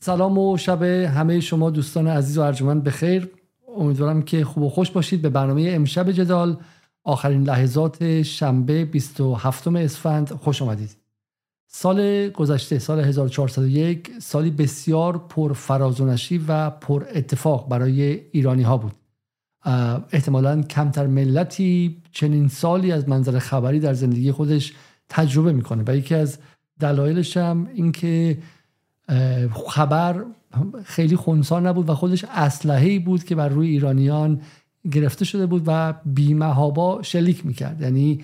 سلام و شب همه شما دوستان عزیز و ارجمند بخیر. امیدوارم که خوب و خوش باشید به برنامه امشب جدال. آخرین لحظات شنبه 27 اسفند. خوش آمدید. سال گذشته سال 1401 سالی بسیار پر فراز و نشیب و پر اتفاق برای ایرانی ها بود احتمالا کمتر ملتی چنین سالی از منظر خبری در زندگی خودش تجربه می‌کنه. و یکی از دلایلش هم اینکه خبر خیلی خونسا نبود و خودش اسلحه‌ای بود که بر روی ایرانیان گرفته شده بود و بیمهابا شلیک می‌کرد. یعنی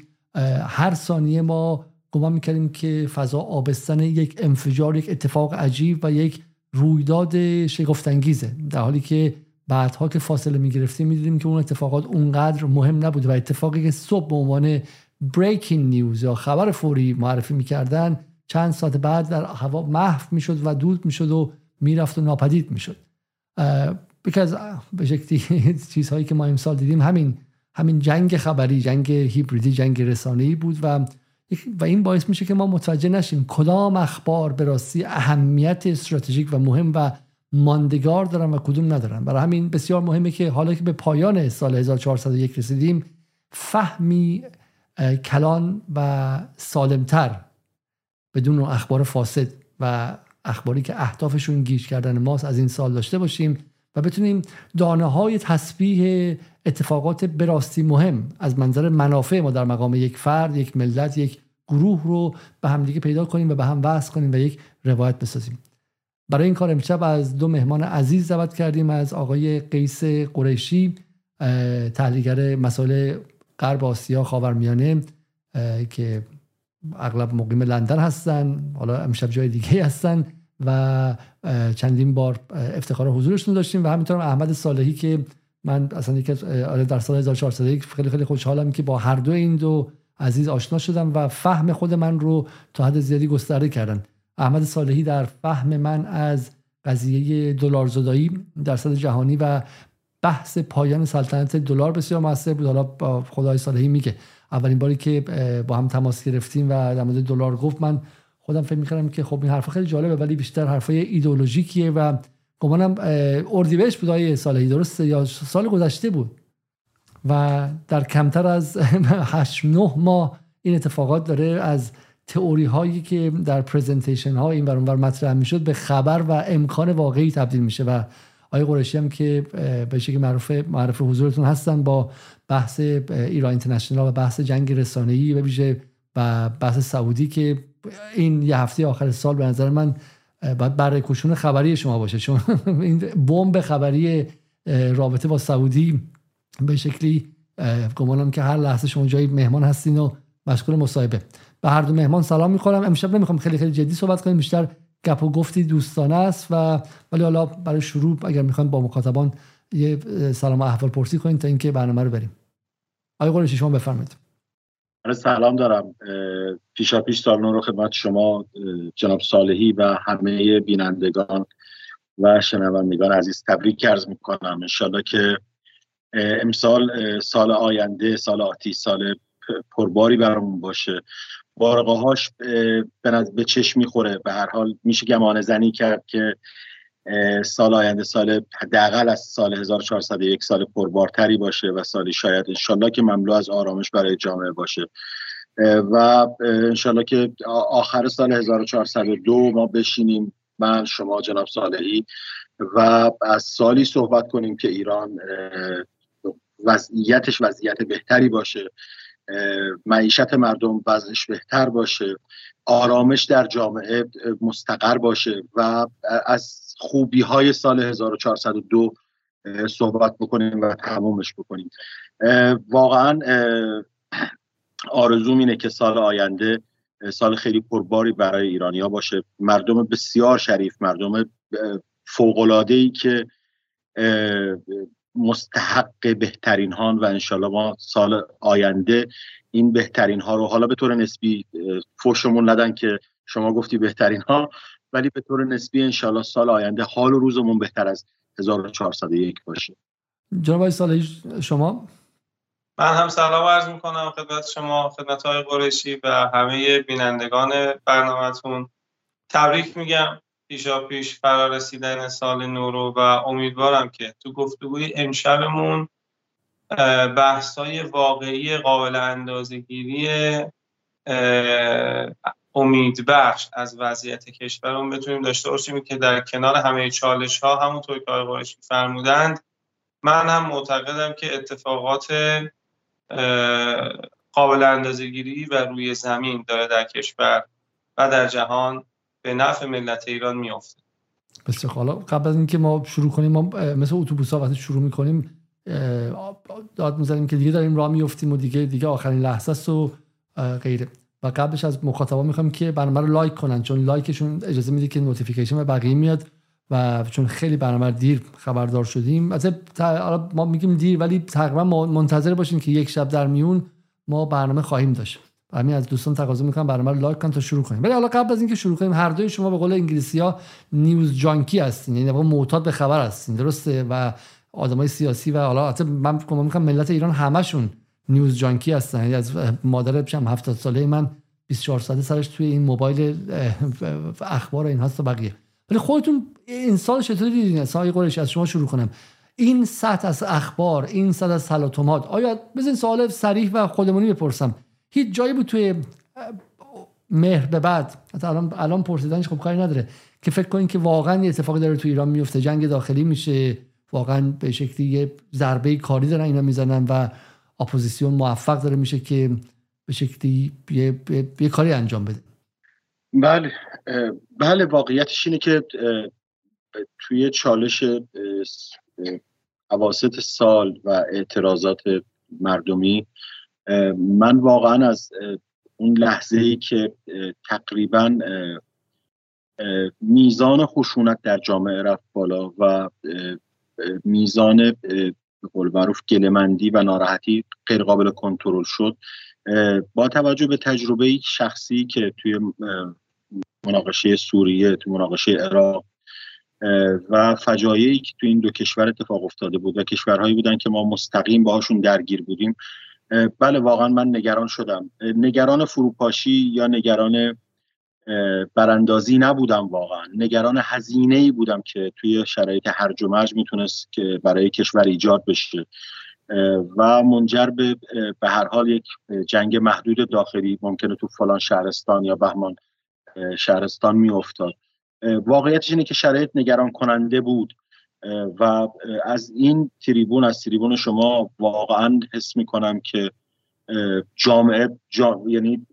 هر ثانیه ما گمان می‌کردیم که فضا آبستن یک انفجار یک اتفاق عجیب و یک رویداد شگفتانگیزه. در حالی که بعدها که فاصله می‌گرفتیم می‌دیدیم که اون اتفاقات اونقدر مهم نبود و اتفاقی که صبح به عنوان بریکینگ نیوز یا خبر فوری معرفی می‌کردن چند ساعت بعد در هوا محو می‌شد و دود می‌شد و می‌رفت و ناپدید می‌شد. یکی از به شکلی چیزهایی که ما امسال دیدیم همین همین جنگ خبری جنگ هیبریدی جنگ رسانه‌ای بود و و این باعث میشه که ما متوجه نشیم کدام اخبار به راستی اهمیت استراتژیک و مهم و ماندگار دارن و کدوم ندارن. برای همین بسیار مهمه که حالا که به پایان سال 1401 رسیدیم فهمی کلان و سالمتر بدون اخبار فاسد و اخباری که اهدافشون گیج کردن ماست از این سال داشته باشیم و بتونیم دانه های تسبیح اتفاقات براستی مهم از منظر منافع ما در مقام یک فرد یک ملت یک گروه رو به همدیگه پیدا کنیم و به هم وصل کنیم و یک روایت بسازیم. برای این کار امشب از دو مهمان عزیز دعوت کردیم از آقای قیس قریشی تحلیلگر مسائل غرب آسیا خاورمیانه که اغلب مقیم لندن هستن حالا امشب جای دیگه هستن و چندین بار افتخار حضورشون داشتیم و همینطور احمد صالحی که من اصلا یک آره در سال 1401 خیلی خیلی خوشحالم که با هر دو این دو عزیز آشنا شدم و فهم خود من رو تا حد زیادی گسترده کردن. احمد صالحی در فهم من از قضیه دلار زدایی در سطح جهانی و بحث پایان سلطنت دلار بسیار موثر بود. حالا خدای صالحی میگه. اولین باری که با هم تماس گرفتیم و در مورد دلار گفت من خودم فکر می‌کردم که خب این حرف خیلی جالبه ولی بیشتر حرفای ایدئولوژیکیه و گمانم اردیبهشت بود آیه سالهی درسته؟ یا سال گذشته بود. و در کمتر از 8 9 ماه این اتفاقات داره از تئوری هایی که در پرزنتیشن ها این ور مطرح می‌شد به خبر و امکان واقعی تبدیل میشه و آقای قرشی هم که به شکل معروف معرف حضورتون هستن با بحث ایران اینترنشنال و بحث جنگ رسانه‌ای و ویژه و بحث سعودی که این یه هفته آخر سال به نظر من باید برای کشون خبری شما باشه. چون این بمب خبری رابطه با سعودی به شکلی گمانم که هر لحظه شما جایی مهمان هستین و مشغول مصاحبه. به هر دو مهمان سلام می‌کنم امشب نمی‌خوام خیلی خیلی جدی صحبت کنیم بیشتر گپ و گفتی دوستانه است و ولی حالا برای شروع اگر می‌خوایم با مخاطبان یه سلام و احوال پرسی کنیم تا اینکه برنامه رو بریم. آقای قرشی شما بفرمایید. سلام دارم. پیشا پیش سال رو خدمت شما جناب صالحی و همه بینندگان و شنوندگان عزیز تبریک عرض می‌کنم. انشالله که امسال سال آینده سال آتی سال پرباری برامون باشه. بارقه هاش به چشم می‌خوره. به هر حال میشه گمانه زنی کرد که سال آینده سال حداقل از سال 1401 سال پربارتری باشه و سالی شاید انشالله که مملو از آرامش برای جامعه باشه. و انشالله که آخر سال 1402 ما بشینیم. من شما جناب صالحی و از سالی صحبت کنیم که ایران وضعیتش وضعیت بهتری باشه. معیشت مردم وضعش بهتر باشه آرامش در جامعه مستقر باشه و از خوبی های سال 1402 صحبت بکنیم و تمومش بکنیم. واقعا آرزوم اینه که سال آینده سال خیلی پرباری برای ایرانیا باشه. مردم بسیار شریف مردم فوقلاده ای که مستحق بهترین هان و انشالله ما سال آینده این بهترین ها رو حالا به طور نسبی فوشمون ندن که شما گفتی بهترین ها ولی به طور نسبی انشالله سال آینده حال و روزمون بهتر از 1401 باشه. جناب سال شما؟ من هم سلام عرض می‌کنم خدمت شما خدمت های قریشی و همه بینندگان برنامهتون. تبریک میگم. پیشا پیش فرارسیدن سال نورو و امیدوارم که تو گفتگوی امشبمون بحثای واقعی قابل اندازهگیری امیدبخش از وضعیت کشورمون بتونیم داشته باشیم که در کنار همه چالش ها همونطور که آقای فرمودند من هم معتقدم که اتفاقات قابل اندازهگیری و روی زمین داره در کشور و در جهان به نفع ملت ایران میافته. بسیار حالا قبل از اینکه ما شروع کنیم ما مثل اتوبوس ها وقتی شروع می‌کنیم داد می‌زنیم که دیگه داریم راه میفتیم و دیگه دیگه آخرین لحظه است و غیره. و قبلش از مخاطبا می‌خوام که برنامه رو لایک کنن چون لایکشون اجازه میده که notification به بقیه میاد و چون خیلی برنامه دیر خبردار شدیم. البته ما میگیم دیر ولی تقریبا منتظر باشین که یک شب در میون ما برنامه خواهیم داشت. همین از دوستان تقاضا می‌کنم برنامه رو لایک کن تا شروع کنیم. ولی حالا قبل از اینکه شروع کنیم هر دوی شما به قول انگلیسی ها نیوز جانکی هستین یعنی معتاد به خبر هستین درسته؟ و آدمای سیاسی و حالا حتی من میگم ملت ایران همشون نیوز جانکی هستن. یعنی از مادر بشم 70 ساله من 24 ساعته سرش توی این موبایل اخبار این هست و بقیه. ولی خودتون این سال چطوری دیدین؟ سایه قرش از شما شروع کنم. این سطح از اخبار این سطح از تلاطمات آیا بزن سوال صریح و خودمونی بپرسم. هیچ جایی بود توی مهر به بعد. الان الان پرسیدنش خب کاری نداره. که فکر کنین که واقعا یه اتفاقی داره تو ایران میفته. جنگ داخلی میشه. واقعا به شکلی یه ضربه کاری دارن اینا می‌زنن و اپوزیسیون موفق داره میشه که به شکلی یه, یه کاری انجام بده. بله. بله واقعیتش اینه که توی چالش عواست سال و اعتراضات مردمی من واقعا از اون لحظه ای که تقریبا میزان خشونت در جامعه رفت بالا و میزان قول معروف گلمندی و ناراحتی غیر قابل کنترل شد با توجه به تجربه شخصی که توی مناقشه سوریه توی مناقشه عراق و فجایعی که توی این دو کشور اتفاق افتاده بود و کشورهایی بودن که ما مستقیم باهاشون درگیر بودیم بله واقعا من نگران شدم. نگران فروپاشی یا نگران براندازی نبودم واقعا. نگران هزینه ای بودم که توی شرایط هرج و مرج می‌تونست که برای کشور ایجاد بشه. و منجر به به هر حال یک جنگ محدود داخلی ممکنه تو فلان شهرستان یا بهمان شهرستان میافتاد. واقعیتش اینه که شرایط نگران کننده بود. و از این تریبون از تریبون شما واقعا حس می‌کنم که جامعه یعنی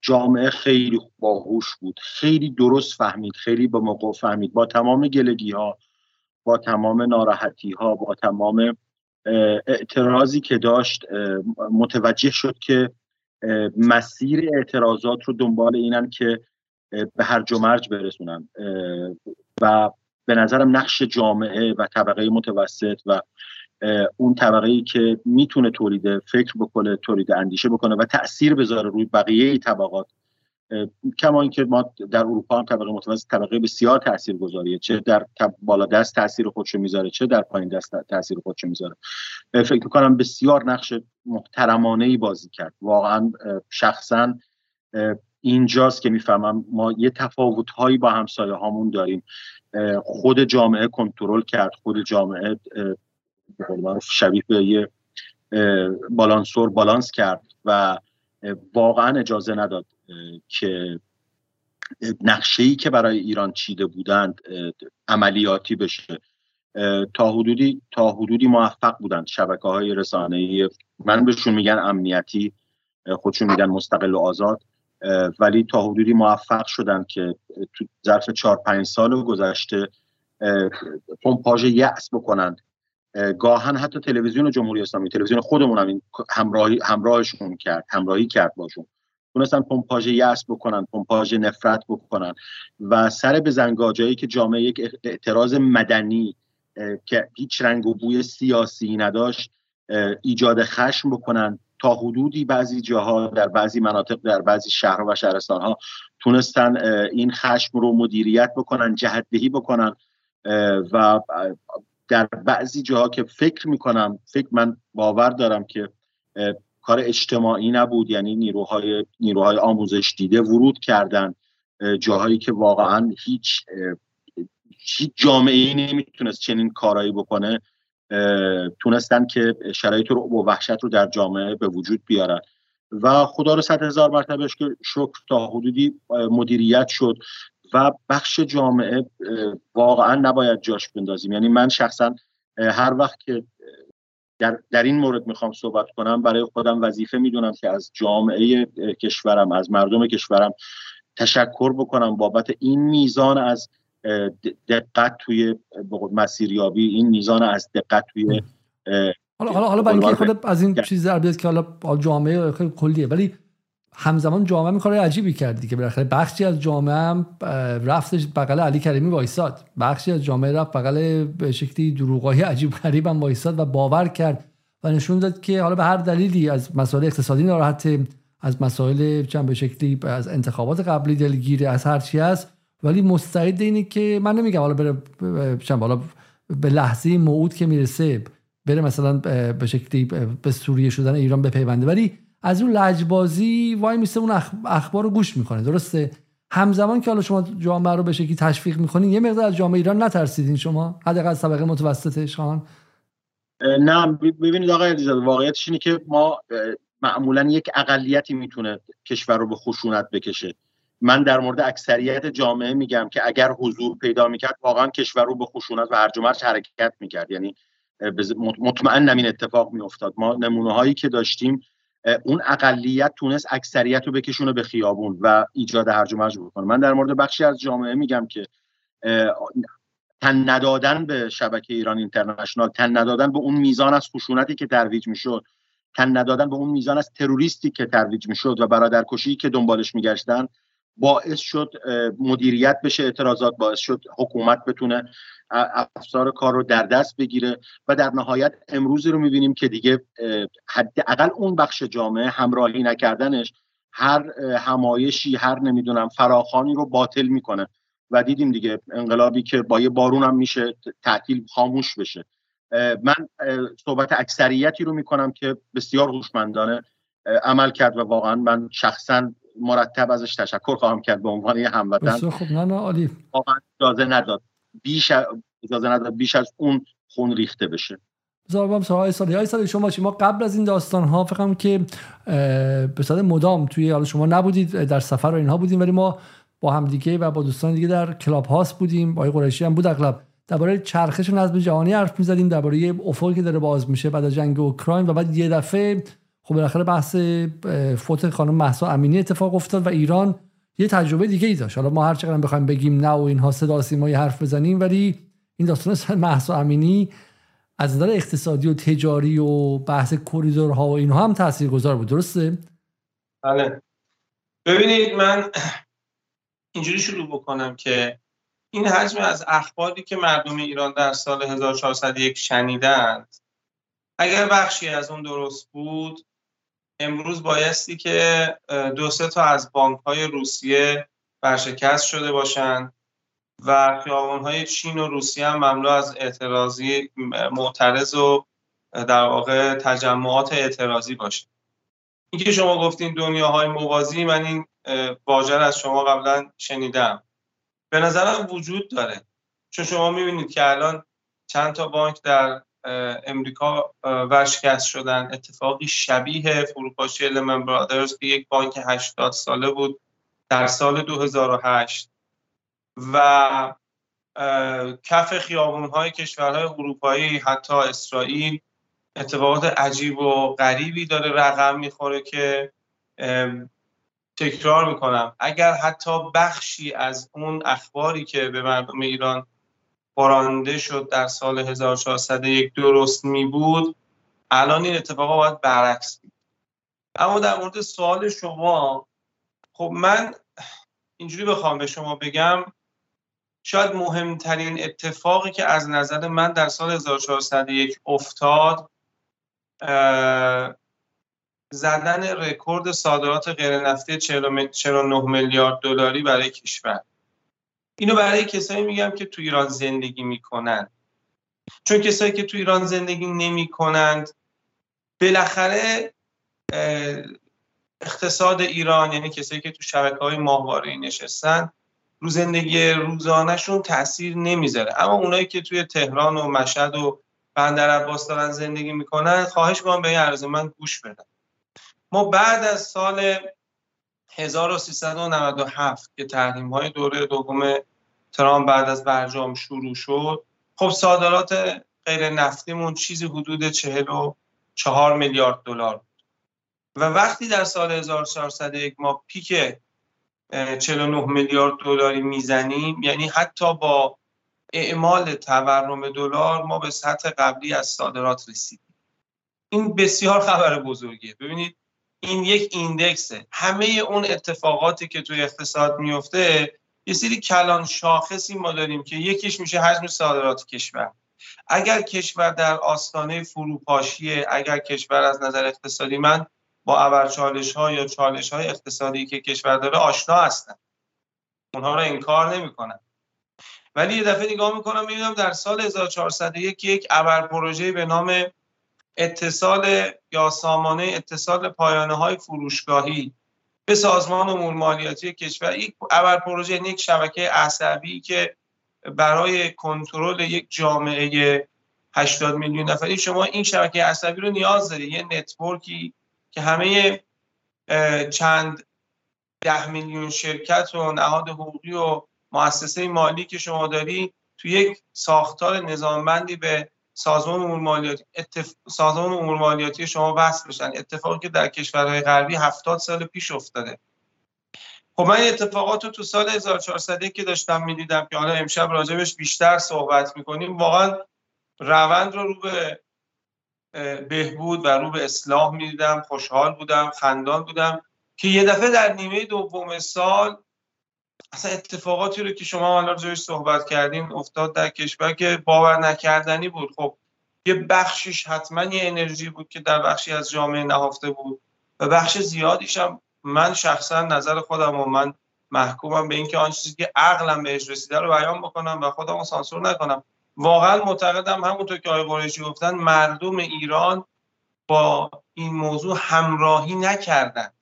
جامعه خیلی باهوش بود خیلی درست فهمید خیلی با موقع فهمید با تمام گلگی ها با تمام ناراحتی ها با تمام اعتراضی که داشت متوجه شد که مسیر اعتراضات رو دنبال اینن که به هر مرج برسونن و به نظرم نقش جامعه و طبقه متوسط و اون طبقه ای که می‌تونه تولید فکر بکنه تولید اندیشه بکنه و تاثیر بذاره روی بقیه طبقات کما اینکه ما در اروپا هم طبقه متوسط طبقه بسیار تاثیرگذاریه. چه در بالا دست تاثیر خودشو می‌ذاره چه در پایین دست تاثیر خودشو می‌ذاره. فکر کنم بسیار نقش محترمانه ای بازی کرد. واقعا شخصا اینجاست که می‌فهمم ما یه تفاوت هایی با همسایه هامون داریم. خود جامعه کنترل کرد. خود جامعه شبیه به یه بالانسور بالانس کرد و واقعا اجازه نداد که نقشه ای که برای ایران چیده بودند عملیاتی بشه. تا حدودی تا حدودی موفق بودند شبکه های رسانه من بهشون میگن امنیتی خودشون میگن مستقل و آزاد. ولی تا حدودی موفق شدن که تو ظرف چهار پنج سال گذشته پمپاژ یأس بکنند گاهن حتی تلویزیون جمهوری اسلامی تلویزیون خودمون هم همراهی همراهشون کرد همراهی کرد باشون. تونستن پمپاژ یأس بکنن پمپاژ نفرت بکنن و سر به زنگاجایی که جامعه یک اعتراض مدنی که هیچ رنگ و بوی سیاسی نداشت ایجاد خشم بکنن. تا حدودی بعضی جاها در بعضی مناطق در بعضی شهر و شهرستان ها تونستن این خشم رو مدیریت بکنن جهتدهی بکنن و در بعضی جاها که فکر می‌کنم فکر من باور دارم که کار اجتماعی نبود یعنی نیروهای نیروهای آموزش دیده ورود کردن جاهایی که واقعا هیچ هیچ جامعه ای نمی‌تونست چنین کارایی بکنه. تونستن که شرایط رو و وحشت رو در جامعه به وجود بیارن. و خدا رو صد هزار مرتبه شکر تا حدودی مدیریت شد و بخش جامعه واقعا نباید جاش بندازیم. یعنی من شخصا هر وقت که در, در این مورد می‌خوام صحبت کنم برای خودم وظیفه می‌دونم که از جامعه کشورم از مردم کشورم تشکر بکنم بابت این میزان از دقت توی مسیریابی این میزان از دقت توی حالا حالا حالا برای خود از این چیز در که حالا جامعه خیلی کلیه ولی همزمان جامعه می کار عجیبی کردی که بالاخره بخشی از جامعه هم رفتش بغل علی کریمی وایساد. بخشی از جامعه رفت بغل به شکلی دروغای عجیب غریب هم وایساد و باور کرد و نشون داد که حالا به هر دلیلی از مسائل اقتصادی ناراحت از مسائل چند به شکلی از انتخابات قبلی دلگیره از هر چی هست. ولی مستعد اینه که من نمیگم حالا بره حالا به لحظه موعود که می‌رسه بره مثلا به شکلی به سوریه شدن ایران بپیونده. ولی از اون لجبازی وای میسته اون اخبار رو گوش می‌کنه. درسته؟ همزمان که حالا شما جامعه رو به شکلی تشویق می‌کنین یه مقدار از جامعه ایران نترسیدین شما؟ حداقل طبقه متوسطش خان. نه ببینید آقای علیزاده واقعیتش اینه که ما معمولا یک اقلیتی می‌تونه کشور رو به خشونت بکشه. من در مورد اکثریت جامعه میگم که اگر حضور پیدا می‌کرد واقعا کشور رو به خشونت و هرج و مرج حرکت می‌کرد. یعنی مطمئن این اتفاق میافتاد. ما نمونه هایی که داشتیم اون اقلیت تونست اکثریت رو بکشونه به خیابون و ایجاد هرج و مرج بکنه. من در مورد بخشی از جامعه میگم که تن ندادن به شبکه ایران اینترنشنال تن ندادن به اون میزان از خشونتی که ترویج می‌شد تن ندادن به اون میزان از تروریستی که ترویج می‌شد و برادرکشی که دنبالش میگشتن باعث شد مدیریت بشه اعتراضات باعث شد حکومت بتونه افسار کار رو در دست بگیره و در نهایت امروزی رو می‌بینیم که دیگه حداقل اون بخش جامعه همراهی نکردنش هر همایشی هر نمی‌دونم فراخانی رو باطل می‌کنه و دیدیم دیگه انقلابی که با یه بارون هم میشه تعطیل خاموش بشه. من صحبت اکثریتی رو می‌کنم که بسیار هوشمندانه عمل کرد و واقعا من شخصا مرتب ازش تشکر خواهم کرد به عنوان یه هموطن. خب نه نه عالی. واقعا اجازه نداد. بیش اجازه نداد بیش از اون خون ریخته بشه. بذار سوال سالی های سالی شما ما قبل از این داستان ها فکرم که به صورت مدام توی حالا شما نبودید در سفر و اینها بودیم ولی ما با همدیگه و با دوستان دیگه در کلاب هاست بودیم. با قریشی هم بود اغلب. درباره چرخش نظم جهانی حرف می‌زدیم درباره افقی که داره باز میشه بعد از جنگ اوکراین و بعد یه دفعه خب بالاخره بحث فوت خانم محسا امینی اتفاق افتاد و ایران یه تجربه دیگه ای داشت. حالا ما هر چقدر بخوایم بگیم نه و اینها صدا سیمایی حرف بزنیم ولی این داستان محسا امینی از نظر اقتصادی و تجاری و بحث کریدورها و اینها هم تاثیرگذار بود. درسته؟ بله. ببینید من اینجوری شروع بکنم که این حجم از اخباری که مردم ایران در سال 1401 شنیدند اگر بخشی از اون درست بود امروز بایستی که دو سه تا از بانک های روسیه برشکست شده باشند و خیابان های چین و روسیه هم مملو از اعتراضی معترض و در واقع تجمعات اعتراضی باشه. اینکه شما گفتین دنیاهای موازی من این واژه از شما قبلا شنیدم. به نظرم وجود داره. چون شما می‌بینید که الان چند تا بانک در امریکا ورشکست شدن. اتفاقی شبیه فروپاشی لمن برادرز که یک بانک 80 ساله بود در سال 2008 و کف خیابون های کشورهای اروپایی حتی اسرائیل اتفاقات عجیب و غریبی داره رقم می‌خوره که تکرار می‌کنم. اگر حتی بخشی از اون اخباری که به مردم ایران بارانده شد در سال 1401 درست می بود. الان این اتفاق باید برعکس بود اما در مورد سوال شما خب من اینجوری بخوام به شما بگم شاید مهمترین اتفاقی که از نظر من در سال 1401 افتاد زدن رکورد صادرات غیر نفتی 49 میلیارد دلاری برای کشور. اینو برای کسایی میگم که تو ایران زندگی می‌کنن. چون کسایی که تو ایران زندگی نمی‌کنند بالاخره اقتصاد ایران یعنی کسایی که تو شبکه های ماهواره نشستن رو زندگی روزانهشون تاثیر نمی‌ذاره. اما اونایی که توی تهران و مشهد و بندر عباس دارن زندگی می‌کنن خواهش می‌کنم به این عرض من گوش بدن. ما بعد از سال 1397 که تحریم های دوره دوم ترامپ بعد از برجام شروع شد. خب صادرات غیر نفتیمون چیزی حدود 44 میلیارد دلار و وقتی در سال 1401 ما پیک 49 میلیارد دلاری می‌زنیم یعنی حتی با اعمال تورم دلار ما به سطح قبلی از صادرات رسیدیم. این بسیار خبر بزرگیه. ببینید این یک ایندکسه. همه اون اتفاقاتی که توی اقتصاد میفته یه سری کلان شاخصی ما داریم که یکیش میشه حجم صادرات کشور. اگر کشور در آستانه فروپاشیه اگر کشور از نظر اقتصادی من با ابرچالش ها یا چالش های اقتصادی که کشور داره آشنا هستن. اونها رو انکار نمی‌کنن. ولی یه دفعه نگاه می‌کنم می‌بینم در سال 1401 یک ابر پروژه به نام اتصال یا سامانه اتصال پایانه های فروشگاهی به سازمان امور مالیاتی کشور. یک ابر پروژه یک شبکه عصبی که برای کنترل یک جامعه 80 میلیون نفری. شما این شبکه عصبی رو نیاز دارید. یه نتورکی که همه چند ده میلیون شرکت و نهاد حقوقی و مؤسسه مالی که شما داری تو یک ساختار نظامبندی به سازمان امور مالیاتی اتف... سازمان امور مالیاتی شما وصل بشن. اتفاقی که در کشورهای غربی 70 سال پیش افتاده. خب من اتفاقات رو تو سال 1400 که داشتم می‌دیدم که حالا امشب راجبش بیشتر صحبت می‌کنیم واقعا روند رو رو به بهبود و رو به اصلاح می‌دیدم خوشحال بودم خندان بودم که یه دفعه در نیمه دوم سال اصلا اتفاقاتی رو که شما حالا راجعش صحبت کردین افتاد در کشور که باور نکردنی بود. خب یه بخشیش حتما یه انرژی بود که در بخشی از جامعه نهفته بود و بخش زیادیش هم من شخصا نظر خودم و من محکومم به اینکه آن چیزی که عقلم بهش رسیده رو بیان بکنم و خودم رو سانسور نکنم. واقعا معتقدم همونطور که آقای قریشی گفتن مردم ایران با این موضوع همراهی نکردن.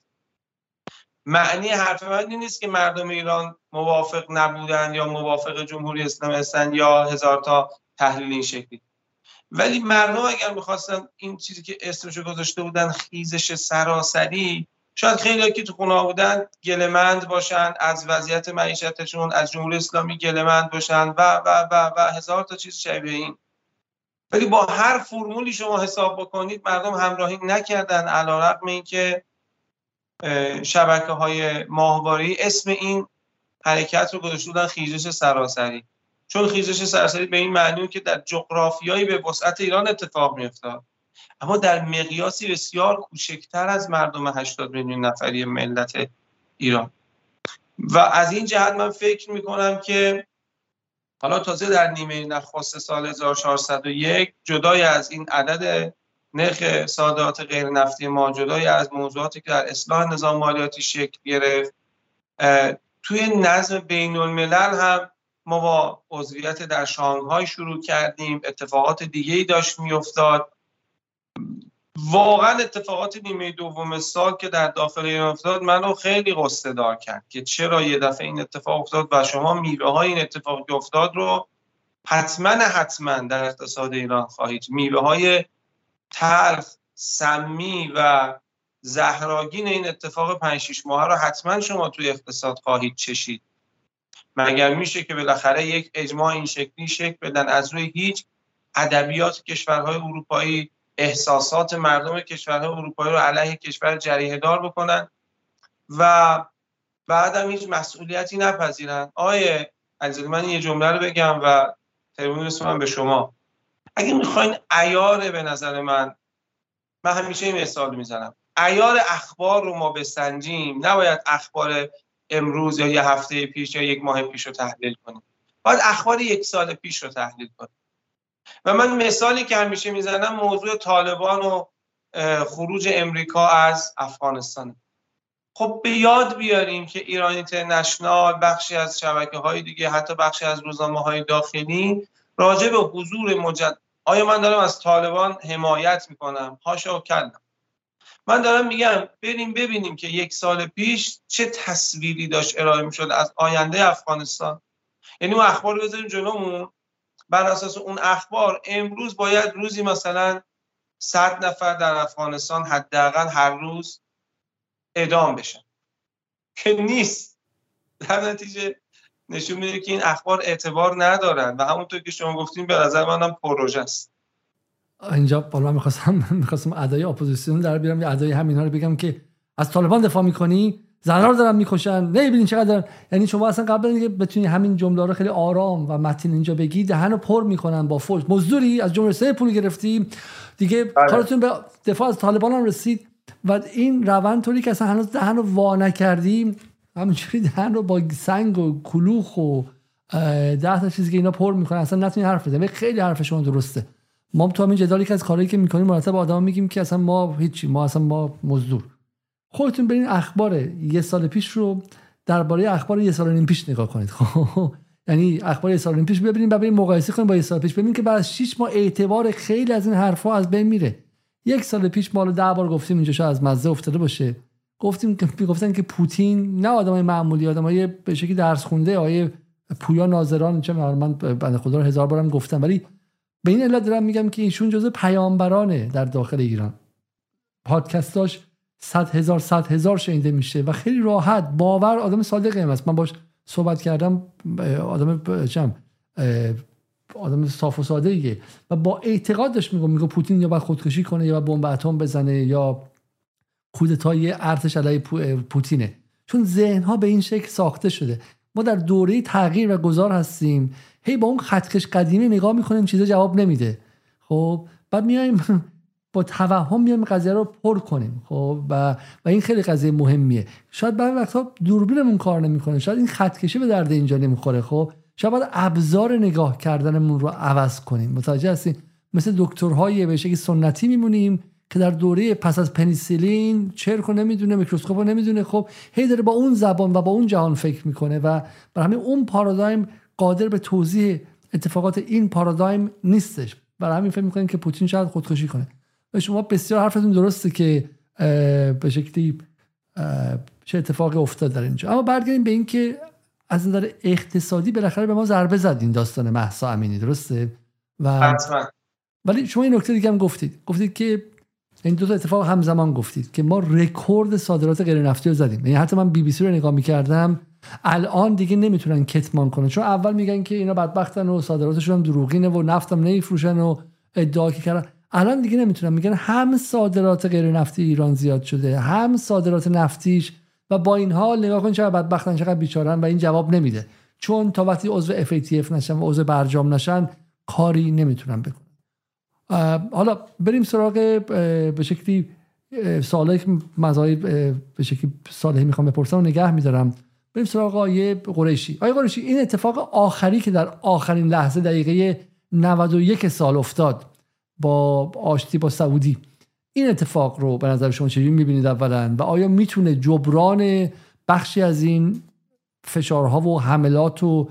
معنی حرف من این نیست که مردم ایران موافق نبودن یا موافق جمهوری اسلامی هستن یا هزار تا تحلیل این شکلی. ولی مردم اگر می‌خواستن این چیزی که اسمشو گذاشته بودن خیزش سراسری شاید خیلی که تو خونه بودن گلمند باشن از وضعیت معیشتشون از جمهوری اسلامی گلمند باشن و و و و هزار تا چیز شبیه این. ولی با هر فرمولی شما حساب بکنید مردم همراهی نکردن علیرغم اینکه شبکه های ماهواری اسم این حرکت رو گذاشته بودن خیزش سراسری. چون خیزش سراسری به این معنی که در جغرافیایی به وسعت ایران اتفاق میافتاد. اما در مقیاسی بسیار کوچکتر از مردم 80 میلیون نفری ملت ایران. و از این جهت من فکر می‌کنم که حالا تازه در نیمه نخست سال 1401 جدای از این عدد نرخ صادرات غیر نفتی ما جدای از موضوعاتی که در اصلاح نظام مالیاتی شکل گرفت توی نظم بین الملل هم ما با عضویت در شانگهای شروع کردیم اتفاقات دیگه ای داشت میافتاد. واقعا اتفاقات نیمه دوم سال که در داخل ایران افتاد منو خیلی قصه دار کرد که چرا یه دفعه این اتفاق افتاد و شما میوه های این اتفاق افتاد رو حتما حتما در اقتصاد ایران خواهید. میوه های تلخ سمی و زهراگین این اتفاق 5 6 ماه رو حتما شما توی اقتصاد خواهید چشید. مگر میشه که بالاخره یک اجماع این شکلی شکل بدن؟ از روی هیچ ادبیات کشورهای اروپایی احساسات مردم کشورهای اروپایی رو علیه کشور جریه دار بکنن و بعدم هیچ مسئولیتی نپذیرن. آیه عزیز من یه جمله رو بگم و تلفن رسونم به شما. اگه می‌خواین ایار به نظر من من همیشه این مثال می‌زنم. ایار اخبار رو ما بسنجیم نباید اخبار امروز یا یه هفته پیش یا یک ماه پیش رو تحلیل کنیم. باید اخبار یک سال پیش رو تحلیل کنیم. و من مثالی که همیشه می‌زنم موضوع طالبان و خروج امریکا از افغانستان. خب به یاد بیاریم که ایران اینترنشنال بخشی از شبکه های دیگه حتی بخشی از روزنامه های داخلی راجع به حضور مجد آیا من دارم از طالبان حمایت می‌کنم؟ هاشا و کلم. من دارم میگم بریم ببینیم که یک سال پیش چه تصویری داشت ارائه می‌شد از آینده افغانستان. یعنی اون اخبار بذاریم جلومون. بر اساس اون اخبار امروز باید روزی مثلا صد نفر در افغانستان حداقل هر روز اعدام بشن. که نیست. در نتیجه نشون میده که این اخبار اعتبار ندارن و همونطور که شما گفتین به نظر منم پروژه است. اینجا بالا می‌خواستم می‌خواستم ادای اپوزیسیون در بیارم. یا ادای همینا رو بگم که از طالبان دفاع می‌کنی زنها رو دارن می‌کشن. نمی‌بینین چقدر یعنی شما اصلا قبل اینکه بتونی همین جمله رو خیلی آرام و متین اینجا بگی دهن رو پر می‌کنن با فوش مزدوری از جمله سه پول گرفتی. دیگه بله. کارتون به دفاع از طالبان هم رسید و این روند طوری که اصلا هنوز دهن رو وا نکردیم همینجوری دهن رو با سنگ و کلوخ و ده تا چیزی که اینا پر می‌کنن اصلا نتونی حرف بزنی. خیلی حرف شما درسته. ما تو همین جدالی که از کارهایی که می‌کنیم مرتب آدم میگیم که اصلا ما هیچی ما اصلا ما مزدور. خودتون برین اخبار یه سال پیش رو درباره اخبار یه سال نیم پیش نگاه کنید. خب یعنی اخبار یه سال پیش ببینیم بریم مقایسه کنیم با یه سال پیش. ببینیم که بعد از 6 ماه اعتبار خیلی از این حرفها از بین میره. یک سال پیش ما رو ده بار گفتیم اینجا شاید از مزه افتاده باشه. گفتیم که گفتن که پوتین نه آدمای معمولی آدمای به شکلی درس خونده آیه پویا ناظران چه من بنده خدا رو هزار بارم گفتم. ولی به این علت دارم میگم که ایشون جزء پیامبرانه در داخل ایران. پادکستاش صد هزار صد هزار شنیده میشه و خیلی راحت باور آدم صادقی هم است من باش صحبت کردم آدم چم آدم صاف و ساده ایه. و با اعتقاد میگم میگه پوتین یا باید خودکشی کنه یا بمب اتم بزنه یا کودتای ارتش علیه پوتینه. چون ذهن ها به این شکل ساخته شده. ما در دوره تغییر و گذار هستیم. هی با اون خطکش قدیمی نگاه می‌کنیم چیزا جواب نمیده. خب بعد میایم با توهم میایم قضیه رو پر کنیم. خب و و این خیلی قضیه مهمیه. شاید بعضی وقتا دوربینمون کار نمی‌کنه. شاید این خطکشی به درد اینجا نمی‌خوره. خب شاید باید ابزار نگاه کردنمون رو عوض کنیم. متوجه هستیم مثل دکترهای به شکلی سنتی میمونیم. که در دوره پس از پنیسیلین چرک رو نمی‌دونه میکروسکوپ رو نمی‌دونه. خب هی داره با اون زبان و با اون جهان فکر می‌کنه و برای همین اون پارادایم قادر به توضیح اتفاقات این پارادایم نیستش. برای همین فکر می‌کنیم که پوتین شاید خودکشی کنه. و شما بسیار حرفتون درسته که به شکلی چه اتفاقی افتاد در اینجا. اما برگردیم به اینکه از نظر اقتصادی بالاخره به ما ضربه زد این داستان محسا امینی درسته؟ و ولی شما این نکته دیگه هم گفتید. گفتید که این دو تا اتفاق همزمان گفتید که ما رکورد صادرات غیر نفتی رو زدیم. یعنی حتی من بی بی سی رو نگاه می‌کردم الان دیگه نمی‌تونن کتمان کنن. چون اول میگن که اینا بدبختن و صادراتشون هم دروغینه و نفتم نمیفروشن و ادعا کردن. الان دیگه نمی‌تونن. میگن هم صادرات غیر نفتی ایران زیاد شده هم صادرات نفتیش و با این حال نگاه کن چقدر بدبختن چقدر بیچارن و این جواب نمیده. چون تا وقتی عضو FATF نشن و عضو برجام نشن کاری نمی‌تونن بکنن. حالا بریم سراغ به شکلی سوالایی که مزایب به شکلی صالحی می‌خوام بپرسم و نگه میدارم. بریم سراغ آیه قریشی. آیه قریشی این اتفاق آخری که در آخرین لحظه دقیقه 91 سال افتاد با آشتی با سعودی این اتفاق رو به نظر شما چجوری می‌بینید اولا؟ و آیا می‌تونه جبران بخشی از این فشارها و حملات و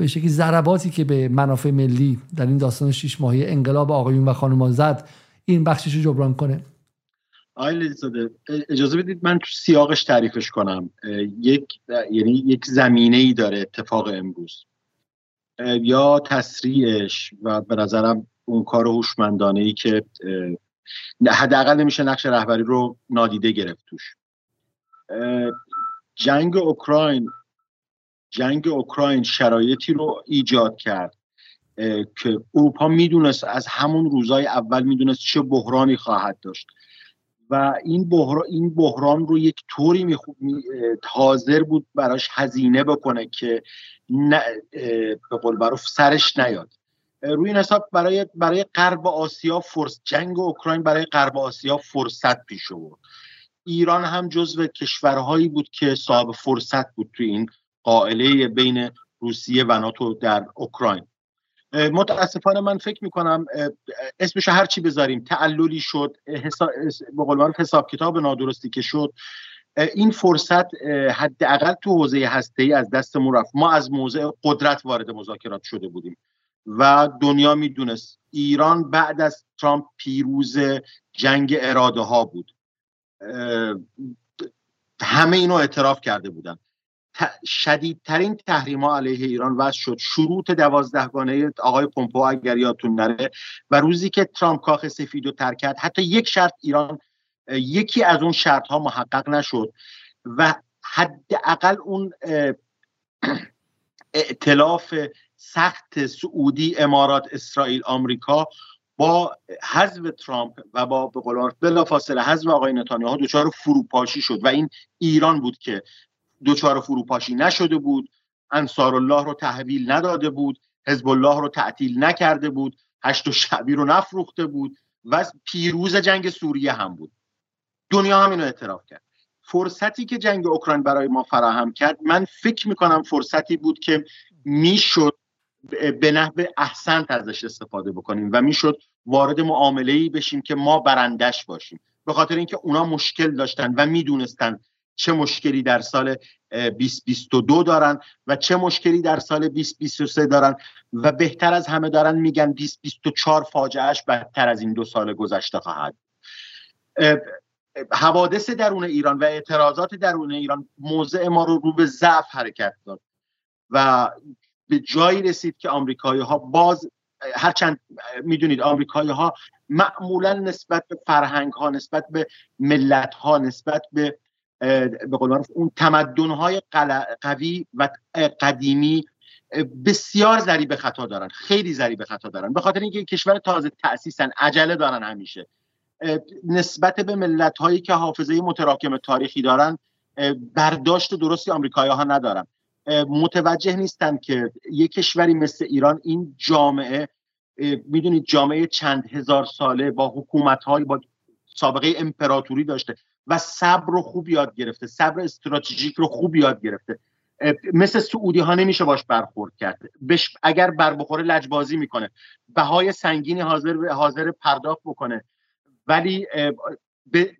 به شکلی ضرباتی که به منافع ملی در این داستان شیش ماهی انقلاب آقایون و خانوما زد این بخشش رو جبران کنه. اجازه بدید من تو سیاقش تعریفش کنم. یک یعنی یک زمینه ای داره اتفاق امروز. یا تسریعش و به نظرم اون کار هوشمندانه ای که حداقل نمیشه نقش رهبری رو نادیده گرفت توش. جنگ اوکراین جنگ اوکراین شرایطی رو ایجاد کرد که اروپا می‌دونست از همون روزای اول می‌دونست چه بحرانی خواهد داشت. و این بحران, این بحران رو یک طوری می حاضر بود براش هزینه بکنه که به قول سرش نیاد. روی این حساب برای برای غرب آسیا فرص جنگ اوکراین برای غرب آسیا فرصت پیش آورد. ایران هم جزو کشورهایی بود که صاحب فرصت بود توی این قائله بین روسیه و ناتو در اوکراین. متاسفانه من فکر می‌کنم اسمش هر چی بذاریم تعللی شد به قول حساب کتاب نادرستی که شد. این فرصت حداقل تو حوزه هسته ای از دستمون رفت. ما از موضع قدرت وارد مذاکرات شده بودیم و دنیا می‌دونست ایران بعد از ترامپ پیروز جنگ اراده ها بود همه اینو اعتراف کرده بودن. شدیدترین تحریم ها علیه ایران وضع شد. شروط دوازدهگانه آقای پومپو اگر یادتون نره و روزی که ترامپ کاخ سفید رو ترک کرد حتی یک شرط ایران یکی از اون شرط ها محقق نشد و حداقل اون ائتلاف سخت سعودی امارات اسرائیل آمریکا با حذف ترامپ و با به قول بلافاصله حذف آقای نتانیاهو دچار فروپاشی شد و این ایران بود که دچار فروپاشی نشده بود. انصار الله رو تحویل نداده بود. حزب الله رو تعطیل نکرده بود. هشت و شعبی رو نفروخته بود. و پیروز جنگ سوریه هم بود. دنیا هم اینو اعتراف کرد. فرصتی که جنگ اوکراین برای ما فراهم کرد من فکر می‌کنم فرصتی بود که می‌شد به نحو احسنت ازش استفاده بکنیم و می‌شد وارد معامله ای بشیم که ما برندش باشیم. به خاطر اینکه اونا مشکل داشتن و می‌دونستن چه مشکلی در سال 2022 دارن و چه مشکلی در سال 2023 دارن و بهتر از همه دارن میگن 2024 فاجعهش بدتر از این دو سال گذشته خواهد. حوادث درون ایران و اعتراضات درون ایران موضع ما رو رو به ضعف حرکت داد و به جایی رسید که آمریکایی ها باز هرچند می‌دونید آمریکایی ها معمولا نسبت به فرهنگ ها نسبت به ملت ها نسبت به به قول اون تمدن های قوی و قدیمی بسیار ذریب خطا دارن خیلی ذریب خطا دارن. به خاطر اینکه کشور تازه تاسیسن عجله دارن همیشه. نسبت به ملت هایی که حافظه متراکم تاریخی دارن برداشت درستی آمریکایی ها ندارن. متوجه نیستن که یک کشوری مثل ایران این جامعه می‌دونید جامعه چند هزار ساله با حکومت های با سابقه امپراتوری داشته و صبر رو خوب یاد گرفته صبر استراتژیک رو خوب یاد گرفته. مثل سعودی ها نمیشه باش برخورد کرد. بش اگر بر بخوره لجبازی می‌کنه. بهای سنگینی حاضر حاضر پرداخت بکنه. ولی به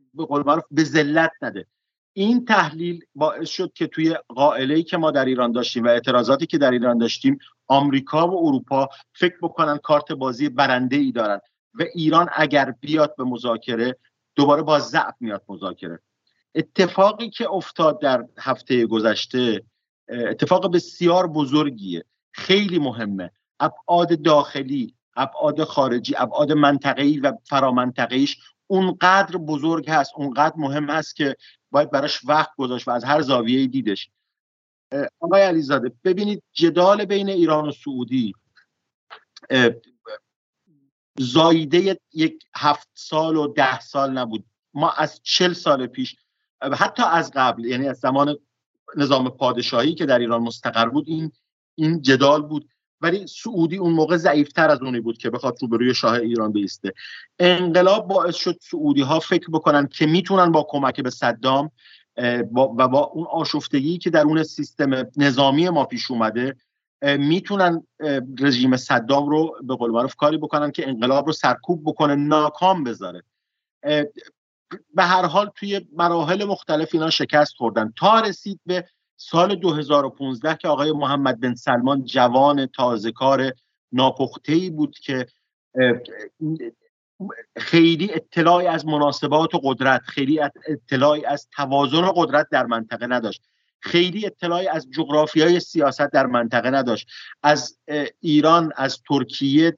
به ذلت نده. این تحلیل باعث شد که توی قائله که ما در ایران داشتیم و اعتراضاتی که در ایران داشتیم آمریکا و اروپا فکر بکنن کارت بازی برنده ای دارن. و ایران اگر بیاد به مذاکره دوباره با ضعف میاد مذاکره. اتفاقی که افتاد در هفته گذشته اتفاق بسیار بزرگیه. خیلی مهمه. ابعاد داخلی ابعاد خارجی ابعاد منطقه‌ای و فرامنطقه‌ایش اونقدر بزرگ هست اونقدر مهم هست که باید براش وقت گذاشت و از هر زاویه دیدش. آقای علیزاده ببینید جدال بین ایران و سعودی زایده یک هفت سال و ده سال نبود. ما از چل سال پیش حتی از قبل یعنی از زمان نظام پادشاهی که در ایران مستقر بود این این جدال بود. ولی سعودی اون موقع ضعیفتر از اونی بود که بخواد روبروی شاه ایران بیسته. انقلاب باعث شد سعودی ها فکر بکنن که می‌تونن با کمک به صدام و با اون آشفتگی که در اون سیستم نظامی ما پیش اومده می‌تونن رژیم صدام رو به قول معروف کاری بکنن که انقلاب رو سرکوب بکنه ناکام بذاره. به هر حال توی مراحل مختلف اینا شکست خوردن. تا رسید به سال 2015 که آقای محمد بن سلمان جوان تازهکار ناپخته ای بود که خیلی اطلاعی از مناسبات و قدرت خیلی اطلاعی از توازن قدرت در منطقه نداشت. خیلی اطلاعی از های سیاست در منطقه نداشت. از ایران از ترکیه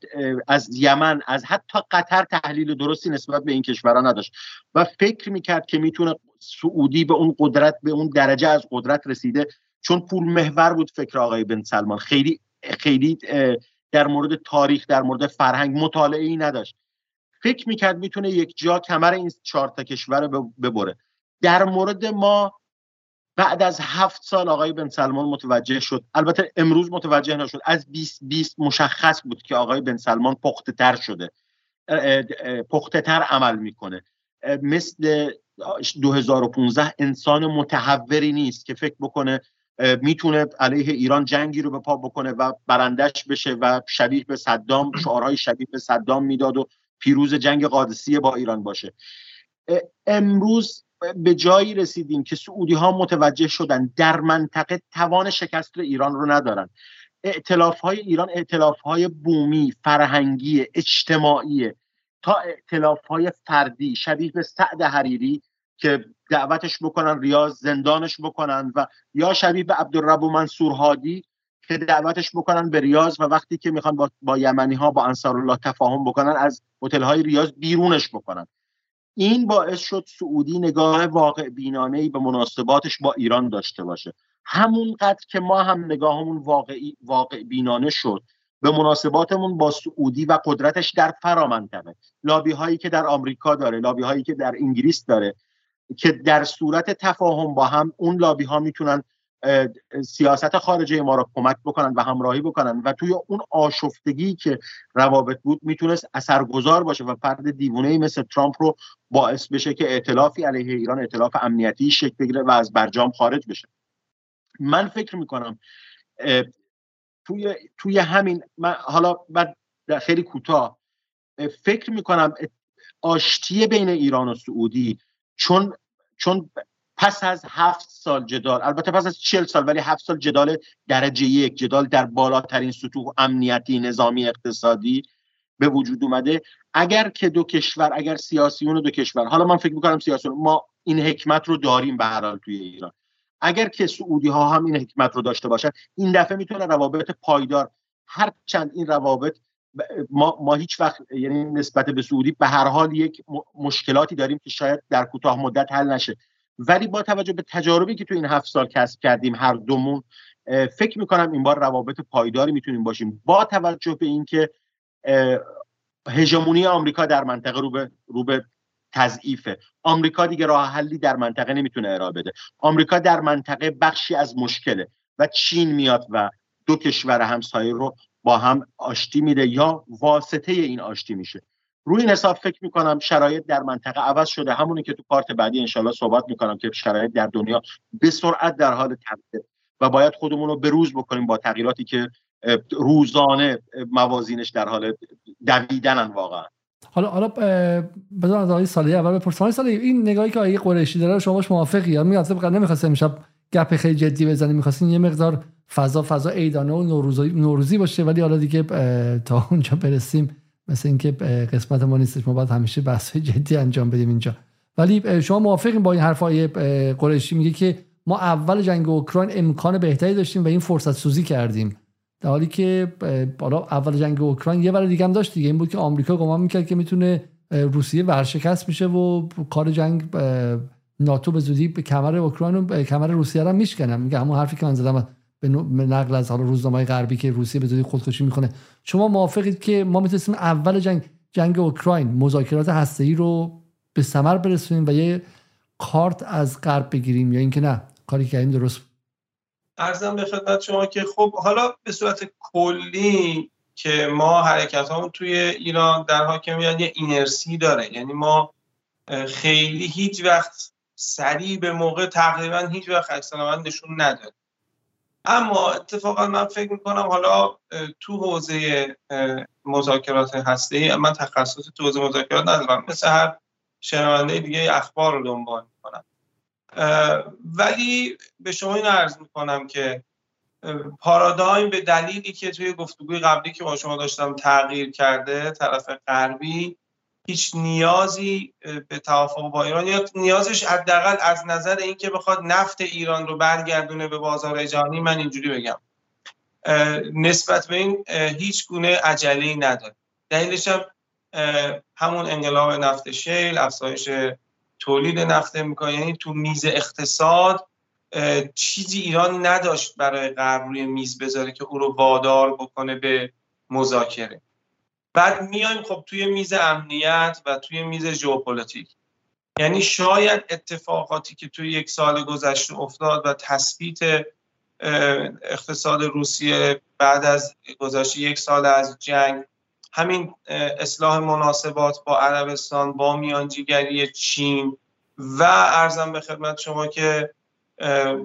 از یمن از حتی قطر تحلیل درستی نسبت به این کشورها نداشت. و فکر می‌کرد که می‌تونه سعودی به اون قدرت به اون درجه از قدرت رسیده چون پول محور بود فکر آقای بن سلمان. خیلی خیلی در مورد تاریخ در مورد فرهنگ مطالعه ای نداشت. فکر می‌کرد می‌تونه یک جا کمر این چهار تا کشور ببره. در مورد ما بعد از هفت سال آقای بن سلمان متوجه شد. البته امروز متوجه نشد. از 20 20 مشخص بود که آقای بن سلمان پخته تر شده پخته تر عمل می‌کنه. مثل 2015 انسان متحوری نیست که فکر بکنه می‌تونه علیه ایران جنگی رو به پا بکنه و برندش بشه و شبیه به صدام شعارهای شبیه به صدام می‌داد و پیروز جنگ قادسیه با ایران باشه. امروز به جایی رسیدیم که سعودی ها متوجه شدن در منطقه توان شکست ایران رو ندارن. اعتلاف های ایران اعتلاف های بومی فرهنگی اجتماعی تا اعتلاف های فردی شبیه به سعد حریری که دعوتش بکنن ریاض زندانش بکنن و یا شبیه به عبدالرب منصور هادی که دعوتش بکنن به ریاض و وقتی که می‌خوان با, با یمنی ها با انصار الله تفاهم بکنن از هتل های ریاض بیرونش بکنن. این باعث شد سعودی نگاه واقع بینانه ای به مناسباتش با ایران داشته باشه. همونقدر که ما هم نگاهمون واقعی واقع بینانه شد به مناسباتمون با سعودی و قدرتش در فرامنطقه لابی هایی که در آمریکا داره لابی هایی که در انگلیس داره که در صورت تفاهم با هم اون لابی ها می‌تونن سیاست خارجه ما را کمک بکنن و همراهی بکنن و توی اون آشفتگی که روابط بود می‌تونست اثرگذار باشه و فرد دیوونه ای مثل ترامپ رو باعث بشه که ائتلافی علیه ایران ائتلاف امنیتی شکل بگیره و از برجام خارج بشه. من فکر می‌کنم توی توی همین من حالا بعد خیلی کوتاه فکر می‌کنم آشتی بین ایران و سعودی چون چون پس از هفت سال جدال البته پس از چل سال ولی هفت سال جدال درجه یک جدال در بالاترین سطوح امنیتی نظامی اقتصادی به وجود اومده. اگر که دو کشور اگر سیاسیون دو کشور حالا من فکر می‌کنم سیاسیون ما این حکمت رو داریم به حال توی ایران. اگر که سعودی ها هم این حکمت رو داشته باشن این دفعه می‌تونه روابط پایدار هر چند این روابط ما, ما هیچ وقت یعنی نسبت به سعودی به هر حال یک مشکلاتی داریم که شاید در کوتاه مدت حل نشه. ولی با توجه به تجاربی که تو این هفت سال کسب کردیم هر دومون فکر می‌کنم این بار روابط پایداری می‌تونیم باشیم. با توجه به اینکه هژمونی آمریکا در منطقه رو به رو به تضعیفه. آمریکا دیگه راه حلی در منطقه نمی‌تونه ارائه بده. آمریکا در منطقه بخشی از مشکله و چین میاد و دو کشور همسایه رو با هم آشتی میده یا واسطه این آشتی میشه. روی این حساب فکر می‌کنم شرایط در منطقه عوض شده. همونی که تو پارت بعدی انشالله صحبت می‌کنم که شرایط در دنیا به سرعت در حال تغییر و باید خودمون رو به روز بکنیم با تغییراتی که روزانه موازینش در حال دویدنن واقعا. حالا حالا بذار از آقای سالی اول بپرسم. سالی این نگاهی که آقای قریشی داره شما باش موافقی؟ یا میاد طبق نمی‌خواست امشب گپ خیلی جدی بزنیم. می‌خواستین یه مقدار فضا فضا عیدانه و نوروزی نوروزی باشه ولی حالا دیگه تا اونجا برسیم. مثل اینکه قسمت ما نیستش ما باید همیشه بحث جدی انجام بدیم اینجا. ولی شما موافقین با این حرفای قریشی میگه که ما اول جنگ اوکراین امکان بهتری داشتیم و این فرصت سوزی کردیم. در حالی که بالا اول جنگ اوکراین یه برای دیگه هم داشت دیگه. این بود که آمریکا گمان می‌کرد که می‌تونه روسیه ورشکست میشه و کار جنگ ناتو به زودی به کمر اوکراین و کمر روسیه رو میشکنه. میگه همون حرفی که من زدم. به نقل از حالا روزنامه غربی که روسیه به زودی خودکشی می‌کنه. شما موافقید که ما می‌تونستیم اول جنگ جنگ اوکراین مذاکرات هسته‌ای رو به ثمر برسونیم و یه کارت از غرب بگیریم یا اینکه نه؟ کاری که این درست؟ ارزم به خدمت شما که خب حالا به صورت کلی که ما حرکت همون توی ایران در حاکمیت یه اینرسی داره. یعنی ما خیلی هیچ وقت سریع به موقع تقریبا هیچ وقت عکس نشون نداره اما اتفاقا من فکر می‌کنم حالا تو حوزه مذاکرات هسته من تخصص تو حوزه مذاکرات ندارم. مثل هر شنونده دیگه اخبار رو دنبال می‌کنم. ولی به شما این عرض می‌کنم که پارادایم به دلیلی که توی گفتگوی قبلی که با شما داشتم تغییر کرده طرف غربی هیچ نیازی به توافق با ایران یا نیازش حداقل از نظر اینکه بخواد نفت ایران رو برگردونه به بازار جهانی من اینجوری بگم. نسبت به این هیچ گونه عجله نداره. دلیلش هم همون انقلاب نفت شیل افزایش تولید نفت می‌کنه یعنی تو میز اقتصاد چیزی ایران نداشت برای غرب روی میز بذاره که او رو وادار بکنه به مذاکره. بعد میایم خب توی میز امنیت و توی میز ژئوپلیتیک. یعنی شاید اتفاقاتی که توی یک سال گذشته افتاد و تثبیت اقتصاد روسیه بعد از گذشته یک سال از جنگ همین اصلاح مناسبات با عربستان با میانجیگری چین و ارزم به خدمت شما که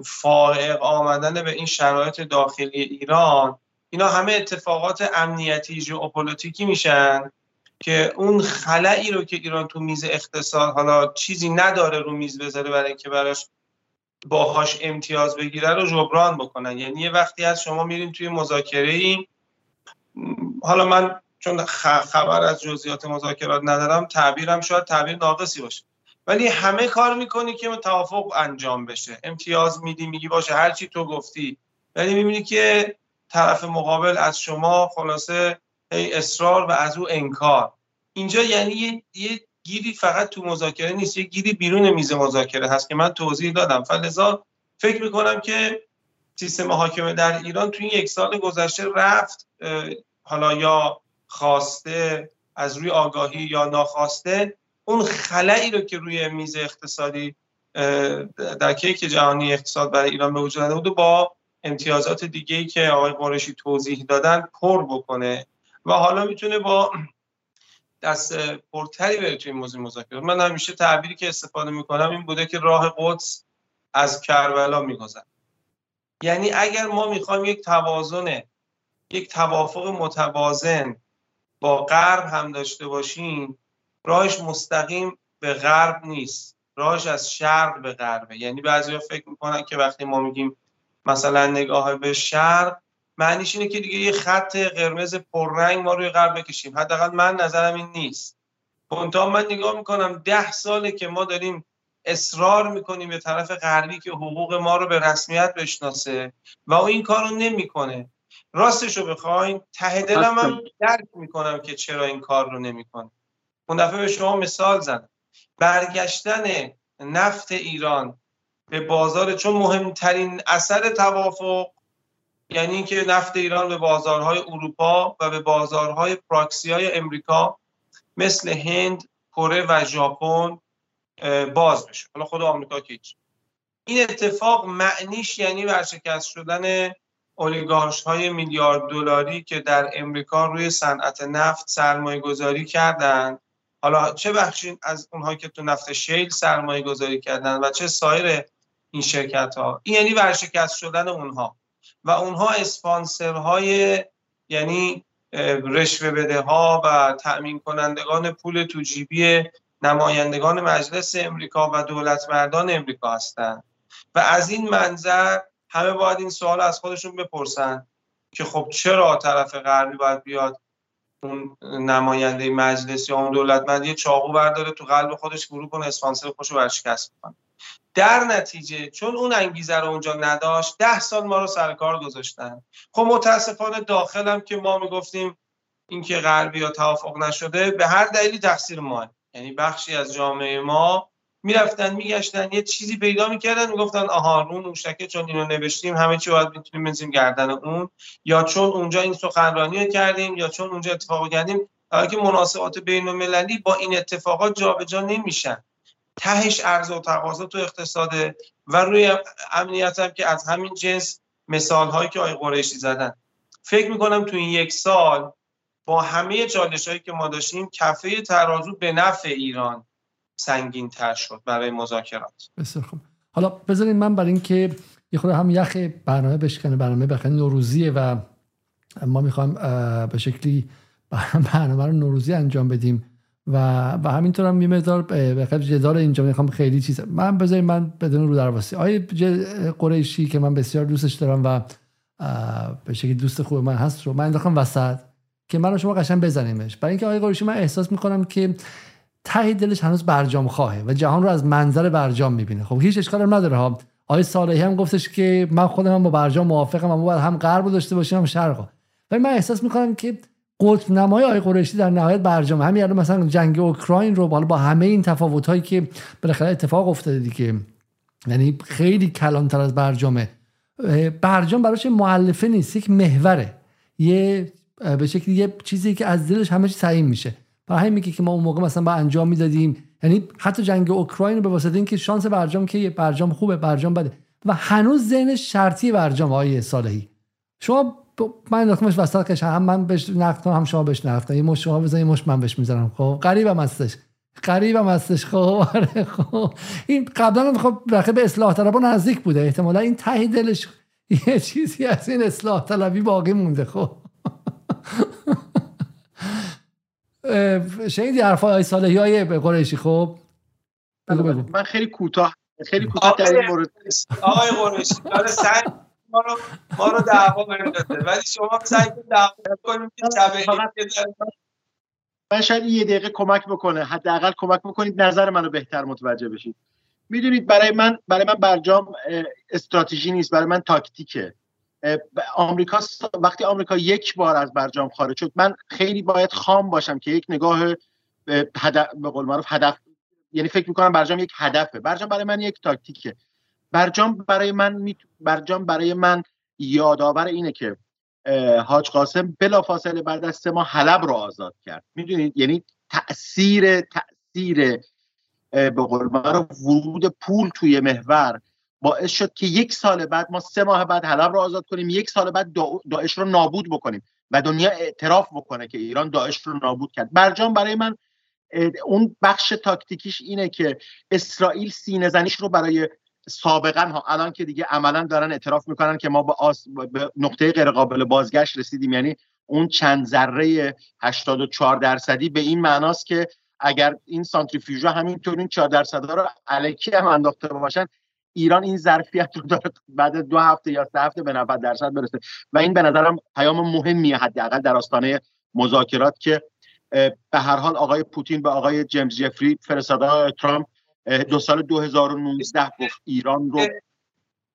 فائق آمدن به این شرایط داخلی ایران اینا همه اتفاقات امنیتی ژئوپلیتیکی میشن که اون خلایی رو که ایران تو میز اقتصاد حالا چیزی نداره رو میز بذاره برای اینکه براش باهاش امتیاز بگیره رو جبران بکنن. یعنی یه وقتی از شما میرین توی مذاکره ای حالا من چون خبر از جزئیات مذاکرات ندارم تعبیرم شاید تعبیر ناقصی باشه. ولی همه کار می‌کنی که توافق انجام بشه. امتیاز میدی میگی باشه هر چی تو گفتی. ولی می‌بینی که طرف مقابل از شما خلاصه اصرار و از او انکار. اینجا یعنی یه, یه گیری فقط تو مذاکره نیست یه گیری بیرون میز مذاکره هست که من توضیح دادم. فلزا فکر می‌کنم که سیستم حاکمه در ایران تو این یک سال گذشته رفت حالا یا خواسته از روی آگاهی یا ناخواسته اون خلایی رو که روی میز اقتصادی در کیک جهانی اقتصاد برای ایران به وجود بود با امتیازات دیگه ای که آقای قرشی توضیح دادن پر بکنه. و حالا می‌تونه با دست پرتری بره توی موضوع مذاکرات. من همیشه تعبیری که استفاده می‌کنم این بوده که راه قدس از کربلا میگذره. یعنی اگر ما می‌خوایم یک توازن یک توافق متوازن با غرب هم داشته باشیم راهش مستقیم به غرب نیست. راهش از شرق به غربه. یعنی بعضی فکر می‌کنن که وقتی ما میگیم مثلا نگاه به شرق معنیش اینه که دیگه یه خط قرمز پررنگ ما روی غرب بکشیم. حداقل من نظرم این نیست. کنتا من نگاه می‌کنم ده ساله که ما داریم اصرار می‌کنیم به طرف غربی که حقوق ما رو به رسمیت بشناسه و او این کار رو نمی‌کنه. راستش رو بخواین ته دلم هم درک می‌کنم که چرا این کار رو نمی‌کنه. اون دفعه به شما مثال زدم. برگشتن نفت ایران به بازار چون مهمترین اثر توافق یعنی اینکه نفت ایران به بازارهای اروپا و به بازارهای پراکسی های امریکا مثل هند، کره و ژاپن باز بشه. حالا خود آمریکا که این اتفاق معنیش یعنی ورشکست شدن اولیگارش های میلیارد دلاری که در امریکا روی صنعت نفت سرمایه گذاری کردند حالا چه بخشی از اونها که تو نفت شیل سرمایه گذاری کردن و چه سایر این شرکت ها این یعنی ورشکست شدن اونها. و اونها اسپانسرهای یعنی رشوه بده ها و تأمین کنندگان پول تو جیبی نمایندگان مجلس امریکا و دولت مردان امریکا هستند. و از این منظر همه باید این سوال از خودشون بپرسن که خب چرا طرف غربی باید بیاد اون نماینده مجلس یا اون دولتمند یه چاقو برداره تو قلب خودش فرو کنه اسپانسر خوشو ورشکست کنه. در نتیجه چون اون انگیزه رو اونجا نداشت ده سال ما رو سر کار گذاشتن. خب متاسفانه داخلم که ما می‌گفتیم اینکه غربی یا توافق نشده به هر دلیلی تقصیر ما. یعنی بخشی از جامعه ما می‌رفتن میگشتن یه چیزی پیدا می‌کردن می‌گفتن آها رون موشکه چون اینو نوشتیم همه چی باید می‌تونیم بنزیم گردن اون. یا چون اونجا این سخنرانی رو کردیم یا چون اونجا اتفاق کردیم. که مناسبات بین المللی با این اتفاقات جابجا نمیشن. تهش عرضه و تقاضا تو اقتصاده و روی امنیت هم که از همین جنس مثال هایی که آقای قریشی زدن. فکر می‌کنم تو این یک سال با همه چالش هایی که ما داشتیم کفه ترازو به نفع ایران سنگین تر شد برای مذاکرات. بسیار خوب. حالا بذارید من برای اینکه یه خود هم یخ برنامه بشکنه برنامه بخنه نوروزیه و ما می‌خوایم به شکلی برنامه رو نوروزی انجام بدیم. و و همینطور هم یه مقدار به جدال اینجا می‌خوام خیلی چیز من بذارید من بدون رو درواسی. آیه قریشی که من بسیار دوستش دارم و به شکلی دوست خوب من هست رو من انداختم وسط که من رو شما قشنگ بزنیمش. برای اینکه آقای قریشی من احساس می‌کنم که ته دلش هنوز برجام خواهه و جهان رو از منظر برجام می‌بینه. خب هیچ اشکالی نداره. ها آقای صالحی هم گفتش که من خودم هم با برجام موافقم اما باید هم غرب داشته باشیم هم شرق ولی من احساس می‌کنم که قطب نمای آقای قریشی در نهایت برجام. همین الان مثلا جنگ اوکراین رو بالا با همه این تفاوت هایی که بالاخره اتفاق افتاده دیگه یعنی خیلی کلانتر از برجامه. برجام براش معلفه نیست یک محوره. یه به شکلی یه چیزی که از دلش همه چی میشه. برای همین میگه که ما اون موقع مثلا با انجام می‌دادیم. یعنی حتی جنگ اوکراین به واسطه اینکه شانس برجام که برجام خوبه برجام بده. و هنوز ذهن شرطی برجام های صالحی. شما من انداختمش وسط کش هم من بهش نقد هم شما بهش نقد یه مش شما بزنید مش من بهش می‌ذارم. خب؟ قریبم هستش. قریبم هستش. خب؟ آره خب. این قبلا خب به اصلاح طلبان نزدیک بوده. احتمالا این ته دلش یه چیزی از این اصلاح طلبی باقی مونده. خب؟ شنیدی حرفای های صالحی؟ های قریشی؟ خب؟ من خیلی کوتاه خیلی کوتاه در این مورد. آقای قریشی سعی ما رو ما رو دعوا بندازه ولی شما سعی کنید دعوا کنید من شاید یه دقیقه کمک بکنه حداقل کمک بکنید نظر منو بهتر متوجه بشید. می‌دونید برای من برای من برجام استراتژی نیست برای من تاکتیکه. آمریکا وقتی آمریکا یک بار از برجام خارج شد من خیلی باید خام باشم که یک نگاه هدف به قول معروف هدف یعنی فکر می‌کنم برجام یک هدفه. برجام برای من یک تاکتیکه. برجام برای من برجام برای من یادآور اینه که حاج قاسم بلافاصله بعد از سه ماه حلب رو آزاد کرد. می‌دونید؟ یعنی تاثیر تاثیر به قول ورود پول توی محور باعث شد که یک سال بعد ما سه ماه بعد حلب رو آزاد کنیم یک سال بعد داعش رو نابود بکنیم و دنیا اعتراف بکنه که ایران داعش رو نابود کرد. برجام برای من اون بخش تاکتیکیش اینه که اسرائیل سینه زنیش رو برای سابقا ها الان که دیگه عملا دارن اعتراف می‌کنن که ما به, آس... به نقطه غیر قابل بازگشت رسیدیم. یعنی اون چند ذره 84 درصدی به این معناست که اگر این سانتریفیوژا همینطور این 4 درصد رو الکی هم انداخته باشن ایران این ظرفیت رو داره بعد دو هفته یا سه هفته به 90 درصد برسه. و این به نظرم پیام مهمیه حداقل در آستانه مذاکرات که به هر حال آقای پوتین به آقای جیمز جفری فرستاده ترامپ دو سال 2019 گفت ایران رو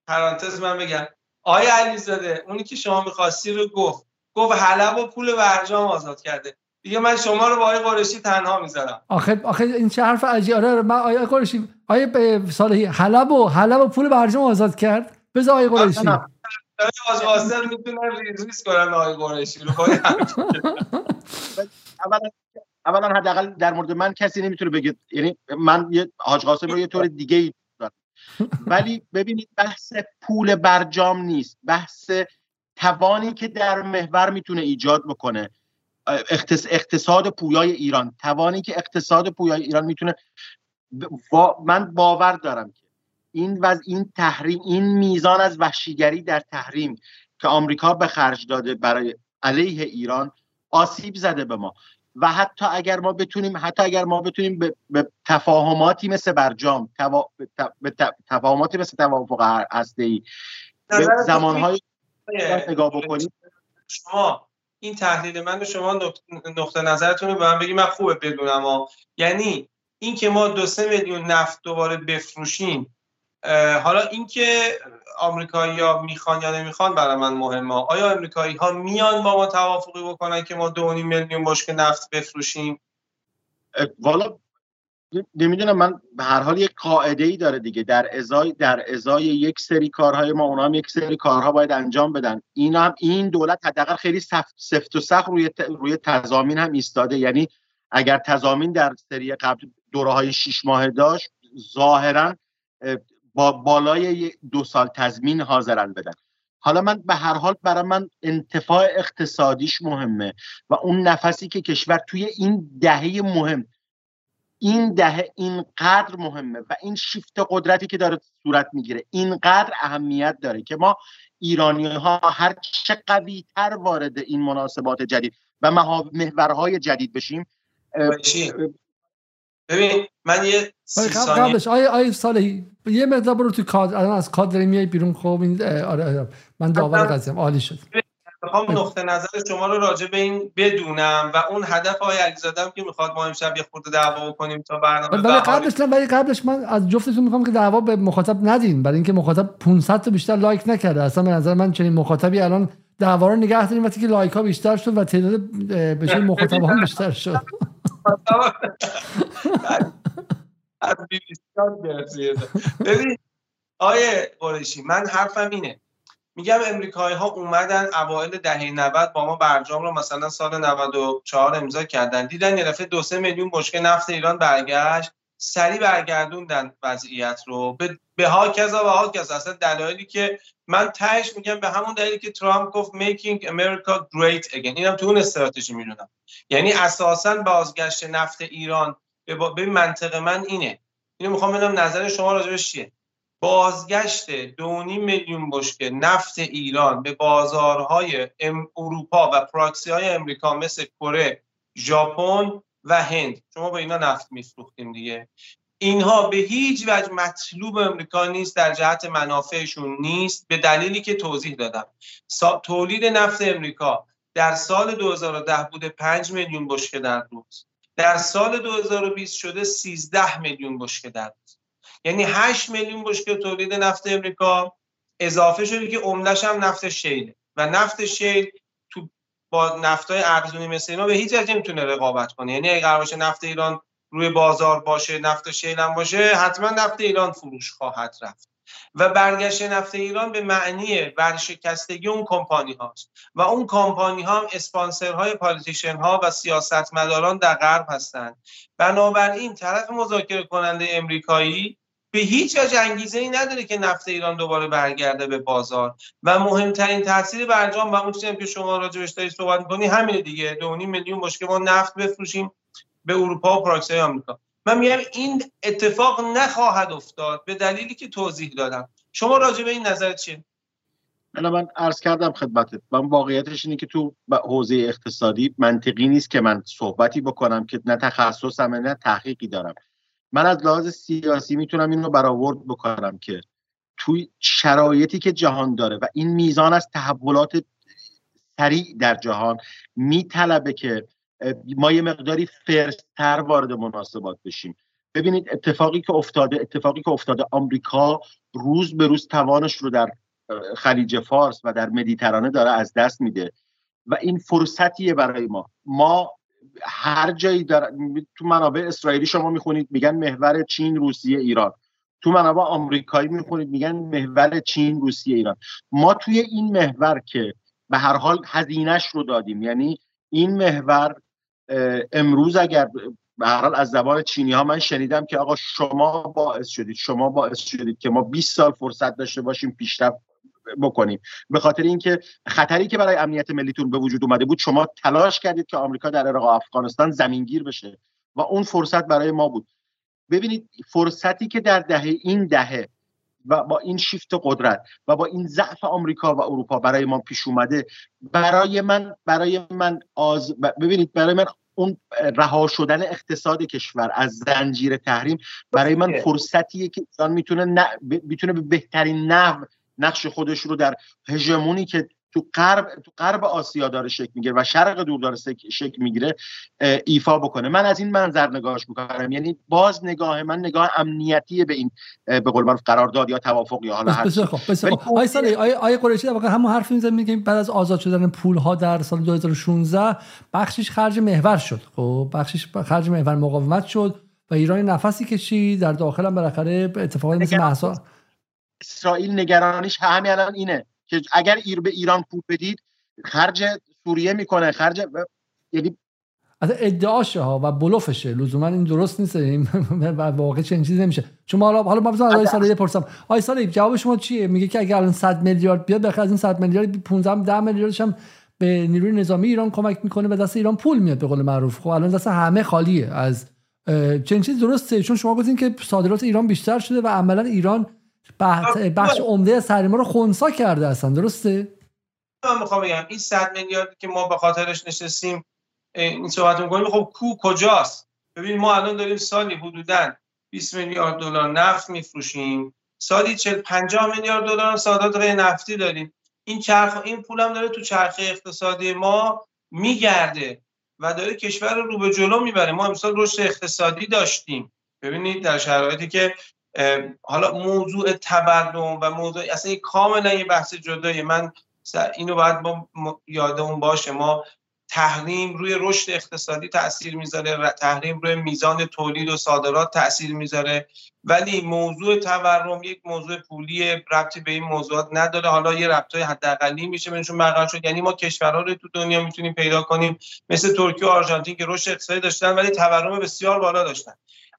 پرانتز من بگم. آقای علیزاده اونی که شما می‌خواستی رو گفت. گفت حلب و پول برجام آزاد کرده. دیگه من شما رو با آقای قرشی تنها می‌ذارم. آخه آخه این چه حرف عجیبه. آره من آقای قرشی آقای به صالحی حلب و حلب و پول برجام آزاد کرد. بذار آقای قرشی از واسه می‌تونن ریز ریز کنن آقای قرشی رو. اولا اولا حداقل در مورد من کسی نمی‌تونه بگه یعنی من یه حاج قاسم رو یه طور دیگه ای ولی ببینید بحث پول برجام نیست. بحث توانی که در محور می‌تونه ایجاد بکنه. اقتصاد پویای ایران. توانی که اقتصاد پویای ایران می‌تونه من باور دارم که این وز این تحریم این میزان از وحشیگری در تحریم که آمریکا به خرج داده برای علیه ایران آسیب زده به ما. و حتی اگر ما بتونیم حتی اگر ما بتونیم به, به تفاهماتی مثل برجام توا... به تفاهماتی مثل توافق هسته ای به زمانهای نگاه بکنیم شما این تحلیل من رو شما نقطه نظرتون رو به من بگی من خوبه بدونم یعنی این که ما دو سه میلیون نفت دوباره بفروشیم حالا اینکه آمریکایی ها می‌خوان یا نمی‌خوان برای من مهمه. آیا آمریکایی ها میان با ما توافقی بکنن که ما دو میلیون بشکه نفت بفروشیم؟ والا نمی‌دونم من به هر حال یک قاعده ای داره دیگه. در ازای در ازای یک سری کارهای ما اونا هم یک سری کارها باید انجام بدن. این هم این دولت حداقل خیلی سفت, سفت و سخت روی روی تضامین هم ایستاده. یعنی اگر تضامین در سری قبل دوره های شیش ماه داشت ظاهرا با بالای دو سال تضمین حاضرن بدن. حالا من به هر حال برای من انتفاع اقتصادیش مهمه و اون نفسی که کشور توی این دهه مهم این دهه اینقدر مهمه و این شیفت قدرتی که داره صورت می‌گیره اینقدر اهمیت داره که ما ایرانی ها هر چه قوی تر وارد این مناسبات جدید و محورهای جدید بشیم ببین من یه سی قبلش آیه آیه صالحی یه مقدار برو تو کادر. الان از کادر میای بیرون خب این آره, آره. من داور قضیه عالی شد. می‌خوام نقطه نظر شما رو راجع به این بدونم و اون هدف آقای علیزاده که می‌خواد ما امشب یه خورده دعوا کنیم تا برنامه ولی قبلش ولی قبلش من از جفتتون می‌خوام که دعوا به مخاطب ندین. برای اینکه مخاطب 500 تا بیشتر لایک نکرده. اصلا به نظر من چنین مخاطبی الان دعوا رو نگه داریم وقتی که لایک ها بیشتر شد و تعداد به مخاطب هم بیشتر شد. ببین آیه قریشی من حرفم اینه. میگم امریکایی ها اومدن اوایل دهه 90 با ما برجام رو مثلا سال 94 امضا کردن. دیدن یه دفعه دو سه میلیون بشکه نفت ایران برگشت. سریع برگردوندن وضعیت رو. به, به ها کذا و ها کذا اصلا دلایلی که من تهش میگم به همون دلیلی که ترامپ گفت making America great again. اینم تو اون استراتژی می‌دونم. یعنی اساسا بازگشت نفت ایران به, به منطق من اینه. اینو می‌خوام بدم نظر شما راجبش چیه. بازگشت دونی میلیون بشکه نفت ایران به بازارهای اروپا و پراکسی های امریکا مثل کره ژاپن و هند. شما با اینا نفت میفروختیم دیگه. اینها به هیچ وجه مطلوب امریکا نیست در جهت منافعشون نیست به دلیلی که توضیح دادم. تولید نفت امریکا در سال 2010 بوده 5 میلیون بشکه در روز. در سال 2020 شده 13 میلیون بشکه در روز. یعنی 8 میلیون بشکه تولید نفت امریکا. اضافه شده که عمدش هم نفت شیله و نفت شیل تو با نفتای ارزونی مثل اینا به هیچ وجه نمی‌تونه رقابت کنه. یعنی قرار باشه نفت ایران روی بازار باشه نفت شیل هم باشه حتما نفت ایران فروش خواهد رفت. و برگشت نفت ایران به معنی ورشکستگی اون کمپانی هاست. و اون کمپانی ها هم اسپانسرهای پالیتیشن ها و سیاستمداران در غرب هستند. بنابراین طرف مذاکره کننده امریکایی به هیچ وجه انگیزه ای نداره که نفت ایران دوباره برگرده به بازار. و مهمترین تاثیر برجام و اون چیزی که شما راجبش دارید صحبت می‌کنی همینه دیگه. 2.5 میلیون بشکه ما نفت بفروشیم. به اروپا و پراکسای آمریکا. من میگم این اتفاق نخواهد افتاد به دلیلی که توضیح دادم. شما راجع به این نظر چیه من من عرض کردم خدمتت. من واقعیتش اینه که تو حوزه اقتصادی منطقی نیست که من صحبتی بکنم که نه تخصصم نه تحقیقی دارم. من از لحاظ سیاسی می‌تونم این رو برآورد بکنم که توی شرایطی که جهان داره و این میزان از تحولات سریع در جهان میطلبه که ما یه مقداری فرستر وارد مناسبات بشیم. ببینید اتفاقی که افتاده اتفاقی که افتاده آمریکا روز به روز توانش رو در خلیج فارس و در مدیترانه داره از دست میده و این فرصتیه برای ما. ما هر جایی در تو منابع اسرائیلی شما می‌خونید میگن محور چین روسیه ایران. تو منابع آمریکایی می‌خونید میگن محور چین روسیه ایران. ما توی این محور که به هر حال هزینهش رو دادیم یعنی این محور امروز اگر به از زبان چینی ها من شنیدم که آقا شما باعث شدید شما باعث شدید که ما 20 سال فرصت داشته باشیم پیشرفت بکنیم. به خاطر اینکه خطری که برای امنیت ملیتون به وجود اومده بود شما تلاش کردید که آمریکا در عراق و افغانستان زمینگیر بشه و اون فرصت برای ما بود. ببینید فرصتی که در دهه این دهه و با این شیفت قدرت و با این ضعف آمریکا و اروپا برای ما پیش اومده. برای من برای من آز ببینید برای من اون رها شدن اقتصاد کشور از زنجیره تحریم برای من فرصتیه که انسان می‌تونه می‌تونه به بهترین نحو نقش خودش رو در هژمونی که تو غرب تو غرب آسیا داره شکل می‌گیره و شرق دور داره شکل می‌گیره ایفا بکنه. من از این منظر نگاهش می‌کنم. یعنی باز نگاه من نگاه امنیتی به این به قول معروف قرارداد یا توافق یا حالا هر بسیار خوب بسیار خوب. آقای آقای قریشی واقعا همون حرف می‌زنه میگه بعد از آزاد شدن پول ها در سال 2016 بخشش خرج محور شد. خب بخشش خرج محور مقاومت شد و ایران نفسی کشید. در داخل هم بالاخره اتفاقی مثل مهسا اسرائیل نگرانیش همین الان اینه. که اگر ایر به ایران پول بدید خرج سوریه می‌کنه خرج یعنی از ادعاشه ها و بلوفشه. لزوما این درست نیست. این واقع چنین چیزی نمیشه. چون حالا حالا ما بزن آقای سالی بپرسم. آقای سالی جواب شما چیه؟ میگه که اگر الان 100 میلیارد بیاد بخاطر از این 100 میلیارد 15 10 میلیاردش هم به نیروی نظامی ایران کمک می‌کنه و دست ایران پول میاد به قول معروف. خب الان دست همه خالیه. از چنین چیز درسته. چون شما گفتین که صادرات ایران بیشتر شده و عملا ایران بخش عمده از ما رو خونسا کرده اصلا درسته؟ من می‌خوام بگم این 100 میلیارد که ما به خاطرش نشستیم این صحبت می‌کنیم خب کو کجاست؟ ببین ما الان داریم سالی حدودا 20 میلیارد دلار نفت میفروشیم. سالی 40 50 میلیارد دلار صادرات غیر نفتی داریم. این چرخ این پولم داره تو چرخه اقتصادی ما میگرده و داره کشور رو رو به جلو می‌بره. ما امسال رشد اقتصادی داشتیم. ببینید در شرایطی که حالا موضوع تورم و موضوع اصلا کاملا یه بحث جدایی من اینو باید با یادمون باشه. ما تحریم روی رشد اقتصادی تاثیر می‌ذاره تحریم روی میزان تولید و صادرات تاثیر می‌ذاره. ولی موضوع تورم یک موضوع پولی ربطی به این موضوعات نداره. حالا یه ربطای حداقلی میشه بینشون برقرار شد. یعنی ما کشورها رو تو دنیا می‌تونیم پیدا کنیم. مثل ترکیه و آرژانتین که رشد اقتصادی داشتن ولی تورم بسیار بالا داشتن.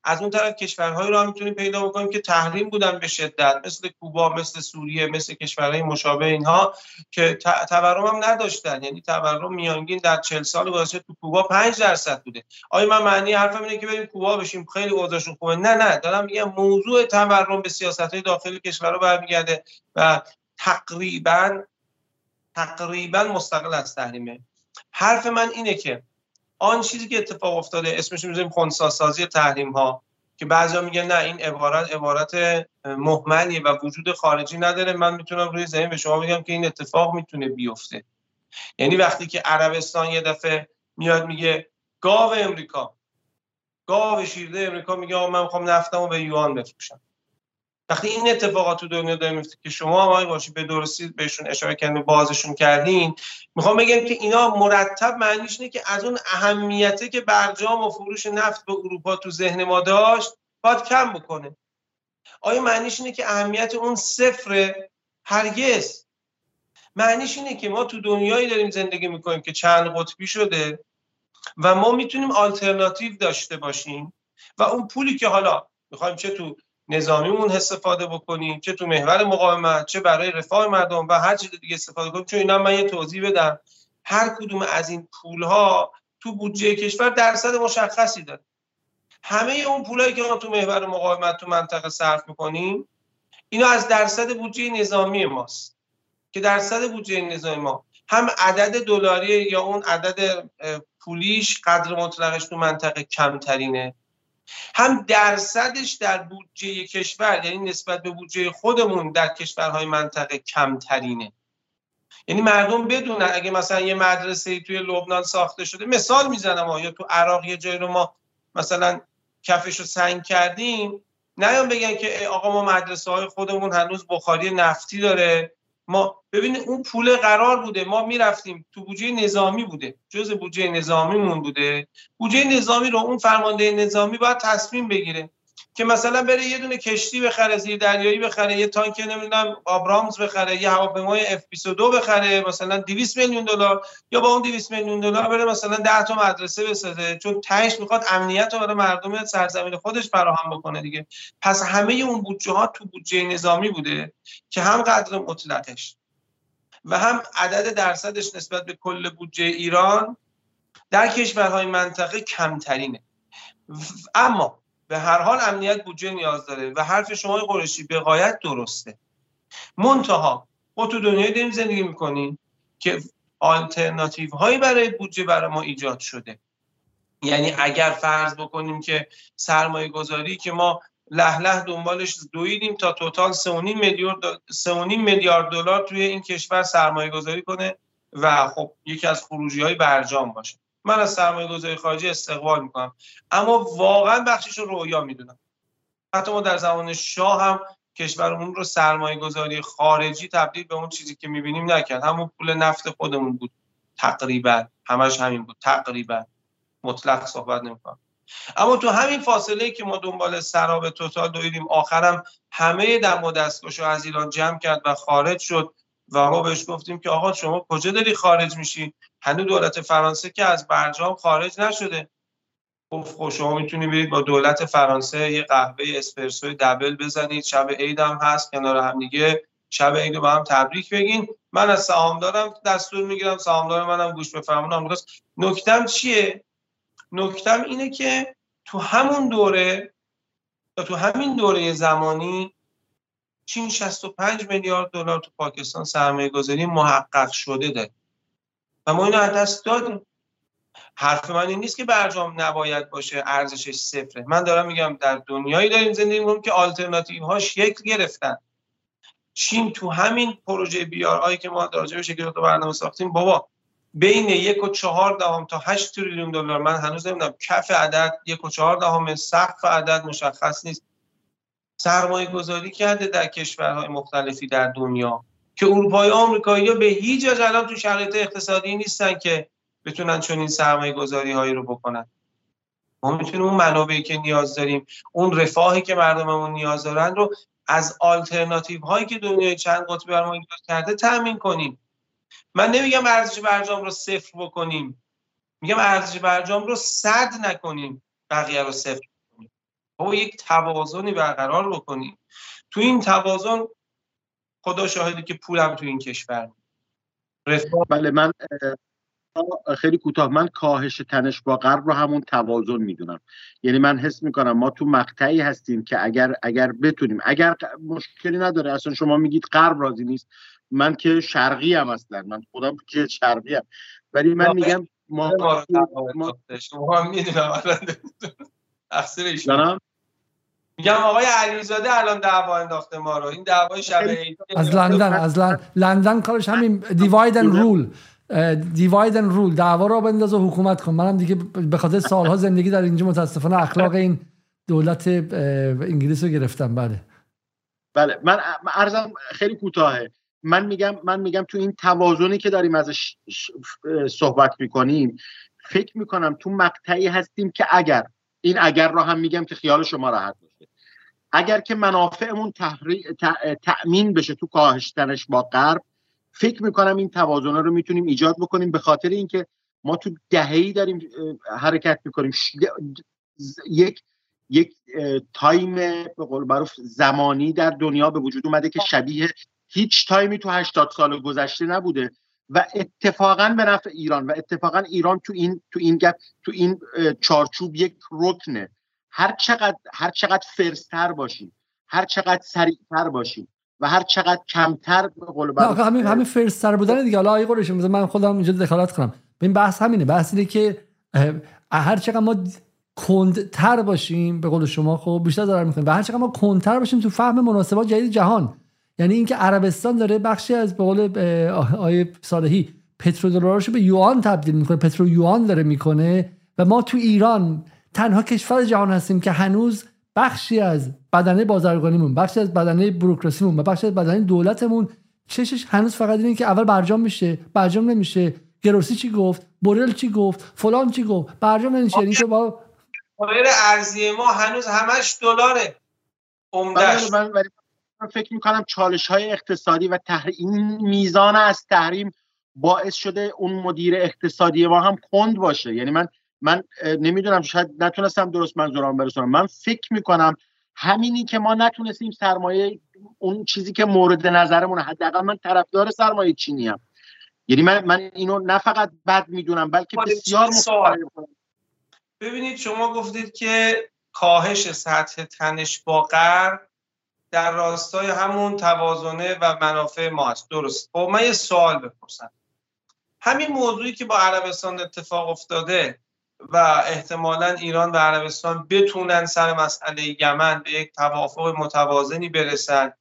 از اون طرف کشورهایی رو هم می‌تونیم پیدا بکنیم که تحریم بودن به شدت مثل کوبا مثل سوریه مثل کشورهای مشابه اینها که تورم هم نداشتن. یعنی تورم میانگین در 40 سال گذشته تو کوبا 5 درصد بوده. آیا من معنی حرفم اینه که بریم کوبا بشیم؟ خیلی اوضاعشون خوبه. نه نه. دارم میگم موضوع تورم به سیاست های داخلی کشورها برمیگرده و تقریبا تقریبا مستقل از تحریمه. حرف من اینه که آن چیزی که اتفاق افتاده اسمش می‌ذاریم خونساسازی تحریم ها که بعضیا میگن نه این عبارت عبارت مهمنیه و وجود خارجی نداره. من می‌تونم روی زمین به شما بگم که این اتفاق می‌تونه بیفته. یعنی وقتی که عربستان یه دفعه میاد میگه گاو امریکا گاو شیرده امریکا میگه من می‌خوام نفتمو به یوان بفروشم. وقتی این اتفاقات تو دنیا داره میفته که شما هم باشی به درستی بهشون اشاره کردین بازشون کردین می‌خوام بگم که اینا مرتب معنیش اینه که از اون اهمیته که برجام و فروش نفت به اروپا تو ذهن ما داشت باید کم بکنه. آیا معنیش اینه که اهمیت اون صفر هرگز؟ معنیش اینه که ما تو دنیایی داریم زندگی می‌کنیم که چند قطبی شده و ما می‌تونیم آلترناتیو داشته باشیم و اون پولی که حالا می‌خوایم چه تو نظامیمون استفاده بکنیم چه تو محور مقاومت چه برای رفاه مردم و هر چیز دیگه استفاده کنیم. چون اینا من یه توضیح بدم. هر کدوم از این پول ها تو بودجه کشور درصد مشخصی داره. همه اون پولایی که ما تو محور مقاومت تو منطقه صرف می‌کنیم اینا از درصد بودجه نظامی ماست. که درصد بودجه نظامی ما. هم عدد دلاری یا اون عدد پولیش قدر مطلقش تو منطقه کمترینه. هم درصدش در بودجه کشور یعنی نسبت به بودجه خودمون در کشورهای منطقه کمترینه. یعنی مردم بدونن اگه مثلا یه مدرسه توی لبنان ساخته شده مثال می‌زنم یا تو عراق یه جایی رو ما مثلا کفش رو سنگ کردیم؟ نیان بگن که آقا ما مدرسه های خودمون هنوز بخاری نفتی داره. ما ببینید اون پول قرار بوده ما می‌رفتیم تو بودجه نظامی بوده جز بودجه نظامیمون بوده. بودجه نظامی رو اون فرمانده نظامی باید تصمیم بگیره. که مثلا بره یه دونه کشتی بخره زیر دریایی بخره یه تانک نمی‌دونم آبرامز بخره یه هواپیمای اف 22 بخره مثلا 200 میلیون دلار یا با اون 200 میلیون دلار بره مثلا 10 تا مدرسه بسازه. چون تهش می‌خواد امنیت رو برای مردم سرزمین خودش فراهم بکنه دیگه. پس همه اون بودجه ها تو بودجه نظامی بوده که هم قدر مطلقش و هم عدد درصدش نسبت به کل بودجه ایران در کشورهای منطقه کمترینه. اما به هر حال امنیت بودجه نیاز داره و حرف شما قرشی به غایت درسته. منتها ما تو دنیای داریم زندگی می‌کنیم که آلترناتیو هایی برای بودجه برای ما ایجاد شده. یعنی اگر فرض بکنیم که سرمایه گذاری که ما لح لح دنبالش دویدیم تا توتال 3.5 میلیارد 3.5 میلیارد دلار توی این کشور سرمایه گذاری کنه و خب یکی از خروجی های برجام باشه. من از سرمایه گذاری خارجی استقبال می‌کنم. اما واقعا بخشش رو رویا می‌دونم. حتی ما در زمان شاه هم کشورمون رو سرمایه گذاری خارجی تبدیل به اون چیزی که می‌بینیم نکرد. همون پول نفت خودمون بود. تقریبا. همش همین بود. تقریبا. مطلق صحبت نمی‌کنم. اما تو همین فاصله که ما دنبال سراب توتال دویدیم آخرم همه دم و دستگاهش از ایران جمع کرد و خارج شد و ما بهش گفتیم که آقا شما کجا داری خارج میشی؟ هنوز دولت فرانسه که از برجام خارج نشده. گفت خب شما می‌تونید برید با دولت فرانسه یه قهوه اسپرسو دبل بزنید. شب عید هم هست کنار هم دیگه. شب عید با هم تبریک بگین. من از سهامدارم دستور می‌گیرم. سهامدار منم گوش به فرمان نکتم چیه؟ نکتم اینه که تو همون دوره یا تو همین دوره زمانی چین 65 میلیارد دلار تو پاکستان سرمایه گذاری محقق شده داره. و ما اینو از دست دادیم. حرف من این نیست که برجام نباید باشه ارزشش صفره. من دارم میگم در دنیایی داریم زندگی می‌کنیم که آلترناتیو ها شکل گرفتن. چین تو همین پروژه بیار آی که ما در شکل برنامه ساختیم بابا بین یک و چهار دهم تا هشت تریلیون دلار. من هنوز نمی‌دونم کف عدد یک و چهار دهم سقف عدد مشخص نیست. سرمایه گذاری کرده در کشورهای مختلفی در دنیا. که اروپایی آمریکایی ها به هیچ وجه الان تو شرایط اقتصادی نیستن که بتونن چون این سرمایه گذاری هایی رو بکنن. ما می‌تونیم اون منابعی که نیاز داریم اون رفاهی که مردممون نیاز دارن رو از آلترناتیو هایی که دنیای چند قطبی بر ما ایجاد کرده تامین کنیم. من نمیگم ارزش برجام رو صفر بکنیم. میگم ارزش برجام رو صد نکنیم بقیه رو صفر کنیم یک توازنی برقرار بکنیم. تو این توازن خدا شاهدی که پولم تو این کشور. بله من خیلی کوتاه. من کاهش تنش با غرب رو همون توازن می‌دونم. یعنی من حس می‌کنم ما تو مقطعی هستیم که اگر اگر بتونیم اگر مشکلی نداره اصلا شما میگید غرب راضی نیست. من که شرقی هم اصلا. من خودم که شرقی هم ولی من میگم ما شما می‌دونم میگم آقای علیزاده الان دعوا انداخته ما رو. این دعوای شب از لندن از لندن کارش همین دیواید اند رول دیواید رول دعوا را بنداز و حکومت کن. منم دیگه به خاطر سالها زندگی در اینجا متاسفانه اخلاق این دولت انگلیس رو گرفتم. بله. بله. من ارزم خیلی کوتاهه. من میگم من میگم تو این توازنی که داریم ازش صحبت می‌کنیم فکر می‌کنم تو مقطعی هستیم که اگر این اگر را هم میگم که خیال شما راحت اگر که منافعمون تأمین بشه تو کاهشتنش با غرب فکر می‌کنم این توازن رو می‌تونیم ایجاد بکنیم به خاطر اینکه ما تو دهه‌ای داریم حرکت می‌کنیم. یک یک time به قول معروف زمانی در دنیا به وجود اومده که شبیه هیچ time ی تو 80 سال گذشته نبوده و اتفاقا به نفع ایران و اتفاقا ایران تو این تو این gap تو این چارچوب یک رکنه. هر چقدر هر چقدر faster باشیم هر چقدر سریعتر باشیم و هر چقدر کمتر به قول همین همین فرستر بودن دیگه. حالا آیه قرش من خودم اینجا دخالت کنم. این بحث همینه. بحث اینه که هر چقدر ما کندتر باشیم به قول شما خب بیشتر ضرر می‌کنیم و هر چقدر ما کندتر باشیم تو فهم مناسبات جدید جهان. یعنی اینکه عربستان داره بخشی از به قول آیه صالحی پترودلارشو به یوان تبدیل می‌کنه. پترو یوان داره می‌کنه. و ما تو ایران تنها کشور جهان هستیم که هنوز بخشی از بدنه بازرگانیمون بخشی از بدنه بروکراسیمون و بخشی از بدنه دولتمون چشش هنوز فقط اینه که اول برجام میشه برجام نمیشه. گروسی چی گفت؟ بورل چی گفت؟ فلان چی گفت؟ برجام نمیشه یعنی که با ارزی ما هنوز همش دلاره. عمدهش من فکر می‌کنم چالش های اقتصادی و این میزان از تحریم باعث شده اون مدیر اقتصادی ما هم کند باشه. یعنی من من نمی‌دونم شاید نتونستم درست منظورم برسونم. من فکر می‌کنم همینی که ما نتونستیم سرمایه اون چیزی که مورد نظرمونه. حداقل من طرفدار سرمایه چینی هم یعنی من من اینو نه فقط بد می‌دونم بلکه بسیار ببینید شما گفتید که کاهش سطح تنش با غرب در راستای همون توازنه و منافع ما است درست. خب من یه سوال بپرسم. همین موضوعی که با عربستان اتفاق افتاده و احتمالا ایران و عربستان بتونن سر مسئله یمن به یک توافق متوازنی برسن.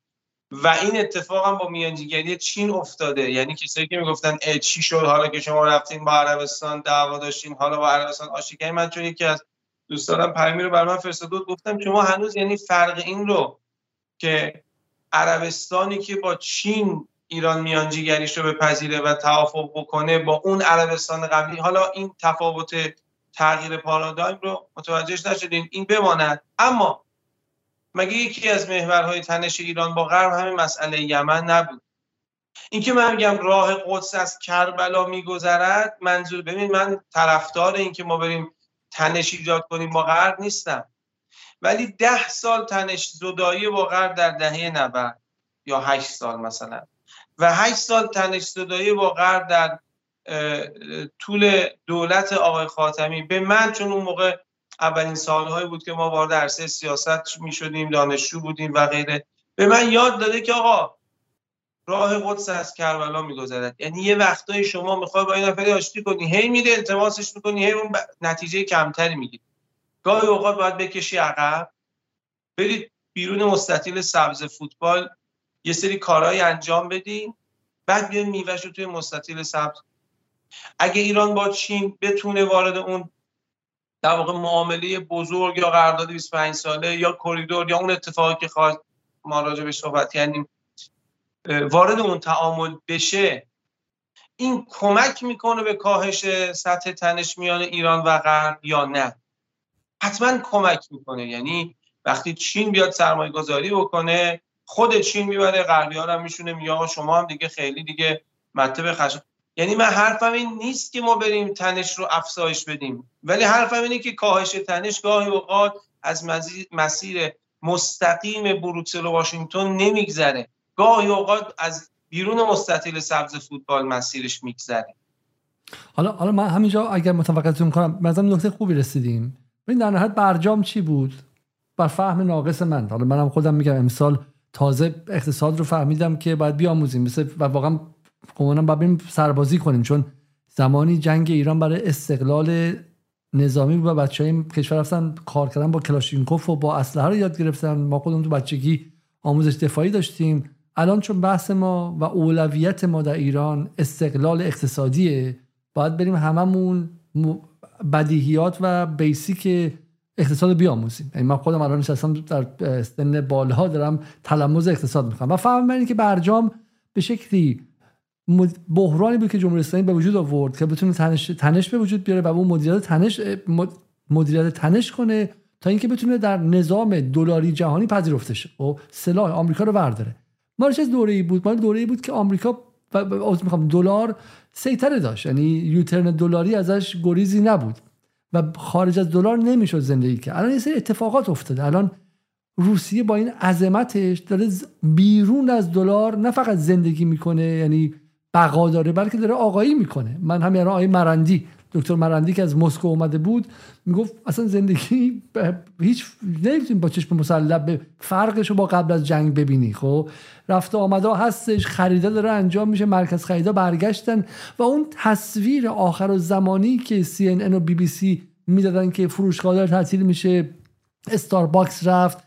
و این اتفاق هم با میانجیگری چین افتاده. یعنی کسایی که می‌گفتن چی شد؟ حالا که شما رفتین با عربستان دعوا داشتین حالا با عربستان آشتی من چون یکی از دوستانم پیامی رو بر من فرستاد گفتم شما هنوز یعنی فرق این رو که عربستانی که با چین ایران میانجیگریش رو بپذیره و توافق بکنه با اون عربستان قبلی حالا این تفاوت تغییر پارادایم رو متوجهش نشدین این بماند. اما مگه یکی از محورهای تنش ایران با غرب همین مسئله یمن نبود؟ اینکه من میگم راه قدس از کربلا میگذرد منظور ببین من طرفدار این که ما بریم تنش ایجاد کنیم با غرب نیستم. ولی ده سال تنش زدایی با غرب در دهه 90 یا هشت سال مثلا. و هشت سال تنش زدایی با غرب در طول دولت آقای خاتمی. به من چون اون موقع اولین سالهایی بود که ما وارد عرصه سیاست می شدیم دانشجو بودیم و غیره به من یاد داده که آقا راه قدس از کربلا میگذرد. یعنی یه وقتایی شما می‌خوای با این نفری آشتی کنی هی میده التماسش می‌کنی هی اون نتیجه کمتری می‌گیری. گاهی اوقات باید بکشی عقب برید بیرون مستطیل سبز فوتبال یه سری کارهایی انجام بدین بعد بیاین میوهش توی مستطیل سبز اگه ایران با چین بتونه وارد اون در واقع معامله بزرگ یا قرارداد 25 ساله یا کریدور یا اون اتفاقی که خواهد ما راجع به صحبت کردیم وارد اون تعامل بشه این کمک می‌کنه به کاهش سطح تنش میان ایران و غرب یا نه؟ حتما کمک می‌کنه. یعنی وقتی چین بیاد سرمایه گذاری بکنه خود چین می‌بره غربی ها هم میشونه میگه شما هم دیگه خیلی دیگه مطلب خشم. یعنی من حرفم این نیست که ما بریم تنش رو افزایش بدیم. ولی حرفم اینه که کاهش تنش گاهی اوقات از مسیر مستقیم بروکسل و واشنگتن نمیگذره. گاهی اوقات از بیرون مستطیل سبز فوتبال مسیرش میگذره. حالا حالا من همینجا اگر متوقعتون کنم مثلا نکته خوبی رسیدیم این در نهایت برجام چی بود؟ بر فهم ناقص من. حالا منم خودم میگم امسال تازه اقتصاد رو فهمیدم که باید بیاموزیم. مثل و واقعا گمانم باید سربازی کنیم چون زمانی جنگ ایران برای استقلال نظامی و بچه های کشور رفتن کار کردن با کلاشینکوف و با اسلحه رو یاد گرفتن. ما خودمون تو بچگی آموزش دفاعی داشتیم. الان چون بحث ما و اولویت ما در ایران استقلال اقتصادیه باید بریم هممون بدیهیات و بیسیک اقتصاد بیاموزیم. یعنی من خودم الان نشستم در سن بالها دارم تلموز اقتصاد می‌خوام. و فهم که برجام به شکلی بحرانی بود که جمهوری اسلامی به وجود آورد که بتونه تنش, تنش به وجود بیاره و اون مدیریت تنش مدیریت تنش کنه تا اینکه بتونه در نظام دلاری جهانی پذیرفته شه. و خب، سلاح آمریکا رو برداره. ما چه دوره‌ای بود. ما دوره‌ای بود که آمریکا می‌خوام دلار سیطره داشت. یعنی یوترن دلاری ازش گریزی نبود و خارج از دلار نمی‌شد زندگی کرد. الان یه سری اتفاقات افتاده. الان روسیه با این عظمتش داره بیرون از دلار نه فقط زندگی می‌کنه یعنی بقا داره بلکه داره آقایی می‌کنه. من همین الان آقای مرندی دکتر مرندی که از مسکو اومده بود می‌گفت اصلا زندگی هیچ نمی‌تونیم با چشم مسلح به فرقش رو با قبل از جنگ ببینی خب؟ رفته آمده هستش خریده داره انجام میشه مرکز خریدا برگشتن و اون تصویر آخرالزمانی که CNN و بی بی سی می‌دادن که فروشگاه داره تعطیل میشه استارباکس رفت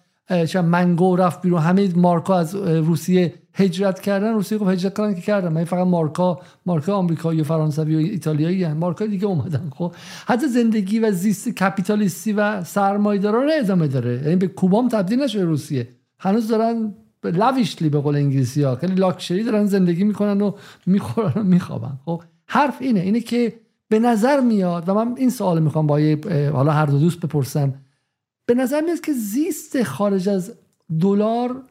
منگو رفت بیرون همه مارکا از روسیه هجرت کردن روسیه خب هجرت کردن که کردن من فقط مارکا مارکا آمریکایی و فرانسوی و ایتالیایی هستن مارکا دیگه اومدن. خب حتی زندگی و زیست کپیتالیستی و سرمایه‌دارانه ادامه داره. یعنی به کوبا هم تبدیل نشده روسیه. هنوز دارن lavishly به قول انگلیسی ها. خیلی لاکچری دارن زندگی می‌کنن و می‌خورن و میخوابن. خب حرف اینه. اینه که به نظر میاد و من این سوال می‌خوام با حالا هر دو دوست بپرسم به نظر میاد که زیست خارج از دلار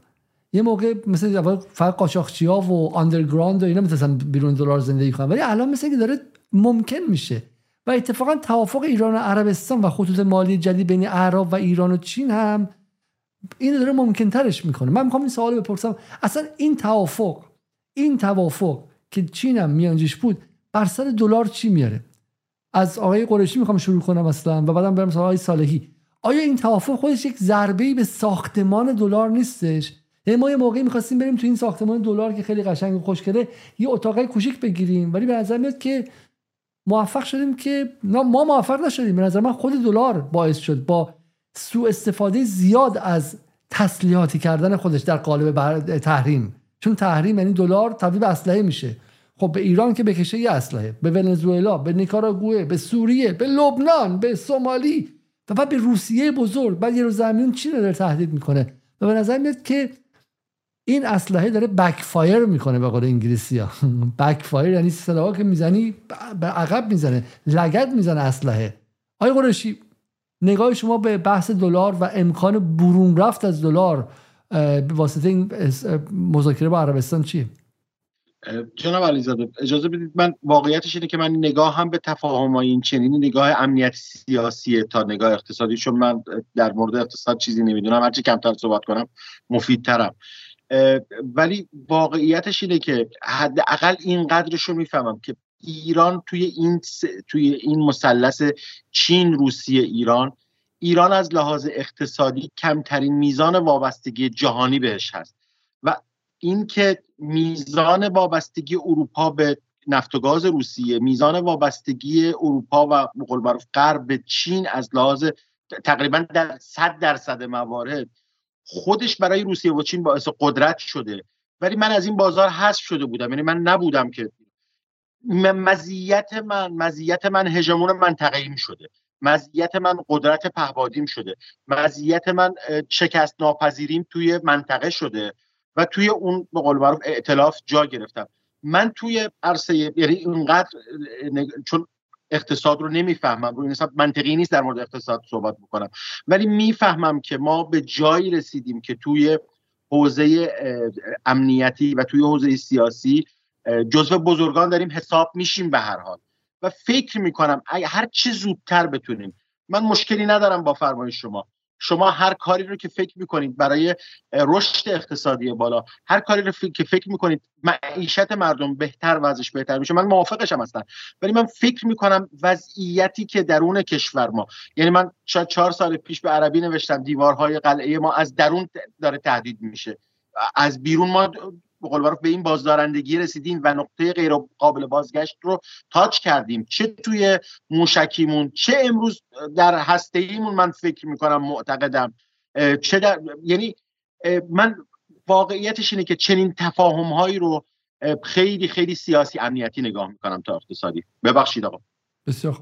یه موقع مثل فقط قاچاقچی ها و آندرگراند و اینا می‌تونن بیرون دلار زندگی کنن. ولی الان مثل که داره ممکن میشه. و اتفاقا توافق ایران و عربستان و خطوط مالی جدید بین عرب و ایران و چین هم این داره ممکن ترش می‌کنه. من می‌خوام این سوال بپرسم. اصلا این توافق این توافق که چین هم میانجیش بود بر سر دلار چی میاره؟ از آقای قریشی می‌خوام شروع کنم اصلا و بعدم برم سراغ آقای صالحی. آیا این توافق خودش یک ضربه به ساختمان دلار نیستش؟ یعنی ما یه موقعی می‌خواستیم بریم تو این ساختمان دلار که خیلی قشنگ و خوشگله یه اتاق کوچیک بگیریم. ولی به نظر میاد که موفق شدیم که ما موفق نشدیم. به نظر من خود دلار باعث شد با سوء استفاده زیاد از تسلیحاتی کردن خودش در قالب تحریم. چون تحریم یعنی دلار تبدیل به اسلحه میشه. خب به ایران که بکشه یه اسلحه به ونزوئلا به نیکاراگوئه به سوریه به لبنان به سومالی و بعد به روسیه بزرگ. بعد یه روز زمین چی رو تهدید می‌کنه؟ به نظر میاد که این اسلحه داره backfire می‌کنه به قول انگلیسی ها. backfire یعنی سلاحا که می‌زنی به عقب می‌زنه لگد می‌زنه اسلحه. آقای قرشی نگاه شما به بحث دلار و امکان برون رفت از دلار به واسطه این مذاکره با عربستان چیه؟ جناب علیزاده اجازه بدید من واقعیتش اینه که من نگاه هم به تفاهم این چنین نگاه امنیت سیاسیه تا نگاه اقتصادی چون من در مورد اقتصاد چیزی نمی‌دونم هرچی کمتر صحبت کنم مفیدترم. ولی واقعیتش اینه که حداقل این قدرش رو می‌فهمم که ایران توی این توی این مثلث چین روسیه ایران ایران از لحاظ اقتصادی کمترین میزان وابستگی جهانی بهش هست و اینکه میزان وابستگی اروپا به نفت و گاز روسیه میزان وابستگی اروپا و بقول غرب به چین از لحاظ تقریبا در صد درصد موارد خودش برای روسیه و چین باعث قدرت شده. ولی من از این بازار حذف شده بودم. یعنی من نبودم که مزیت من مزیت من هژمون منطقه‌ایم شده. مزیت من قدرت پهبادیم شده. مزیت من شکست ناپذیریم توی منطقه شده و توی اون به قول معروف ائتلاف جا گرفتم. من توی عرصه یعنی اینقدر چون اقتصاد رو نمی‌فهمم. روی نسبت منطقی نیست در مورد اقتصاد صحبت بکنم. ولی می‌فهمم که ما به جایی رسیدیم که توی حوزه امنیتی و توی حوزه سیاسی جزو بزرگان داریم حساب میشیم به هر حال. و فکر می‌کنم هر چه زودتر بتونیم. من مشکلی ندارم با فرمایش شما. شما هر کاری رو که فکر می‌کنید برای رشد اقتصادی بالا هر کاری رو که فکر می‌کنید معیشت مردم بهتر وضعش بهتر میشه من موافقشم هستم. ولی من فکر می‌کنم وضعیتی که درون کشور ما یعنی من شاید چهار سال پیش به عربی نوشتم دیوارهای قلعه ما از درون داره تهدید میشه. از بیرون ما به قول به این بازدارندگی رسیدیم و نقطه غیر قابل بازگشت رو تاچ کردیم. چه توی موشکیمون چه امروز در هسته ایمون من فکر می‌کنم معتقدم. چه در یعنی من واقعیتش اینه که چنین تفاهم هایی رو خیلی خیلی سیاسی امنیتی نگاه می‌کنم تا اقتصادی. ببخشید آقا. بسیار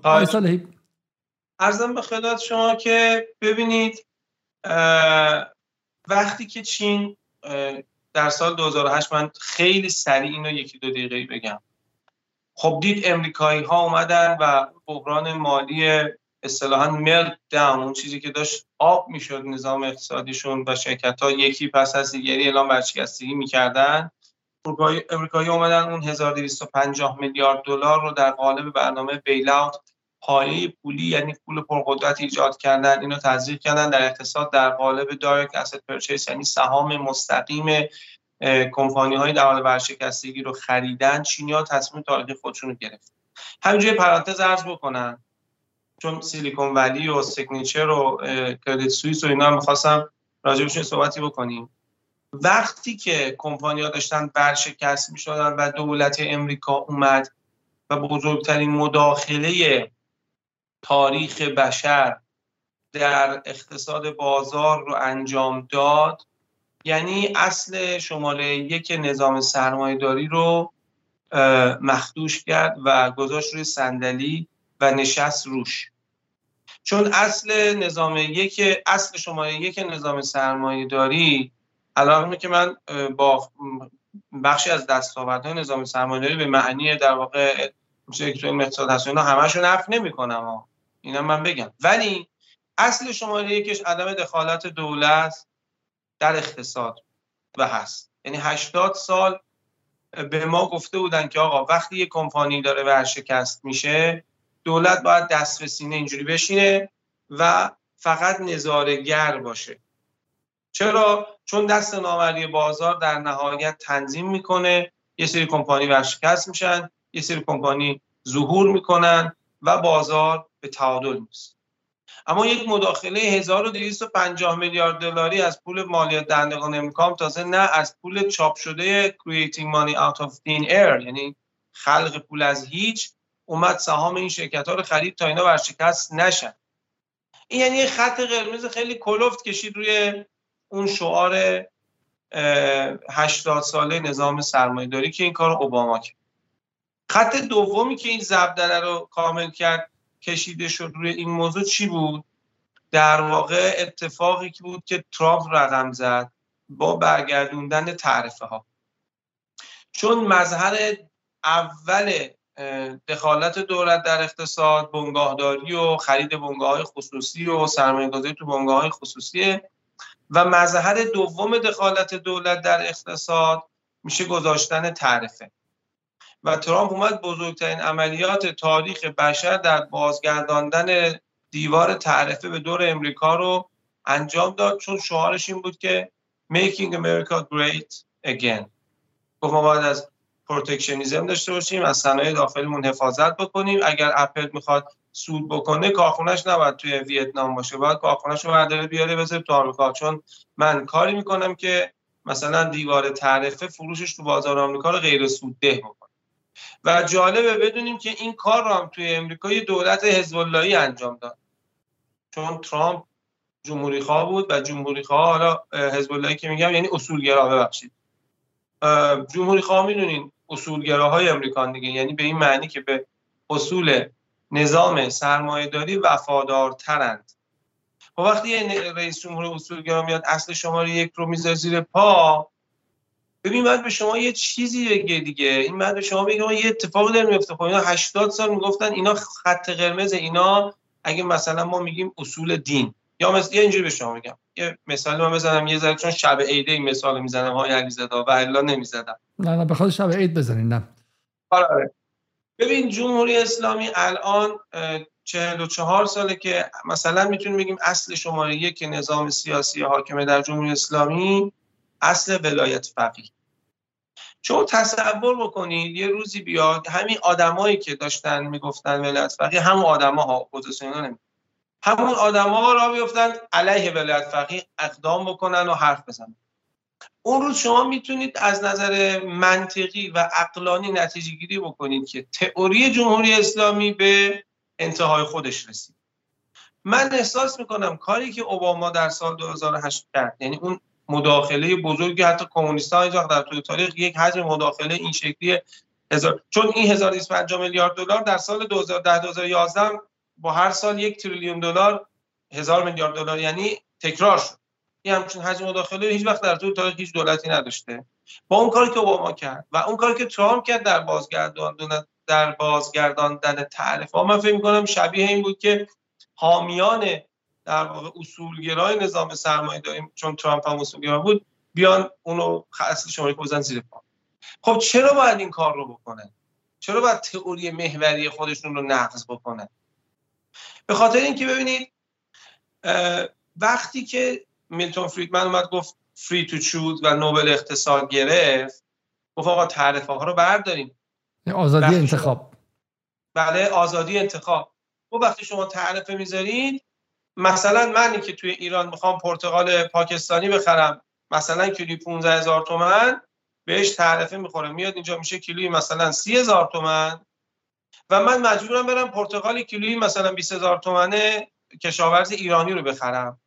ارزم به خدمت شما که ببینید وقتی که چین در سال 2008 من خیلی سریع اینو یکی دو دقیقه بگم. خب دید امریکایی ها اومدن و بحران مالی اصطلاحا ملت اون چیزی که داشت آب می‌شد نظام اقتصادیشون و شرکت ها یکی پس از دیگری اعلام برشکستگی می‌کردن. امریکایی اومدن اون 1250 میلیارد دلار رو در قالب برنامه بیل اوت پایه پولی یعنی پول پرقدرت ایجاد کردن اینو تزریق کردن در اقتصاد در قالب direct asset purchase یعنی سهام مستقیم کمپانی های در حال ورشکستگی رو خریدن. چینی ها تصمیم تاریخی خودشون رو گرفت همینجوری پرانتز عرض بکنن چون Silicon Valley و Signature و Credit Suisse و اینا هم می‌خواستم راجبشون صحبتی بکنیم. وقتی که کمپانی ها داشتن ورشکست می شدن و دولت امریکا اومد و بزرگترین مداخله تاریخ بشر در اقتصاد بازار رو انجام داد. یعنی اصل شماره یک نظام سرمایهداری رو مخدوش کرد و گذاشت روی صندلی و نشست روش. چون اصل نظام یک اصل شماره یک نظام سرمایه داری که من با بخشی از دستاوردهای نظام سرمایه داری به معنی در واقع اقتصاد همشون نفی نمی‌کنم اینا من بگم. ولی اصل شماره یکش عدم دخالت دولت در اقتصاد و هست. یعنی 80 سال به ما گفته بودن که آقا وقتی یه کمپانی داره ورشکست میشه دولت باید دست به سینه اینجوری بشینه و فقط نظارگر باشه. چرا؟ چون دست نامری بازار در نهایت تنظیم می‌کنه یه سری کمپانی ورشکست میشن یه سری کمپانی ظهور می‌کنن و بازار به تعادل می‌رسه. اما یک مداخله 1250 میلیارد دلاری از پول مالیات دهندگان امریکا تازه نه از پول چاپ شده creating money out of thin air یعنی خلق پول از هیچ اومد سهام این شرکت ها رو خرید تا اینا ورشکست نشن. این یعنی خط قرمز خیلی کلفت کشید روی اون شعار 80 ساله نظام داری که این کار اوباما کرد. خط دومی که این زبدره رو کامل کرد کشیده شد روی این موضوع چی بود؟ در واقع اتفاقی که بود که ترامپ رقم زد با برگردوندن تعرفه ها چون مظهر اول دخالت دولت در اقتصاد بنگاهداری و خرید بنگاه های خصوصی و سرمایه گذاری تو بنگاه های خصوصی و مظهر دوم دخالت دولت در اقتصاد میشه گذاشتن تعرفه. و ترامپ اومد بزرگترین عملیات تاریخ بشر در بازگرداندن دیوار تعرفه به دور امریکا رو انجام داد چون شعارش این بود که Making America Great Again. گفت ما باید از protectionism داشته باشیم از صنایع داخلیمون حفاظت بکنیم. اگر اپل می‌خواد سود بکنه کارخونهش نباید توی ویتنام باشه باید کارخونهش رو برداره بیاره بذاره تو آمریکا. چون من کاری می‌کنم که مثلا دیوار تعرفه فروشش تو بازار آمریکا رو غیر سودده بکنه. و جالبه بدونیم که این کار رو هم توی امریکا یه دولت حزب انجام داد. چون ترامپ جمهوری خواه بود و جمهوری خواه حالا حزب که میگم یعنی اصولگرا ببخشید. جمهوری خواه می‌دونین اصولگراهای امریکان دیگه یعنی به این معنی که به اصول نظام سرمایهداری وفادارترند. و خب وقتی یه رئیس جمهور اصولگرا میاد اصل شماره یک رو می‌ذاره زیر پا ببین بعد به شما یه چیزی بگه دیگه. این بعد به شما بگه یه اتفاقی داره میفته. خب اینا 80 سال می‌گفتن اینا خط قرمز اینا اگه مثلا ما میگیم اصول دین. یا مثلا یه اینجوری به شما میگم. یه مثال من بزنم یه ذره چون شب عید این مثال می‌زنم. های علیزاده و الا نمی‌زدم. نه نه بخواد شب عید بزنین نه. آره،, آره. ببین جمهوری اسلامی الان 44 ساله که مثلا می‌تونیم بگیم اصل شماره یک نظام سیاسی حاکمه در جمهوری اسلامی اصل ولایت فقیه. چون تصور بکنید یه روزی بیاد همین آدمایی که داشتن می‌گفتن ولایت فقیه همون آدما ها اپوزیسیون همون آدما را بیفتن علیه ولایت فقیه اقدام بکنن و حرف بزنن. اون روز شما می‌تونید از نظر منطقی و عقلانی نتیجه گیری بکنید که تئوری جمهوری اسلامی به انتهای خودش رسید. من احساس می‌کنم کاری که اوباما در سال 2008 کرد یعنی اون مداخله بزرگی حتی کمونیست ها در طول تاریخ یک حجم مداخله این شکلی هزار چون این 1250 میلیارد دلار در سال 2010 2011 با هر سال یک تریلیون دلار هزار میلیارد دلار یعنی تکرار شد. این همچین حجم مداخله هیچ وقت در طول تاریخ هیچ دولتی نداشته. با اون کاری که اوباما کرد و اون کاری که ترامپ کرد در بازگردان در بازگرداندن تعرفه. من فکر می‌کنم شبیه این بود که حامیان در واقع اصولگرای نظام سرمایه داریم چون ترامپ هم اصولگرا بود بیان اونو اصل شماره بزن زیر پا. خب چرا باید این کار رو بکنه چرا باید تئوری محوری خودشون رو نقض بکنه به خاطر اینکه ببینید وقتی که میلتون فریدمن اومد گفت فری تو چود و نوبل اقتصاد گرفت گفت آقا تعرفه ها رو برداریم. آزادی انتخاب. بله آزادی انتخاب. و وقتی شما تعرفه می‌ذارید مثلا منی که توی ایران می‌خوام پرتغال پاکستانی بخرم مثلا کیلوی 15 هزار تومن بهش تعرفه می‌خوره. میاد اینجا میشه کیلوی مثلا 30 هزار تومن و من مجبورم برم پرتغال کیلوی مثلا 20 هزار تومنه کشاورز ایرانی رو بخرم.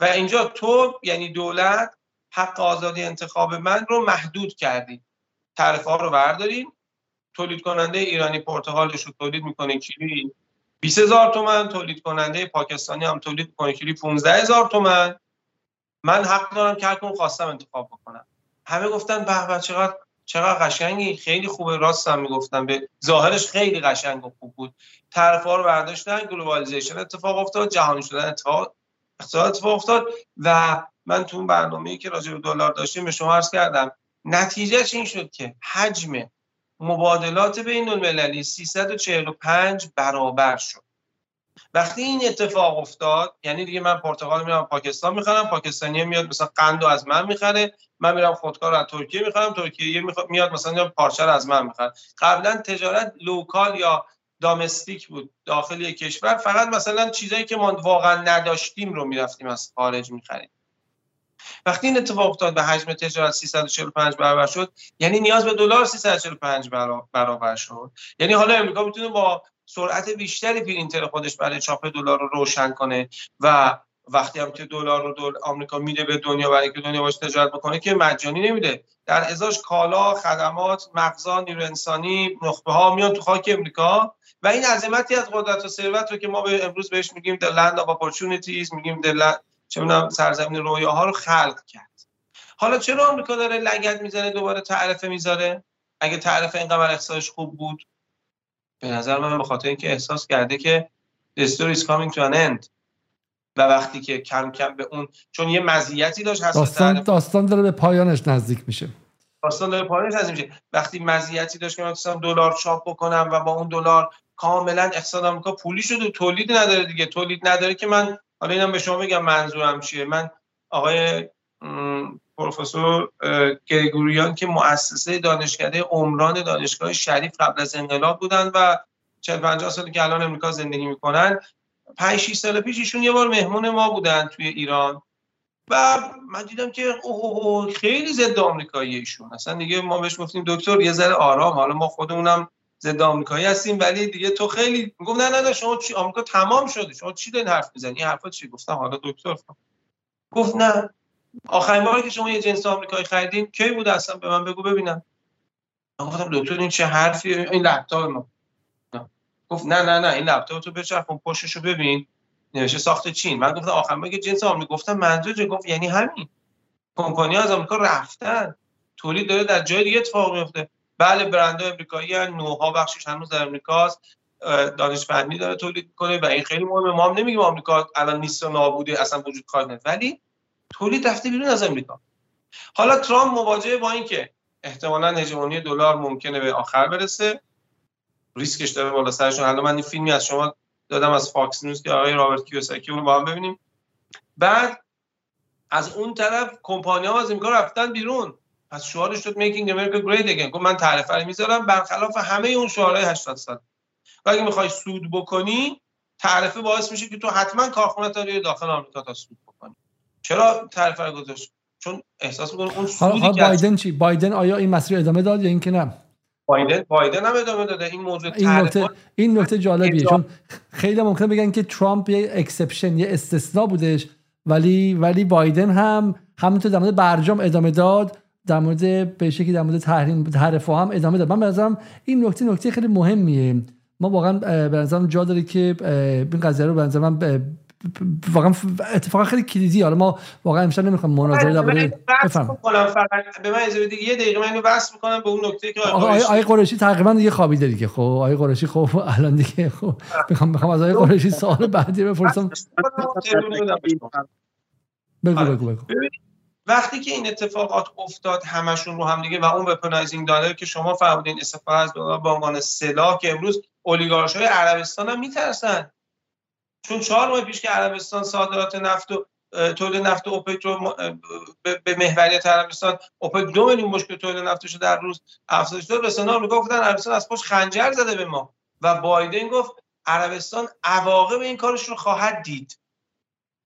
و اینجا تو یعنی دولت حق آزادی انتخاب من رو محدود کردی. تعرفه ها رو برداریم. تولید کننده ایرانی پرتغالش رو تولید می‌کنه کیلویی 20 هزار تومن تولید کننده پاکستانی هم تولید می‌کنه کیلویی 15 هزار تومن. من حق دارم که هر خواستم انتخاب بکنم. همه گفتن به به چقدر چقدر قشنگی. خیلی خوبه. راستم می‌گفتن. به ظاهرش خیلی قشنگ و خوب بود. طرف رو برداشتن globalization اتفاق افتاد. جهانی شدن اتفاق اقتصاد اتفاق افتاد. و من تو اون برنامه‌ای که راجع به دلار داشتیم به شما عرض کردم نتیجهش این شد که حجم مبادلات بین المللی 345 برابر شد. وقتی این اتفاق افتاد یعنی دیگه من پرتغال میرم پاکستان می‌خرم پاکستانی میاد مثلا قندو از من می‌خره من میرم خودکار از ترکیه می‌خرم ترکیه میاد مثلا پارچه از من می‌خره. قبلا تجارت local یا domestic بود داخل کشور فقط مثلا چیزایی که ما واقعا نداشتیم رو می‌رفتیم از خارج می‌خریم. وقتی این اتفاق افتاد به حجم تجارت 345 برابر شد یعنی نیاز به دلار 345 برابر شد. یعنی حالا امریکا می‌تونه با سرعت بیشتری پرینتر خودش برای چاپ دلار رو روشن کنه و وقتی هم که دلار رو دل آمریکا میده به دنیا برای اینکه دنیا باش تجارت بکنه که مجانی نمیده. در ازاش کالا خدمات مغزا نیرو انسانی نخبه ها میان تو خاک امریکا و این عظمتی از قدرت و ثروت رو که ما به امروز بهش میگیم the land of opportunities میگیم the چه می‌دونم سرزمین رویاها رو خلق کرد. حالا چرا آمریکا داره لگد می‌زنه دوباره تعرفه می‌ذاره؟ اگه تعرفه اینقدر احساسش خوب بود به نظر من به خاطر اینکه احساس کرده که the story is coming to an end. و وقتی که کم کم به اون چون یه مزیتی داشت داستان, داستان داره به پایانش نزدیک میشه. داستان داره پایانش نزدیک میشه. وقتی مزیتی داشت که من دلار چاپ بکنم و با اون دلار کاملا اقتصاد آمریکا پولی شده و تولید نداره دیگه. تولید نداره که من حالا اینم به شما بگم منظورم چیه. من آقای پروفسور گریگوریان که مؤسسه دانشکده عمران دانشگاه شریف قبل از انقلاب بودن و 40 50 سالی که الان امریکا زندگی می‌کنن 5 6 سال پیش ایشون یه بار مهمون ما بودن توی ایران. و من دیدم که اوه خیلی ضد آمریکایی ایشون. اصلا دیگه ما بهش گفتیم دکتر یه ذره آرام. حالا ما خودمونم ضد آمریکایی هستیم ولی دیگه تو خیلی گفت نه نه شما چی؟ آمریکا تمام شده. شما چی دارین حرف می‌زنی؟ این حرفا چی؟ گفتم حالا دکتر گفت نه. آخرین باری که شما یه جنس آمریکایی خریدین کی بود اصلا؟ به من بگو ببینم. من گفتم دکتر این چه حرفی؟ این لپتاپ ما. گفت نه نه نه این لپتاپ تو بچرخون پشتشو ببین. نوشته ساخت چین. من گفتم آخرین باری که جنس آمریکا گفتم منظور گفت یعنی همین. کمپانی از آمریکا رفتن. تولید داره در جای دیگه اتفاق میفته بله برند امریکایی هن نوها بخشش هنوز در امریکاست دانش فنی داره تولید کنه و این خیلی مهمه. ما هم نمیگیم آمریکا الان نیست و نابوده اصلا وجود خواهد ولی تولید رفته بیرون از امریکا حالا ترامپ مواجهه با اینکه احتمالا هژمونی دلار ممکنه به آخر برسه. ریسکش داره بالا سرشون. حالا من این فیلمی از شما دادم از فاکس نیوز که آقای رابرت کیوساکی اون با هم ببینیم. بعد از اون طرف کمپانی ها از امریکا رفتن بیرون. پس شعارش شد making America great again گفت من تعرفه رو می‌ذارم. برخلاف همه اون شعارهای 80 سال. و اگه می‌خوای سود بکنی تعرفه باعث میشه که تو حتما کارخونه تا داخل آمریکا تا سود بکنی. چرا تعرفه رو گذاشت؟ چون احساس می‌کنه اون سودی که بایدن چی؟ بایدن آیا این مسیر ادامه داد یا اینکه نه؟ بایدن بایدن هم ادامه داده. این موضوع این نکته این نکته جالبیه. چون خیلی ممکنه بگن که ترامپ یه exception یه استثنا بودش. ولی ولی بایدن هم همونطور در مورد برجام ادامه داد. در مورد به شکلی در مورد تحریم حرفا هم ادامه داد. من به نظرم این نکته نکته خیلی مهمیه. ما واقعا به نظرم جا داره که این قضیه رو به نظر من واقعا اتفاقا خیلی کلیدی حالا ما واقعا امشب نمی‌خوام مناظره درباره بفهم به من اجازه بدید یه دقیقه من بس می‌کنم به اون نکته که آقای آقای قریشی تقریبا دیگه خوابیده دیگه خب. آقای قریشی خب الان دیگه خب. می‌خوام می‌خوام از آقای قریشی سوال بعدی بپرسم. بگو بگو بگو. وقتی که این اتفاقات افتاد همشون رو هم دیگه و اون وپنایزینگ داره که شما فرمودین استفاده از دلار به عنوان سلاح که امروز اولیگارش های عربستان هم میترسن. چون چهار ماه پیش که عربستان صادرات نفت و تولید نفت اوپک رو به محوریت عربستان اوپک دو میلیون بشکه تولید نفتش رو در روز افزایش داد رسانه آمریکا گفتن عربستان از پشت خنجر زده به ما. و بایدن گفت عربستان عواقب این کارش رو خواهد دید.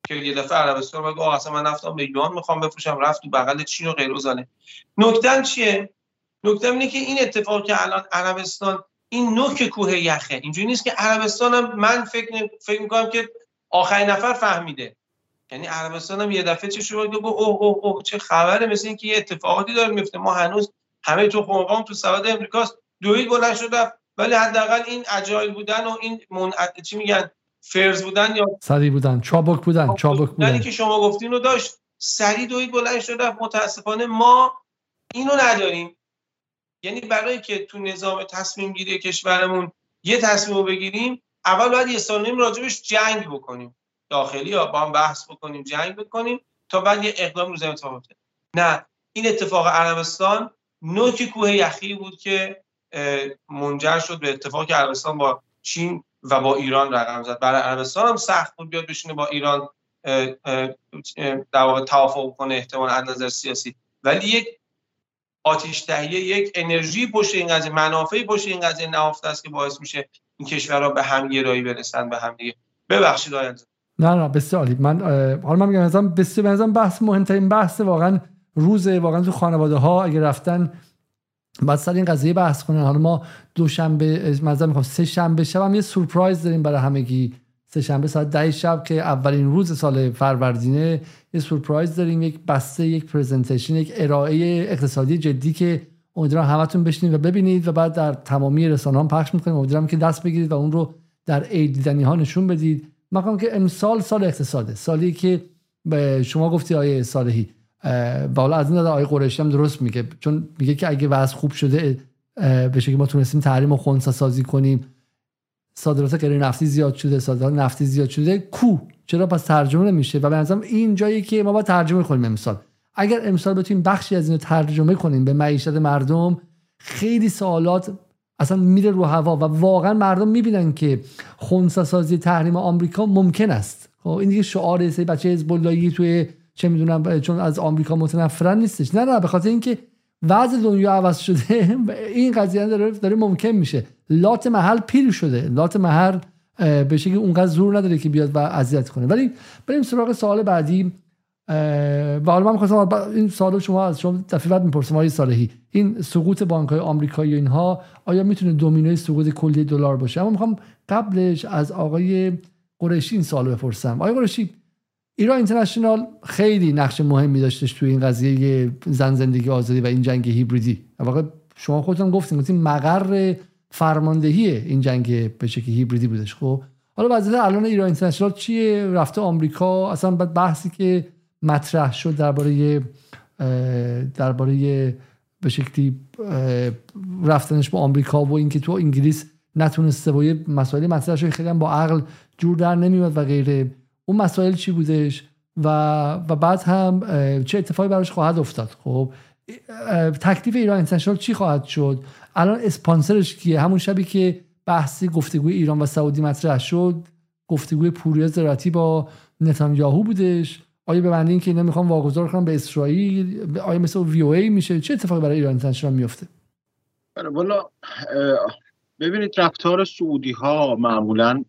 که یه دفعه عربستان بگه آقا اصلا من نفتم به یوان می‌خوام بفروشم رفت تو بغل چین و غیر وزانه نکته چیه؟ نکته اینه که این اتفاق که الان عربستان این نوک کوه یخه. اینجوری نیست که عربستان هم من فکر فکر می‌کنم که آخرین نفر فهمیده. یعنی عربستان هم یه دفعه چه شد؟ گفت اوه اوه اوه چه خبره. مثل اینکه یه اتفاقاتی داره میفته ما هنوز همه تو خونقام تو سواد امریکاست. دوید بلند شده ولی حداقل این اجایل بودن و این من... چی میگن؟ فرز بودن یا سری بودن چابک بودن چابک بودن که شما گفتین رو داشت. سری دوید بلند شده متاسفانه ما اینو نداریم. یعنی برای که تو نظام تصمیم گیری کشورمون یه تصمیم رو بگیریم اول باید یه سال نیم راجبش جنگ بکنیم. داخلی یا با هم بحث بکنیم جنگ بکنیم تا بعد یه اقدام رو زمین نه این اتفاق عربستان نوک کوه یخی بود که منجر شد به اتفاق عربستان با چین و با ایران رقم زد. برای عربستان هم سخت بود بیاد بشینه با ایران در واقع توافق کنه احتمال از نظر سیاسی. ولی یک آتش تهیه یک انرژی پشت این قضیه منافعی پشت این قضیه نهفته است که باعث میشه این کشورها به هم گرایی برسن به هم دیگه. ببخشید آینده نه نه بسیار من حالا من میگم مثلا بسیار بحث مهمترین بحث واقعا روز واقعا تو خانواده ها اگه رفتن بعد سر این قضیه بحث کنن حالا ما دوشنبه مثلا می‌خوام سه شنبه شب هم یه سورپرایز داریم برای همگی. سه شنبه ساعت ده شب که اولین روز سال فروردینه یه سورپرایز داریم. یک بسته یک پرزنتیشن یک ارائه اقتصادی جدی که امیدوارم همتون بشینید و ببینید و بعد در تمامی رسانه هم پخش می‌کنیم. امیدوارم که دست بگیرید و اون رو در عید دیدنی ها نشون بدید. من که امسال سال اقتصاده. سالی که به شما گفتی آیه صالحی. و حالا از این آقای قریشی هم درست میگه. چون میگه که اگه وضع خوب شده به شکلی ما تونستیم تحریم و خونسا سازی کنیم. صادرات غیر نفتی زیاد شده صادرات نفتی زیاد شده. کو؟ چرا پس ترجمه نمیشه؟ و به نظرم این جایی که ما باید ترجمه کنیم امسال. اگر امسال بتونیم بخشی از اینو ترجمه کنیم به معیشت مردم خیلی سوالات اصلا میره رو هوا و واقعا مردم می‌بینن که خونسا سازی تحریم آمریکا ممکن است. خب این دیگه شعار سه بچه حزب توی چه می‌دونم چون از آمریکا متنفرن نیستش. نه نه به خاطر اینکه وضع دنیا عوض شده. این قضیه داره, داره ممکن میشه. لات محل پیر شده. لات محل به شکلی اونقدر زور نداره که بیاد و اذیت کنه. ولی بریم سراغ سوال بعدی. و حالا من می‌خواستم این سوال شما از شما دفعه بعد می‌پرسم آقای صالحی. این سقوط بانک های آمریکایی اینها آیا می‌تونه دومینوی سقوط کلی دلار باشه؟ اما می‌خوام قبلش از آقای قریشی این سوال بپرسم. آقای قریشی ایران اینترنشنال خیلی نقش مهمی داشتش توی این قضیه زن زندگی آزادی و این جنگ هیبریدی. واقعا شما خودتون گفتین گفتین مقر فرماندهی این جنگ به شکلی هیبریدی بودش خب؟ حالا وضعیت الان ایران اینترنشنال چیه؟ رفته آمریکا. اصلا بعد بحثی که مطرح شد درباره درباره به شکلی رفتنش با آمریکا و اینکه تو انگلیس نتونسته با یه مسائل مطرح شد خیلی هم با عقل جور در نمیاد و غیره. اون مسائل چی بودش؟ و و بعد هم چه اتفاقی براش خواهد افتاد؟ خب تکلیف ایران اینترنشنال چی خواهد شد؟ الان اسپانسرش کیه؟ همون شبی که بحثی گفتگوی ایران و سعودی مطرح شد گفتگوی پوریا زراعتی با نتانیاهو بودش. آیا ببندین که اینا می‌خوان واگذار کنن به اسرائیل؟ آیا مثل وی او ای میشه؟ چه اتفاقی برای ایران اینترنشنال میفته؟ بله، والا ببینید رفتار سعودی ها معمولا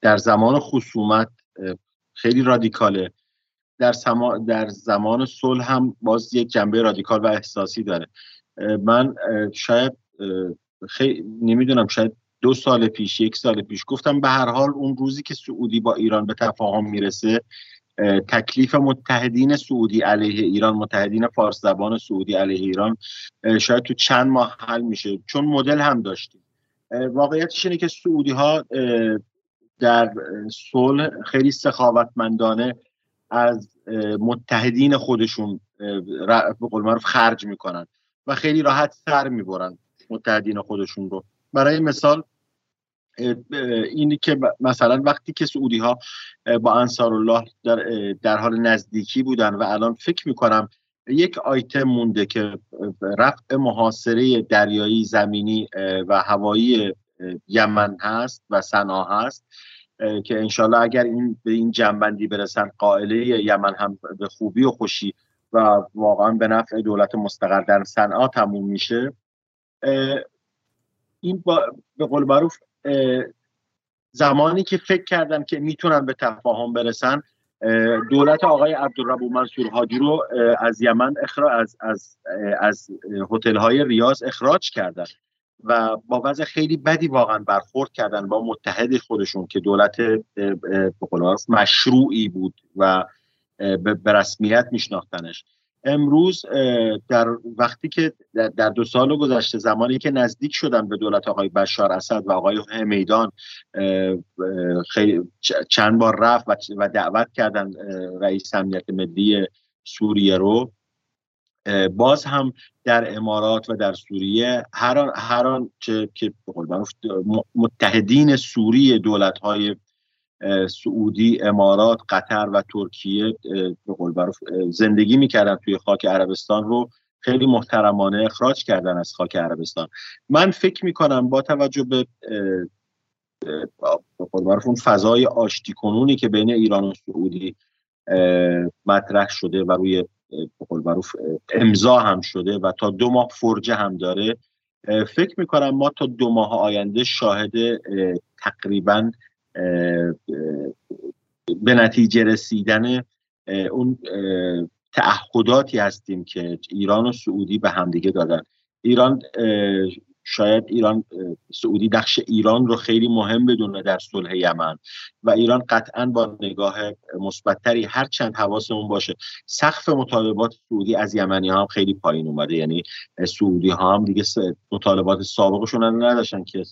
در زمان خصومت خیلی رادیکاله. در, در زمان صلح هم باز یک جنبه رادیکال و احساسی داره. من شاید خیلی نمی‌دونم شاید دو سال پیش یک سال پیش گفتم به هر حال اون روزی که سعودی با ایران به تفاهم می‌رسه تکلیف متحدین سعودی علیه ایران متحدین فارس زبان سعودی علیه ایران شاید تو چند ماه حل میشه. چون مدل هم داشتیم. واقعیتش اینه که سعودی ها در صلح خیلی سخاوتمندانه از متحدین خودشون به قول معروف خرج می‌کنن و خیلی راحت سر می‌برن متحدین خودشون رو. برای مثال اینی که مثلا وقتی که سعودی ها با انصار الله در, در حال نزدیکی بودن و الان فکر می‌کنم یک آیتم مونده که رفع محاصره دریایی زمینی و هوایی یمن هست و سنا هست که انشالله اگر این به این جنبندی برسن قائله یمن هم به خوبی و خوشی و واقعا به نفع دولت مستقر در صنعا تموم میشه. این با به قول معروف زمانی که فکر کردم که می‌تونن به تفاهم برسن دولت آقای عبدالرب منصور هادی رو از یمن اخراج از از از هتل های ریاض اخراج کردن. و با وضع خیلی بدی واقعا برخورد کردن با متحد خودشون که دولت مشروعی بود و به رسمیت میشناختنش. امروز در وقتی که در دو سال گذشته زمانی که نزدیک شدن به دولت آقای بشار اسد و آقای همیدان چند بار رفت و دعوت کردن رئیس امنیت ملی سوریه رو باز هم در امارات و در سوریه هر آن, هر آن که, متحدین سوری دولت های سعودی امارات قطر و ترکیه به زندگی می‌کردن توی خاک عربستان رو خیلی محترمانه اخراج کردن از خاک عربستان. من فکر می‌کنم با توجه به اون فضای آشتی کنونی که بین ایران و سعودی مطرح شده و روی امضا هم شده و تا دو ماه فرجه هم داره. فکر می‌کنم ما تا دو ماه آینده شاهد تقریبا به نتیجه رسیدن اون تعهداتی هستیم که ایران و سعودی به همدیگه دادن. ایران شاید ایران سعودی نقش ایران رو خیلی مهم بدونه در صلح یمن و ایران قطعا با نگاه مثبتتری هر چند حواسمون باشه. سقف مطالبات سعودی از یمنی ها هم خیلی پایین اومده. یعنی سعودی ها هم دیگه مطالبات سابقشون نداشتن که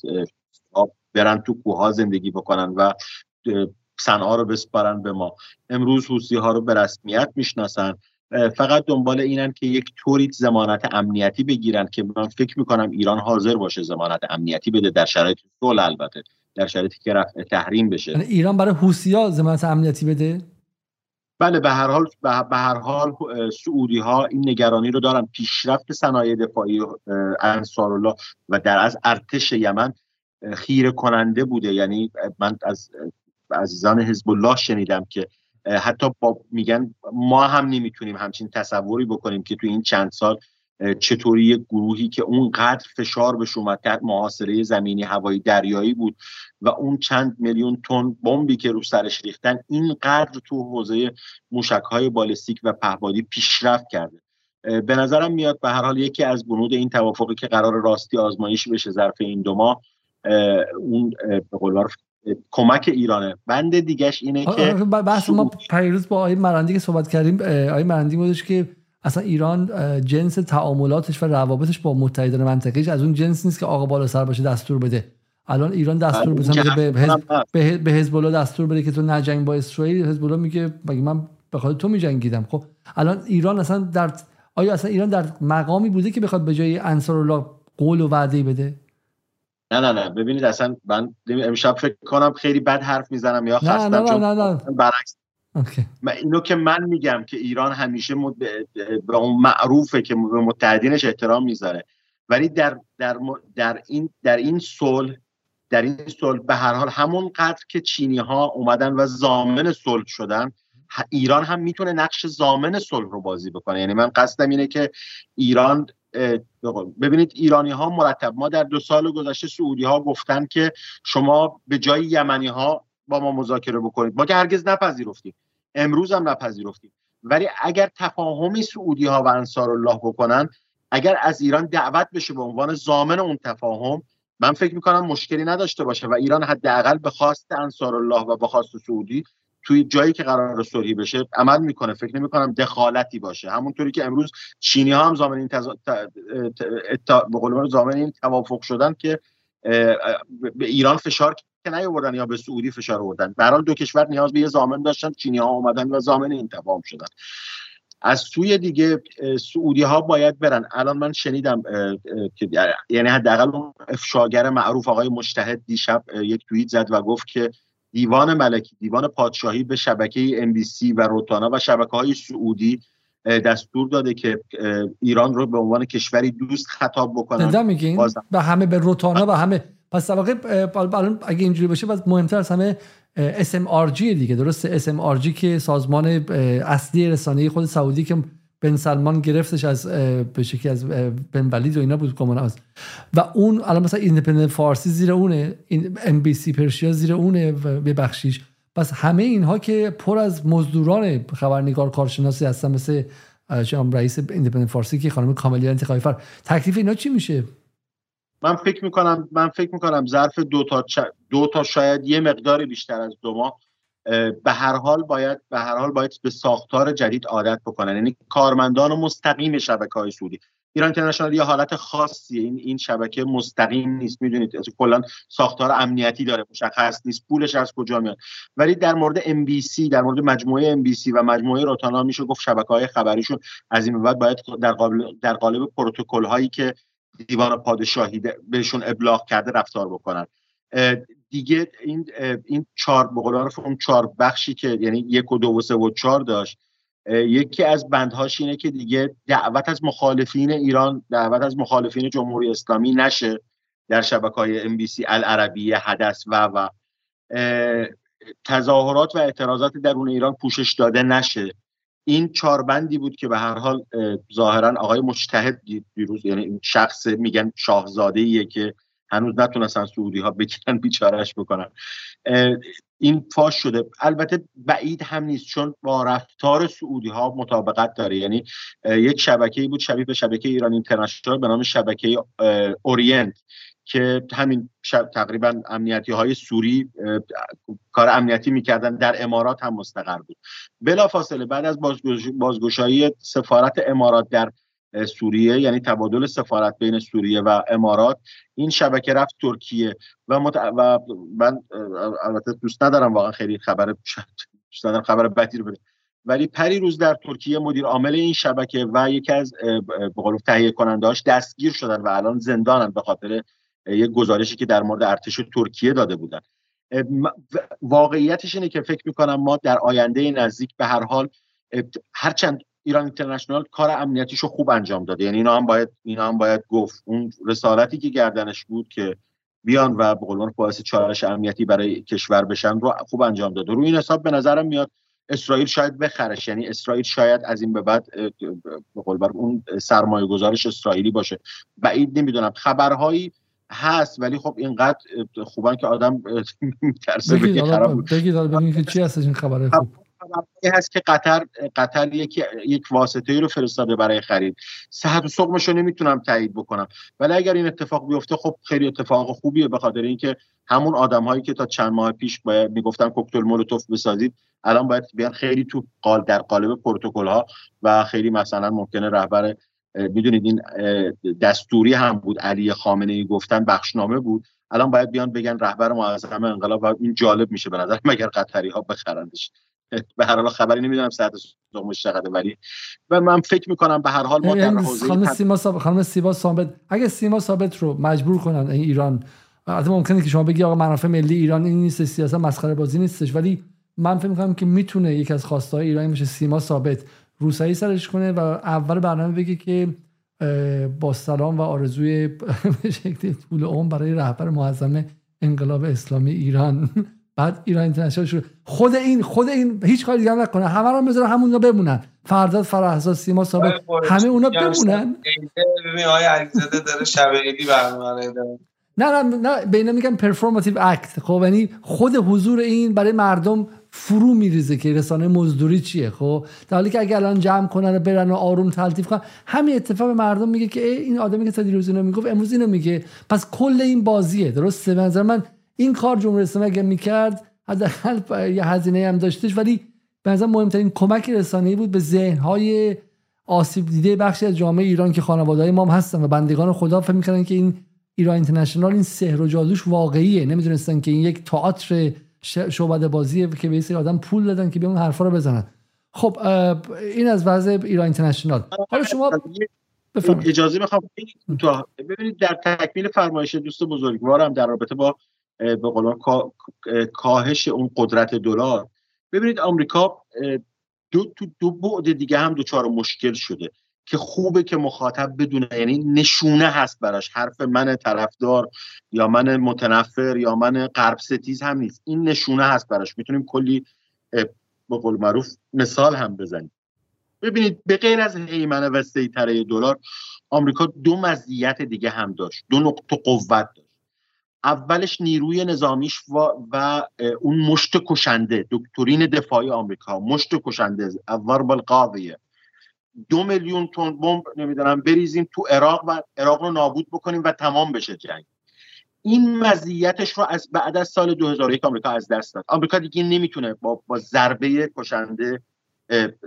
برن تو کوه زندگی بکنن و صنعا رو بسپارن به ما. امروز حوسی ها رو به رسمیت می‌شناسن. فقط دنبال اینن که یک طوری زمانت امنیتی بگیرن که من فکر می‌کنم ایران حاضر باشه زمانت امنیتی بده در شرایط صلح البته در شرایطی که رفع تحریم بشه. یعنی ایران برای ها زمانت امنیتی بده؟ بله به هر حال به هر حال سعودی ها این نگرانی رو دارن. پیشرفت صنایع دفاعی انصار الله و در از ارتش یمن خیره کننده بوده. یعنی من از عزیزان حزب الله شنیدم که حتی با میگن ما هم نمی‌تونیم همچین تصوری بکنیم که تو این چند سال چطوری یک گروهی که اونقدر فشار بهش اومد تحت محاصره زمینی هوایی دریایی بود و اون چند میلیون تن بمبی که رو سرش ریختن اینقدر تو حوزه موشک های بالستیک و پهبادی پیشرفت کرده. به نظرم میاد به هر حال یکی از بنود این توافقی که قرار راستی آزمایشی بشه ظرف این دو ماه اون به قول کمک ایرانه. بند دیگهش اینه که بحث ما پیروز با آقای مرندی که صحبت کردیم آقای مرندی بودش که اصلا ایران جنس تعاملاتش و روابطش با متحدان منطقیش از اون جنس نیست که آقا بالا سر باشه دستور بده. الان ایران دستور بده به حزب به حزب الله دستور بده که تو نجنگ با اسرائیل حزب الله میگه مگه من به خاطر تو میجنگیدم؟ خب الان ایران اصلا در آیا اصلا ایران در مقامی بوده که بخواد به جای انصار الله قول و وعده بده؟ نه نه نه. ببینید اصلا من امشب فکر کنم خیلی بد حرف می‌زنم یا خستم نه نه نه نه. برعکس. اینو که من میگم که ایران همیشه به اون معروفه که به متحدینش احترام می‌ذاره. ولی در در در این در این صلح در این صلح به هر حال همون قدر که چینی ها اومدن و زامن صلح شدن ایران هم می‌تونه نقش زامن صلح رو بازی بکنه. یعنی من قصدم اینه که ایران ببینید ایرانی ها مرتب ما در دو سال گذشته سعودی ها گفتن که شما به جای یمنی ها با ما مذاکره بکنید. ما که هرگز نپذیرفتیم. امروز هم نپذیرفتیم. ولی اگر تفاهمی سعودی ها و انصار الله بکنن اگر از ایران دعوت بشه به عنوان زامن اون تفاهم من فکر می‌کنم مشکلی نداشته باشه و ایران حداقل به خواست انصار الله و به خواست سعودی توی جایی که قرار صلحی بشه عمل می‌کنه فکر نمی کنم دخالتی باشه. همونطوری که امروز چینی ها هم زامن این تز... به قول زامن این توافق شدن که به ایران فشار که نیاوردن یا به سعودی فشار آوردن. به دو کشور نیاز به یه زامن داشتن چینی ها اومدن و زامن این تفاهم شدن. از سوی دیگه سعودی ها باید برن. الان من شنیدم که یعنی حداقل افشاگر معروف آقای مشتهد دیشب یک توییت زد و گفت که دیوان ملکی دیوان پادشاهی به شبکه ام و روتانا و شبکه های سعودی دستور داده که ایران رو به عنوان کشوری دوست خطاب بکنن. میگین؟ به همه به روتانا و همه پس در واقع اگه اینجوری باشه پس مهمتر از همه SMRG دیگه. درسته؟ SMRG که سازمان اصلی رسانه خود سعودی که بن سلمان گرفتش از به شکلی از بن ولید و اینا بود کمان از و اون الان مثلا ایندیپندنت فارسی زیر اونه این MBC Persia زیر اونه به بخشیش پس همه اینها که پر از مزدوران خبرنگار کارشناسی هستن مثل رئیس ایندیپندنت فارسی که خانم کاملیا انتخابی فر. تکلیف اینا چی میشه؟ من فکر می‌کنم من فکر می‌کنم ظرف دو تا دو تا شاید یه مقدار بیشتر از دو ماه به هر حال باید به هر حال باید به ساختار جدید عادت بکنن. یعنی کارمندان و مستقیم شبکه های سعودی. ایران اینترنشنال یه حالت خاصیه. این این شبکه مستقیم نیست. می‌دونید کلا ساختار امنیتی داره. مشخص نیست پولش از کجا میاد. ولی در مورد ام سی در مورد مجموعه ام سی و مجموعه روتانا میشه گفت شبکه های خبریشون از این بعد باید در قالب در قالب پروتکل هایی که دیوان پادشاهی بهشون ابلاغ کرده رفتار بکنن. دیگه این این چهار به اون چهار بخشی که یعنی یک و دو و سه و چهار داشت یکی از بندهاش اینه که دیگه دعوت از مخالفین ایران دعوت از مخالفین جمهوری اسلامی نشه در شبکه های ام بی سی العربی حدث و. و تظاهرات و اعتراضات درون ایران پوشش داده نشه. این چاربندی بود که به هر حال ظاهرا آقای مجتهد دیروز یعنی این شخص میگن شاهزاده ایه که هنوز نتونستن سعودی ها بگیرن بیچارش بکنن. این فاش شده. البته بعید هم نیست چون با رفتار سعودی ها مطابقت داره. یعنی یک شبکه بود شبیه به شبکه ایران اینترنشنال به نام شبکه اورینت که همین تقریبا امنیتی های سوری کار امنیتی می‌کردن. در امارات هم مستقر بود. بلافاصله بعد از بازگشایی سفارت امارات در سوریه یعنی تبادل سفارت بین سوریه و امارات. این شبکه رفت ترکیه و, مت... و من البته دوست ندارم واقعا خیلی خبر دوست ندارم خبر بدی رو بده. ولی پری روز در ترکیه مدیر عامل این شبکه و یکی از به قول تهیه کنندهاش دستگیر شدن و الان زندانن به خاطر یک گزارشی که در مورد ارتش ترکیه داده بودن. واقعیتش اینه که فکر می‌کنم ما در آینده نزدیک به هر حال هرچند ایران اینترنشنال کار امنیتیش رو خوب انجام داده. یعنی اینا هم باید اینا هم باید گفت. اون رسالتی که گردنش بود که بیان و به قول باعث چالش امنیتی برای کشور بشن رو خوب انجام داده. روی این حساب به نظرم میاد اسرائیل شاید بخرش. یعنی اسرائیل شاید از این به بعد به قول اون سرمایه گذارش اسرائیلی باشه. بعید نمی‌دونم. خبرهایی هست ولی خب اینقدر خوبن که آدم میترسه بگید بگید که چی هست این خبره خوب؟ هست که قطر قطر یک یک واسطه رو فرستاده برای خرید. صحت و سقمش رو نمی‌تونم تایید بکنم. ولی اگر این اتفاق بیفته خب خیلی اتفاق خوبیه به خاطر اینکه همون آدم هایی که تا چند ماه پیش باید می‌گفتن کوکتل مولوتوف بسازید الان باید بیان خیلی تو قال در قالب پروتکل ها و خیلی مثلا ممکنه رهبر می‌دونید این دستوری هم بود. علی خامنه ای گفتن بخشنامه بود. الان باید بیان بگن رهبر معظم انقلاب و این جالب میشه به نظر مگر قطری ها بخرندش. به هر حال خبری نمی‌دونم ساعت سومش چقدره ولی و من فکر می‌کنم به هر حال ما در حوزه خانم سیما ثابت خانم سیما ثابت اگه سیما ثابت رو مجبور کنن این ایران البته ممکنه که شما بگی آقا منافع ملی ایران این نیست سیاست مسخره بازی نیستش ولی من فکر می‌کنم که می‌تونه یک از خواستهای ایرانی باشه سیما ثابت روسایی سرش کنه و اول برنامه بگه که با سلام و آرزوی به شکل طول عمر برای رهبر معظم انقلاب اسلامی ایران. بعد ایران اینترنشنال شروع خود این خود این هیچ کاری دیگه نکنه. همه رو بذاره همون بمونن. فرزاد فرهزاد سیما ثابت همه اونا بمونن. ببین آقای علیزاده داره شب عیدی برنامه نه نه نه به اینا میگن پرفورماتیو اکت خب یعنی خود حضور این برای مردم فرو میریزه که رسانه مزدوری چیه خب؟ در حالی که اگر الان جمع کنن و برن و آروم تلطیف کنن همین اتفاق مردم میگه که این آدمی که تا دیروز اینو می‌گفت امروز اینو میگه. پس کل این بازیه درسته؟ به نظر من این کار جمهوری اسلامی اگه می‌کرد حداقل یه هزینه هم داشتش ولی به نظر مهمترین کمک رسانه‌ای بود به ذهن‌های آسیب دیده بخشی از جامعه ایران که خانواده های ما هم هستن و بندگان خدا فکر می‌کنن که این ایران اینترنشنال این سحر و جادوش واقعیه. نمی‌دونستن که این یک تئاتر شعبده بازیه که به سری آدم پول دادن که بیان حرفا رو بزنن. خب این از وضع ایران اینترنشنال. حالا شما اجازه می‌خوام ببینید در تکمیل فرمایش دوست بزرگوارم در رابطه با به قول کاهش اون قدرت دلار. ببینید آمریکا دو تو دو بعد دیگه هم دوچار مشکل شده که خوبه که مخاطب بدونه یعنی نشونه هست براش. حرف من طرفدار یا من متنفر یا من غرب ستیز هم نیست. این نشونه هست براش. می‌تونیم کلی به قول معروف مثال هم بزنیم. ببینید به غیر از هیمنه و سیطره دلار آمریکا دو مزیت دیگه هم داشت. دو نقطه قوت داشت. اولش نیروی نظامیش و, و اون مشت کشنده دکترین دفاعی آمریکا. مشت کشنده اول بالقاضیه دو میلیون تن بمب نمی‌دونم بریزیم تو عراق و عراق رو نابود بکنیم و تمام بشه جنگ. این مزیتش رو از بعد از سال 2001 آمریکا از دست داد. آمریکا دیگه نمی‌تونه با, با ضربه کشنده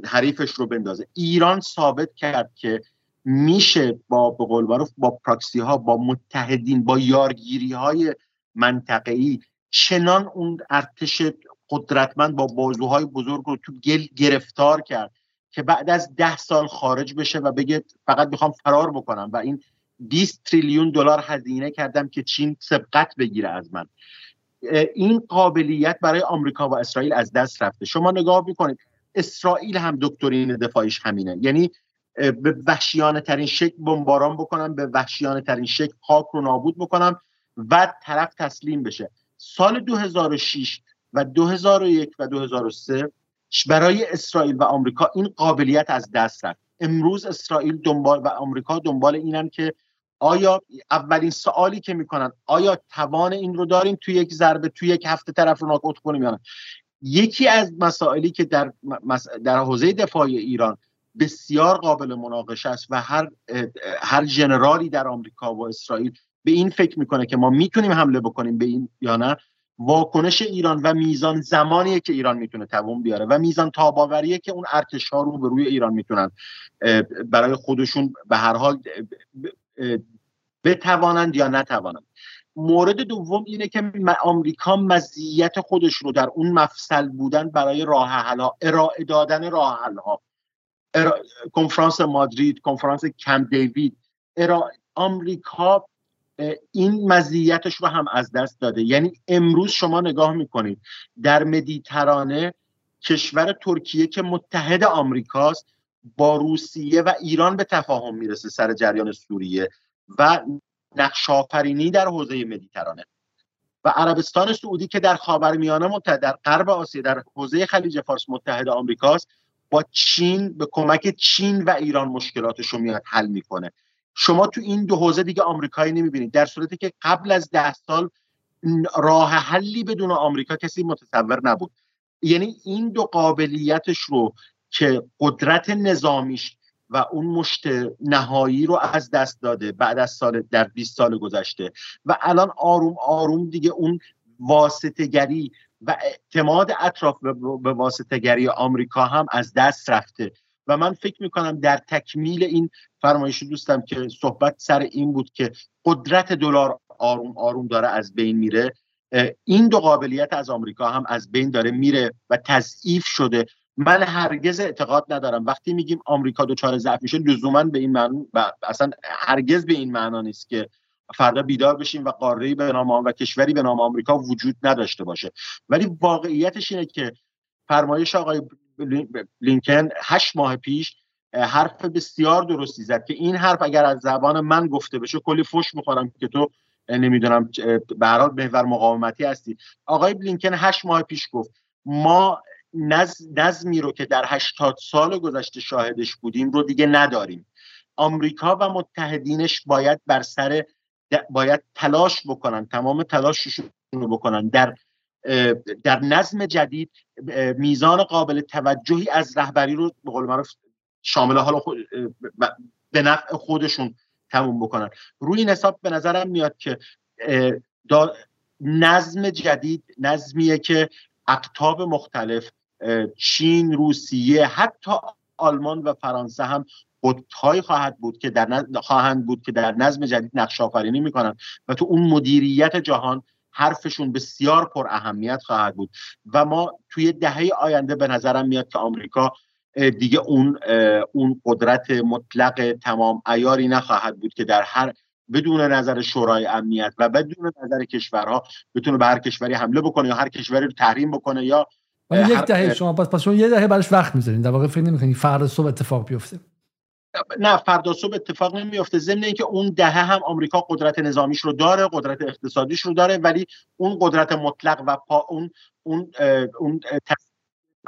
حریفش رو بندازه. ایران ثابت کرد که میشه با به قول با پراکسی ها با متحدین با یارگیری های منطقه‌ای چنان اون ارتش قدرتمند با بازوهای بزرگ رو تو گل گرفتار کرد که بعد از ده سال خارج بشه و بگه فقط می‌خوام فرار بکنم و این 20 تریلیون دلار هزینه کردم که چین سبقت بگیره از من. این قابلیت برای آمریکا و اسرائیل از دست رفته. شما نگاه می‌کنید اسرائیل هم دکترین دفاعیش همینه. یعنی به وحشیانه ترین شکل بمباران بکنم به وحشیانه ترین شکل خاک رو نابود بکنم و طرف تسلیم بشه. سال 2006 و 2001 و 2003 برای اسرائیل و آمریکا این قابلیت از دست رفت. امروز اسرائیل دنبال و آمریکا دنبال اینن که آیا اولین سوالی که می‌کنن آیا توان این رو داریم توی یک ضربه توی یک هفته طرف رو ناکوت کنیم یا نه؟ یکی از مسائلی که در در حوزه دفاعی ایران بسیار قابل مناقشه است و هر هر جنرالی در آمریکا و اسرائیل به این فکر می‌کنه که ما می‌تونیم حمله بکنیم به این یا نه واکنش ایران و میزان زمانیه که ایران می‌تونه توان بیاره و میزان تاباوریه که اون ارتش ها رو به روی ایران می‌تونن برای خودشون به هر حال بتوانند یا نتوانند. مورد دوم اینه که آمریکا مزیت خودش رو در اون مفصل بودن برای راه حل ارائه دادن راه حل ها کنفرانس مادرید کنفرانس کم دیوید. آمریکا این مزیتش رو هم از دست داده. یعنی امروز شما نگاه می‌کنید در مدیترانه کشور ترکیه که متحد آمریکاست با روسیه و ایران به تفاهم می‌رسه سر جریان سوریه و نقش آفرینی در حوزه مدیترانه. و عربستان سعودی که در خاورمیانه متحد در غرب آسیا در حوزه خلیج فارس متحد آمریکاست با چین به کمک چین و ایران مشکلاتش رو میاد حل می‌کنه. شما تو این دو حوزه دیگه آمریکایی نمی‌بینید. در صورتی که قبل از ده سال راه حلی بدون آمریکا کسی متصور نبود. یعنی این دو قابلیتش رو که قدرت نظامیش و اون مشت نهایی رو از دست داده بعد از سال در 20 سال گذشته و الان آروم آروم دیگه اون واسطگری و اعتماد اطراف به واسطگری آمریکا هم از دست رفته. و من فکر می‌کنم در تکمیل این فرمایش دوستم که صحبت سر این بود که قدرت دلار آروم آروم داره از بین میره این دو قابلیت از آمریکا هم از بین داره میره و تضعیف شده. من هرگز اعتقاد ندارم. وقتی میگیم آمریکا دچار ضعف میشه لزوما به این معنی اصلا هرگز به این معنا نیست که فردا بیدار بشیم و قاره به نام و کشوری به نام آمریکا وجود نداشته باشه. ولی واقعیتش اینه که فرمایش آقای لینکن هشت ماه پیش حرف بسیار درستی زد که این حرف اگر از زبان من گفته بشه کلی فش می‌خورم که تو نمی‌دونم به هر حال محور مقاومتی هستی. آقای بلینکن هشت ماه پیش گفت ما نظمی رو که در هشتاد سال گذشته شاهدش بودیم رو دیگه نداریم. آمریکا و متحدینش باید بر سر باید تلاش بکنن تمام تلاششون رو بکنن. در در نظم جدید میزان قابل توجهی از رهبری رو به قول معروف شامل حال خود به نفع خودشون تموم بکنن. روی این حساب به نظرم میاد که نظم جدید نظمیه که اقتاب مختلف چین روسیه حتی آلمان و فرانسه هم قطبهایی خواهد بود که در خواهند بود که در نظم جدید نقش آفرینی می‌کنن و تو اون مدیریت جهان حرفشون بسیار پر اهمیت خواهد بود. و ما توی دهه آینده به نظرم میاد که آمریکا دیگه اون اون قدرت مطلق تمام ایاری نخواهد بود که در هر بدون نظر شورای امنیت و بدون نظر کشورها بتونه به هر کشوری حمله بکنه یا هر کشوری رو تحریم بکنه یا یک دهه شما پس پس شما یه دهه براش وقت می‌ذارین. در واقع فکر نمی‌کنید فردا صبح اتفاق بیفته. نه فردا صبح اتفاق نمیفته ضمن اینکه اون دهه هم آمریکا قدرت نظامیش رو داره قدرت اقتصادیش رو داره ولی اون قدرت مطلق و پا اون اون اون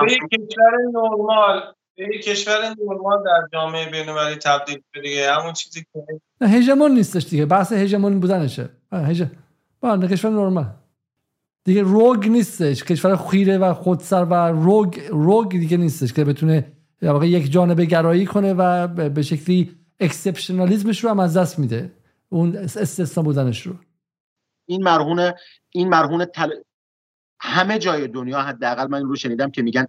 کشور نرمال به کشور نرمال در جامعه بین‌المللی تبدیل شده دیگه. همون چیزی که هژمون نیستش دیگه بحث هژمون بودنشه. هژ با کشور نرمال. دیگه rogue نیستش. کشور خیره و خودسر و rogue rogue دیگه نیستش که بتونه در واقع یک جانبه گرایی کنه و به شکلی exceptionalism ش رو هم از دست میده. اون استثنا بودنش رو. این مرهون این مرهون تل... همه جای دنیا حداقل من رو شنیدم که میگن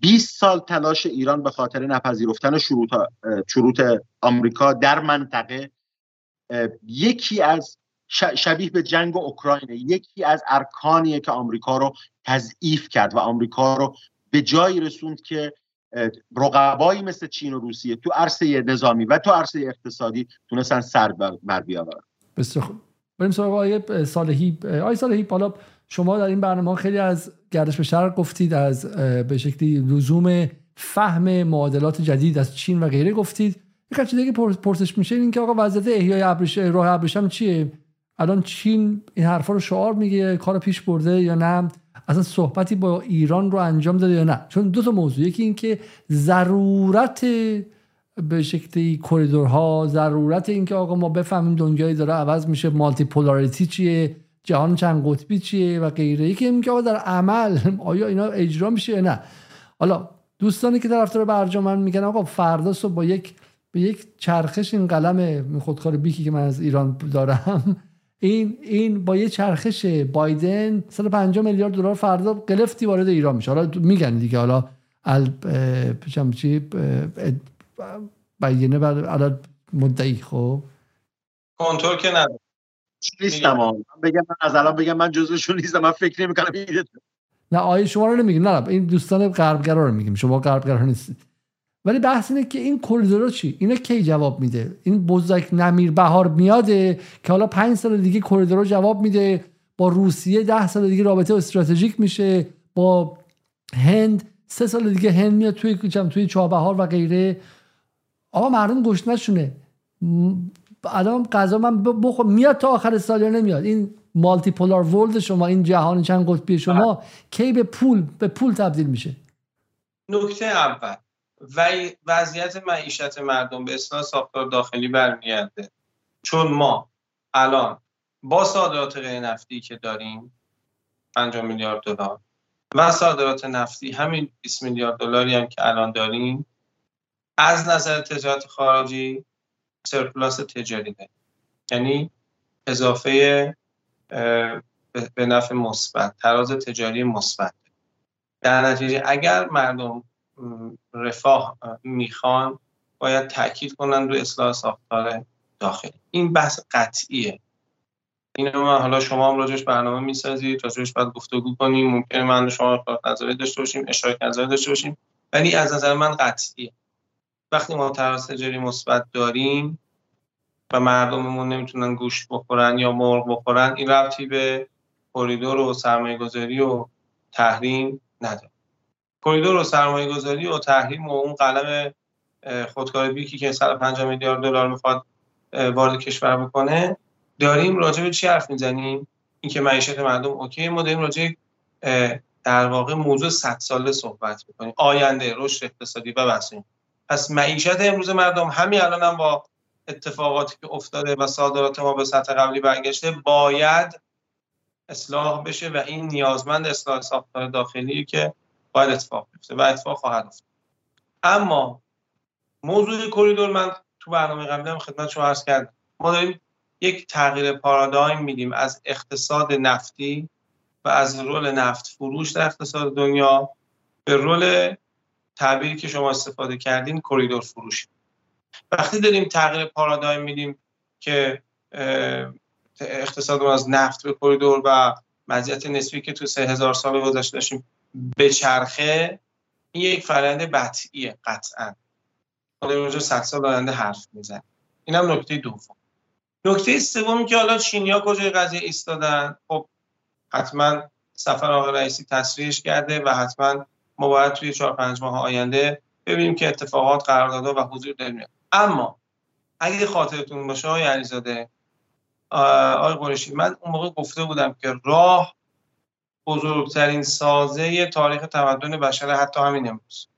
20 سال تلاش ایران به خاطر نپذیرفتن شروط شروط آمریکا در منطقه یکی از شبیه به جنگ اوکراین یکی از ارکانیه که آمریکا رو تضعیف کرد و آمریکا رو به جایی رسوند که رقبایی مثل چین و روسیه تو عرصه نظامی و تو عرصه اقتصادی تونستن سر بر بیاورن. بسیار خوب. بریم سراغ آیه صالحی. آیه صالحی بالا شما در این برنامه خیلی از گردش به شرق گفتید از به شکلی لزوم فهم معادلات جدید از چین و غیره گفتید. یک چیزی که پرسش میشه این که آقا وضعیت احیای ابریش راه ابریشم چیه؟ الان چین این حرفا رو شعار میگه کار پیش برده یا نه؟ اصلا صحبتی با ایران رو انجام داده یا نه؟ چون دو تا موضوع یکی این که ضرورت به شکلی کریدورها ضرورت اینکه آقا ما بفهمیم دنیایی داره عوض میشه مالتی پولاریتی چیه جهان چند قطبی چیه و غیره. یکی این که آقا در عمل آیا اینا اجرا میشه یا نه؟ حالا دوستانی که طرفدار برجام میگن آقا فردا صبح با یک به یک چرخش این قلم خودکار بیکی که من از ایران دارم این این با یه چرخش بایدن 150 میلیارد دلار فردا قلفتی وارد ایران میشه. حالا میگن دیگه. حالا ال چی بیانه بر مدعی خب. کنترل که نداره. نیستم بگم من از الان بگم من جزوشون نیستم. من فکر نمی کنم نه آیه شما رو نمیگیم. نه. این دوستان غربگرا رو میگیم. شما غربگرا نیستید. ولی بحث اینه که این کریدورا چی؟ اینا کی جواب میده؟ این بزرگ نمیر بهار میاده که حالا پنج سال دیگه کریدورا جواب میده. با روسیه ده سال دیگه رابطه استراتژیک میشه. با هند سه سال دیگه هند میاد توی توی چابهار و غیره. آقا مردم گشنشونه الان غذا من بخور. میاد تا آخر سال یا نمیاد. این مالتی پولار ورلد شما این جهان چند قطبی شما بله. کی به پول به پول تبدیل میشه؟ نکته اول. و وضعیت معیشت مردم به اصلاح ساختار داخلی برمیگرده. چون ما الان با صادرات غیر نفتی که داریم 5 میلیارد دلار و صادرات نفتی همین 20 میلیارد دلاری هم که الان داریم از نظر تجارت خارجی سرپلاس تجاری داریم. یعنی اضافه به نفع مثبت تراز تجاری مثبت. در نتیجه اگر مردم رفاه می‌خوان باید تاکید کنن رو اصلاح ساختار داخلی. این بحث قطعیه. اینو من حالا شما هم راجش برنامه می‌سازید راجش باید گفتگو کنیم. ممکنه من شما نظری داشته باشیم اشاره نظری داشته باشیم ولی از نظر من قطعیه. وقتی ما تراز تجاری مثبت داریم و مردممون نمی‌تونن گوشت بخورن یا مرغ بخورن این ربطی به کریدور و سرمایه گذاری و تحریم نداره. کریدور و سرمایه گذاری و تحریم و اون قلم خودکار بیکی که 150 میلیارد دلار می‌خواد وارد کشور بکنه داریم راجع به چی حرف می‌زنیم؟ اینکه معیشت مردم اوکی ما داریم راجع در واقع موضوع 100 ساله صحبت می‌کنیم. آینده رشد اقتصادی و بسیم پس معیشت امروز مردم همین الان هم با اتفاقاتی که افتاده و صادرات ما به سطح قبلی برگشته باید اصلاح بشه و این نیازمند اصلاح ساختار داخلی که باید اتفاق بیفته و اتفاق خواهد افتاد. اما موضوع کریدور من تو برنامه قبلی هم خدمت شما عرض کردم. ما داریم یک تغییر پارادایم میدیم از اقتصاد نفتی و از role نفت فروش در اقتصاد دنیا به role تعبیری که شما استفاده کردین کریدور فروش. وقتی داریم تغییر پارادایم میدیم که اقتصاد از نفت به کریدور و مزیت نسبی که تو سه هزار سال گذشته داشتیم به چرخه این یک فرآیند بطعیه قطعا. حالا راجع صد سال آینده حرف میزن اینم نکته دوم. نکته سومی که حالا چینیا کجای قضیه ایستادن؟ خب حتما سفر آقای رئیسی تصریحش کرده و حتما ما باید توی چهار پنج ماه آینده ببینیم که اتفاقات قراردادها و حضور میاد اما اگه خاطرتون باشه آقای علیزاده آقای قرشی من اون موقع گفته بودم که راه بزرگترین سازه تاریخ تمدن بشر حتی همین امروز.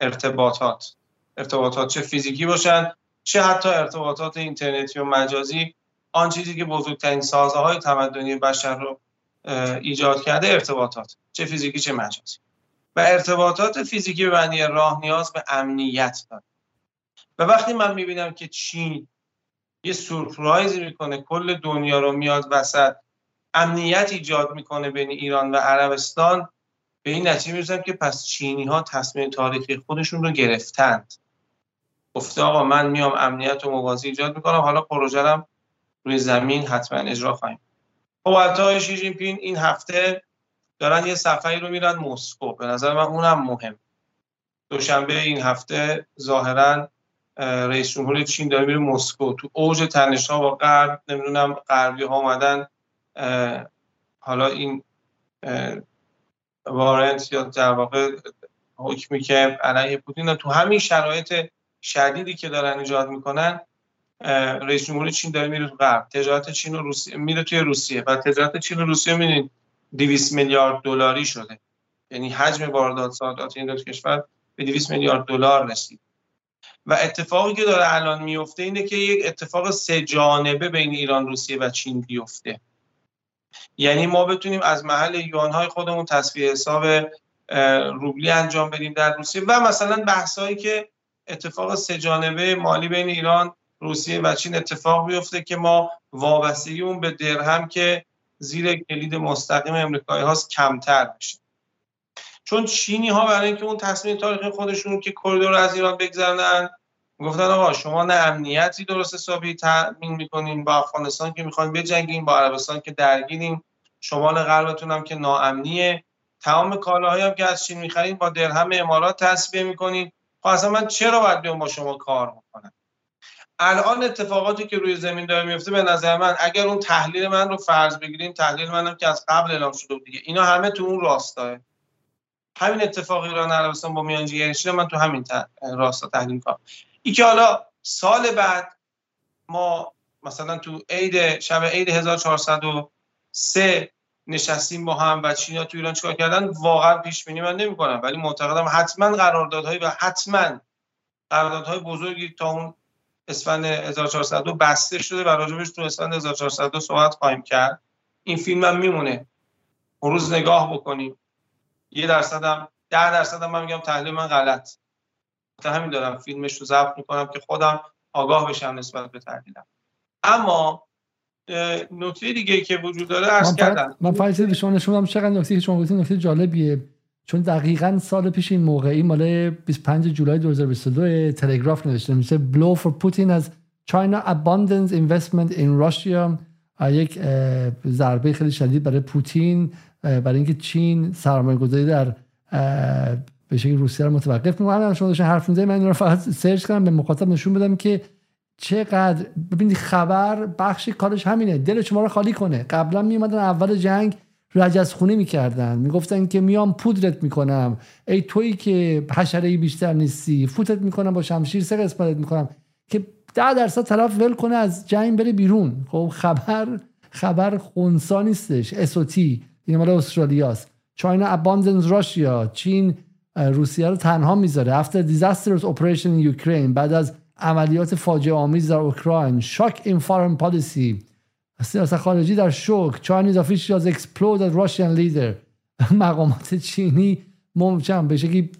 ارتباطات. ارتباطات چه فیزیکی باشن چه حتی ارتباطات اینترنتی و مجازی. آن چیزی که بزرگترین سازه های تمدنی بشر رو ایجاد کرده ارتباطات چه فیزیکی چه مجازی. و ارتباطات فیزیکی به معنی راه نیاز به امنیت داره و وقتی من می‌بینم که چین یه سورپرایز می‌کنه کل دنیا رو میاد وسط امنیت ایجاد می‌کنه بین ایران و عربستان. به این نتیجه می‌رسم که پس چینی ها تصمیم تاریخی خودشون رو گرفتند. گفته آقا من میام امنیت و موازی ایجاد می‌کنم. حالا پروژه روی زمین حتما اجرا خواهیم. خب شی جین پین این هفته دارن یه سفری رو میرن مسکو. به نظر من اونم مهم. دوشنبه این هفته ظاهرا رئیس جمهور چین داره میره مسکو. تو اوج تنش ها با غرب نمی‌دونم غربی ها اومدن حالا این وارنت یا در واقع حکمی که علیه پوتین تو همین شرایط شدیدی که دارن ایجاد می‌کنن رئیس جمهور چین داره میره تو غرب. تجارت چین و روسیه میره توی روسیه و تجارت چین و روسیه می‌دونید 200 میلیارد دلاری شده. یعنی حجم واردات صادرات این دو کشور به 200 میلیارد دلار رسید. و اتفاقی که داره الان میفته اینه که یک اتفاق سه جانبه بین ایران روسیه و چین بیفته. یعنی ما بتونیم از محل یوان های خودمون تصفیه حساب روبلی انجام بدیم در روسیه و مثلا بحثایی که اتفاق سه جانبه مالی بین ایران روسیه و چین اتفاق بیفته که ما وابستگی اون به درهم که زیر کلید مستقیم امریکایی هاست کمتر بشه. چون چینی ها برای اینکه اون تصمیم تاریخی خودشون که کریدور از ایران بگذرنن گفتن آقا شما نه امنیتی درست حسابی تامین می‌کنین با افغانستان که می‌خواین بجنگین با عربستان که درگیرین. شمال غربتون هم که ناامنیه. تمام کالاهایی هم که از چین می‌خرین با درهم امارات تصفیه می‌کنین. خب من چرا باید بیام با شما کار بکنم؟ الان اتفاقاتی که روی زمین داره میفته به نظر من اگر اون تحلیل من رو فرض بگیریم تحلیل منم که از قبل اعلام شده بود دیگه. اینا همه تو اون راستاه. همین اتفاق ایران عربستان با میانجیگری شده من تو همین راستا تحلیل کنم ای که حالا سال بعد ما مثلا تو عید شب عید 1403 نشستیم با هم و چینا تو ایران چیکار کردن واقعا پیش بینی من نمی‌کنم. ولی معتقدم حتما قراردادهای و حتما قراردادهای بزرگی تا اون اسفند 1402 بسته شده و راجبش تو اسفند 1402 صحبت خواهیم کرد. این فیلم هم میمونه. روز نگاه بکنیم. یه درصد هم ده درصد هم من میگم تحلیل من غلط. همین دارم فیلمش رو ضبط می‌کنم که خودم آگاه بشم نسبت به تحلیلم. اما نکته دیگه که وجود داره عرض کردم. من فایده به شما نشون چقدر نکته که شما نکته جالبیه. چون دقیقا سال پیش این موقعی مال 25 جولای 2022 تلگراف نوشته. میشه blow for Putin as China abundance investment in Russia. یک ضربه خیلی شدید برای پوتین برای اینکه چین سرمایه گذاری در به شکل روسیه رو متوقف می‌کنه شما داشتن حرف می‌زنید من این رو فقط سرچ کردم به مخاطب نشون بدم که چقدر ببینید خبر بخشی کارش همینه. دل شما رو خالی کنه. قبلا میومدن اول جنگ رجزخونی می‌کردن. می‌گفتن که میام پودرت می‌کنم. ای تویی که حشره بیشتر نیستی فوتت می‌کنم با شمشیر سه قسمتت می‌کنم. که ده درصد طرف ول کنه از جنگ بره بیرون. خب خبر خبر خونسا نیستش. اسوتی این مال استرالیاست. چاینا اباندنس راشیا چین روسیه رو تنها می‌ذاره. After disastrous operation in Ukraine بعد از عملیات فاجعه آمیز در اوکراین شاک این فارن پالیسی سیاست خارجی در شوک. Chinese officials exploded Russian leader. مقامات چینی ممکن به شکلی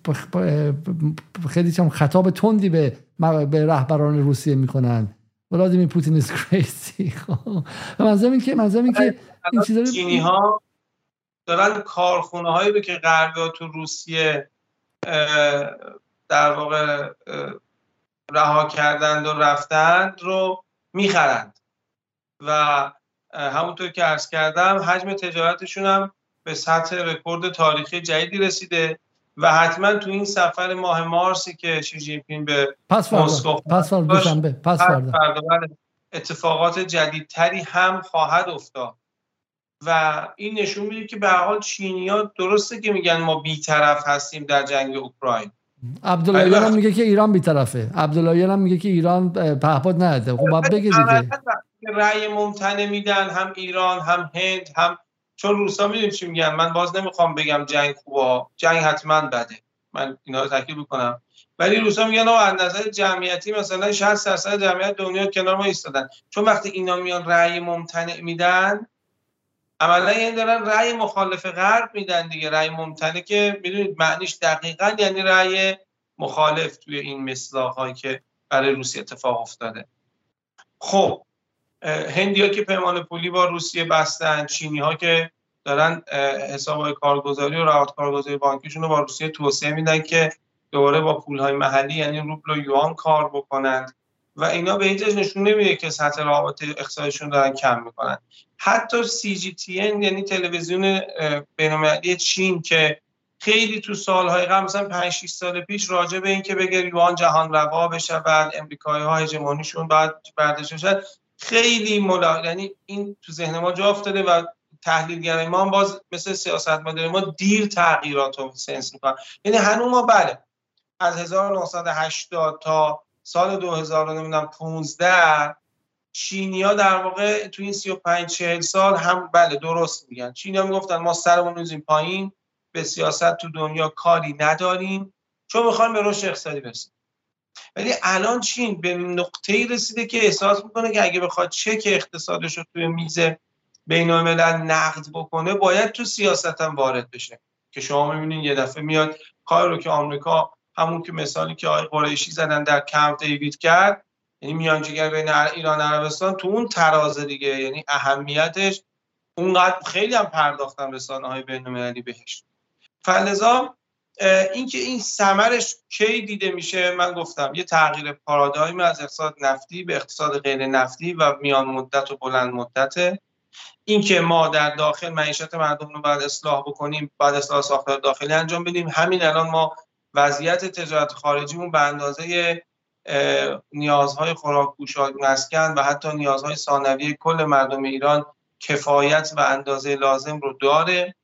خیلی چم خطاب تندی به به رهبران روسیه می‌کنن. ولادیمیر پوتین is crazy. منظورم این که منظورم این که این چینی ها دارن کارخونه هایی رو که غربی تو روسیه در واقع رها کردند و رفتند رو می‌خرند. و همونطور که عرض کردم حجم تجارتشون هم به سطح رکورد تاریخی جدیدی رسیده و حتما تو این سفر ماه مارسی که شی به پس مسکو پس فردا پس فردا. اتفاقات جدیدتری هم خواهد افتاد. و این نشون میده که به حال چینیا درسته که میگن ما بیطرف هستیم در جنگ اوکراین. عبدالله هم میگه که ایران بیطرفه. عبدالله هم میگه که ایران پهپاد نده خب باید بگه دیگه. رأی ممتنع میدن هم ایران هم هند هم چون روسا می‌دونیم چی میگن؟ من باز نمی‌خوام بگم جنگ خوبا جنگ حتما بده. من اینا رو تاکید بکنم ولی روسا میگن از نظر جمعیتی مثلا 60 درصد جمعیت دنیا کنار ما ایستادن. چون وقتی اینا میان رأی ممتنع میدن عملا این دارن رأی مخالف غرب میدن دیگه رأی ممتنع که می‌دونید معنیش دقیقا یعنی رأی مخالف توی این هایی که برای روسیه اتفاق افتاده. خب هندیا که پیمان پولی با روسیه بستن چینی ها که دارن حساب کارگزاری و روابط کارگزاری بانکیشون رو با روسیه توسعه میدن که دوباره با پول های محلی یعنی روبل و یوان کار بکنند. و اینا به هیچ نشون نمیده که سطح روابط اقتصادشون دارن کم می‌کنن. حتی سی جی تی یعنی تلویزیون بینالمللی چین که خیلی تو سالهای قبل مثلا 5 6 سال پیش راجع به اینکه بگه یوان جهان روا بشه بعد امریکایی ها هژمونیشون بعد برداشت بشه خیلی ملا یعنی این تو ذهن ما جا افتاده و تحلیلگرای ما هم باز مثل سیاست مدار ما دیر تغییرات رو سنس می‌کنن. یعنی هنوز ما بله از 1980 تا سال 2015 چینیا در واقع تو این 35 40 سال هم بله درست میگن. چینیا می‌گفتن ما سرمون روزیم پایین به سیاست تو دنیا کاری نداریم چون می‌خوایم به رشد اقتصادی برسیم ولی الان چین به نقطه ای رسیده که احساس می‌کنه که اگه بخواد چک اقتصادش رو توی میز بین نقد بکنه باید تو سیاست هم وارد بشه. که شما می‌بینید یه دفعه میاد کار رو که آمریکا همون که مثالی که آقای قریشی زدن در کمپ دیوید کرد یعنی میانجیگر بین ایران عربستان تو اون ترازه دیگه یعنی اهمیتش اونقدر خیلی هم پرداختن رسانه های بین بهش. فلزا اینکه این ثمرش کی دیده میشه من گفتم یه تغییر پارادایم از اقتصاد نفتی به اقتصاد غیر نفتی و میان مدت و بلند مدته. اینکه ما در داخل معیشت مردم رو بعد اصلاح بکنیم بعد اصلاح ساختار داخلی انجام بدیم. همین الان ما وضعیت تجارت خارجیمون به اندازه نیازهای خوراک پوشاک مسکن و حتی نیازهای ثانویه کل مردم ایران کفایت و اندازه لازم رو داره.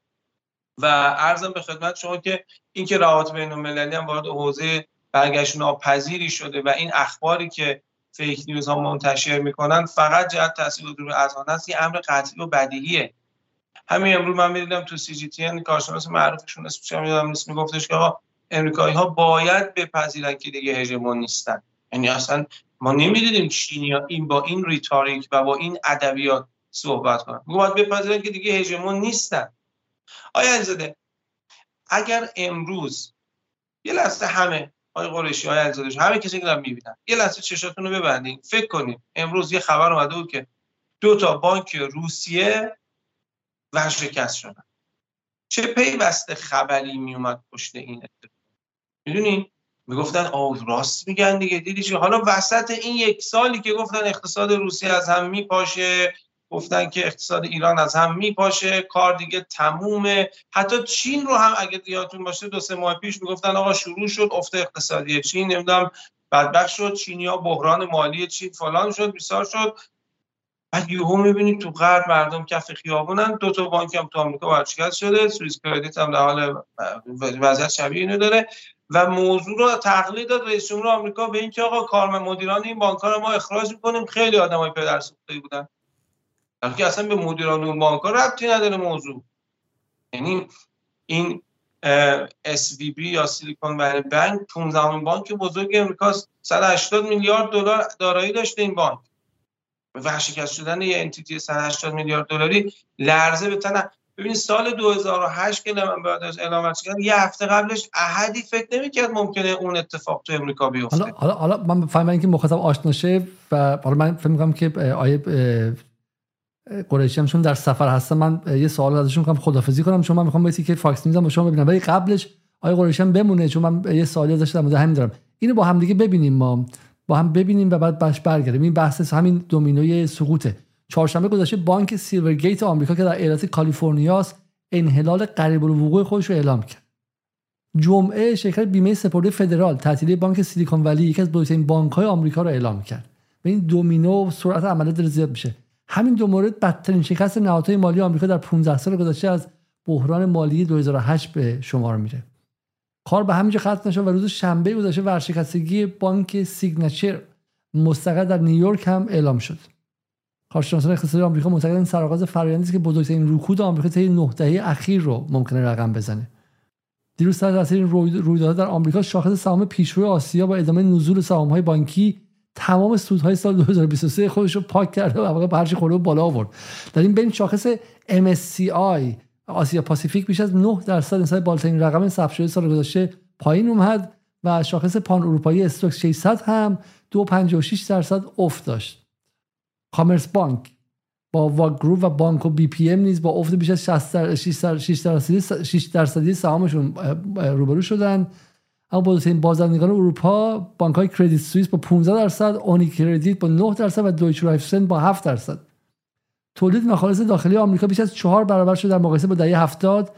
و ارزم به خدمت شما که اینکه روابط بین المللی هم وارد حوزه برگشت ناپذیری شده و این اخباری که فیک نیوز ها منتشر می‌کنن فقط جهت تاثیر رو اذهان است یه امر قطعی و بدیهیه. همین امروز من می‌دیدم تو سی جی تی کارشناس معروفشون اسمش هم یادم نیست میگفتش که آقا امریکایی ها باید بپذیرن که دیگه هژمون نیستن. یعنی اصلا ما نمی‌دیدیم چینی این با این ریتاریک و با این ادبیات صحبت کنن. باید بپذیرن که دیگه هژمون نیستن. آیا علیزاده اگر امروز یه لحظه همه آقای قریشی های علیزاده همه کسی که دارن می‌بینن یه لحظه چشاتون رو ببندین. فکر کنید امروز یه خبر اومده بود که دو تا بانک روسیه ورشکست شدن. چه پیوسته خبری میومد پشت این اتفاق؟ می‌دونین می‌گفتن آه راست میگن دیگه. دیدی چی؟ حالا وسط این یک سالی که گفتن اقتصاد روسیه از هم میپاشه گفتن که اقتصاد ایران از هم میپاشه کار دیگه تمومه. حتی چین رو هم اگه یادتون باشه دو سه ماه پیش می‌گفتن آقا شروع شد افت اقتصادی چین. نمی‌دونم بدبخت شد چینیا بحران مالی چین فلان شد بیسار شد. بعد یهو می‌بینید تو غرب مردم کف خیابونن. دو تا بانک هم تو آمریکا ورشکست شده. سوئیس کردیت هم در حال وضعیت شبیه اینو داره. و موضوع رو تقلید داد رئیس جمهور آمریکا به اینکه آقا کارم مدیران این بانک رو ما اخراج می‌کنیم. خیلی آدمای پدر سوخته بودن. که اصلا به مدیران اون بانک ربطی نداره موضوع. یعنی این SVB یا سیلیکون ولی بانک 15 بانک بزرگ امریکا 180 میلیارد دلار دارایی داشته این بانک. ورشکست شدن یه انتیتی 180 میلیارد دلاری لرزه به تن ببینید سال 2008 که من از اعلام کرد یه هفته قبلش احدی فکر نمی‌کرد ممکنه اون اتفاق تو امریکا بیفته. حالا حالا حالا من فهمیدم که مخاطب آشنا شه و حالا من فکر می‌کنم که آیه قریشی هم چون در سفر هستم من یه سوال ازشون می‌خوام خدافظی کنم چون من می‌خوام که فاکس نیوز با شما ببینم. ولی قبلش آقای قریشی هم بمونه چون من یه سوالی ازش در همین دارم. اینو با هم دیگه ببینیم ما. با هم ببینیم و بعد باش برگردیم. این بحث همین دومینوی سقوطه. چهارشنبه گذشته بانک سیلورگیت آمریکا که در ایالت کالیفرنیا انحلال قریب الوقوع خودش رو اعلام کرد. جمعه شرکت بیمه سپرده فدرال تعطیلی بانک سیلیکون ولی یکی از بزرگترین بانک های آمریکا رو اعلام کرد. و این دومینو سرعت عملیات داره زیاد میشه. همین دو مورد بدترین شکست نهادهای مالی آمریکا در 15 سال گذشته از بحران مالی 2008 به شمار میره. کار به همینجا ختم نشد و روز شنبه گذشته ورشکستگی بانک سیگنچر مستقر در نیویورک هم اعلام شد. کارشناسان اقتصادی آمریکا معتقدند سرآغاز فرآیندی است که بزرگترین رکود آمریکا طی نه دهه اخیر رو ممکنه رقم بزنه. دیروز تحت تاثیر این رویدادها در آمریکا شاخص سهام پیشرو آسیا با ادامه نزول های بانکی تمام سودهای سال 2023 خودش رو پاک کرده و واقعا هرچی خورده بالا آورد. در این بین شاخص MSCI آسیا پاسیفیک بیش از 9 درصد نسبت بالاترین رقم ثبت شده سال گذشته پایین اومد و شاخص پان اروپایی استوک 600 هم 2.56 درصد افت داشت. کامرز بانک باواگ گروپ و بانک و بی پی ام نیز با افت بیش از 6 درصدی 6 درصدی سهامشون روبرو شدن. اما بزرگترین بازرگانان اروپا بانک های کردیت سوئیس با 15 درصد اونی کردیت با 9 درصد و دویچ رایفسن با 7 درصد. تولید ناخالص داخلی آمریکا بیش از 4 برابر شد در مقایسه با دهه 70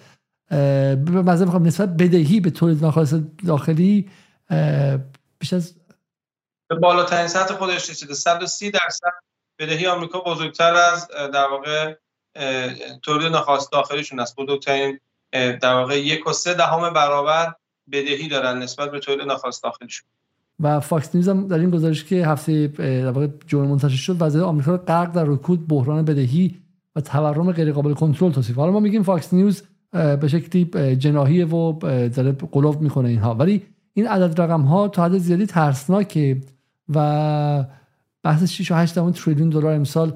به مزه می‌خوام نسبت بدهی به تولید مخالص داخلی بیش از بالاترین سطح خودش رسیده. 130 درصد بدهی آمریکا بزرگتر از در واقع تولید نخواست داخلیشون است. بزرگترین در واقع یک و سه دهم برابر بدهی دارن نسبت به تولید نخواست داخلیشون. و فاکس نیوز هم در این گزارش که هفته در واقع جمعه منتشر شد وضعیت آمریکا غرق در رکود بحران بدهی و تورم غیر قابل کنترل توصیف. حالا ما میگیم فاکس نیوز به شکلی جناهی و داره قلوب می‌کنه اینها. ولی این عدد رقم ها تا حد زیادی ترسناکه و بحث 6 و 8 تریلیون دلار امسال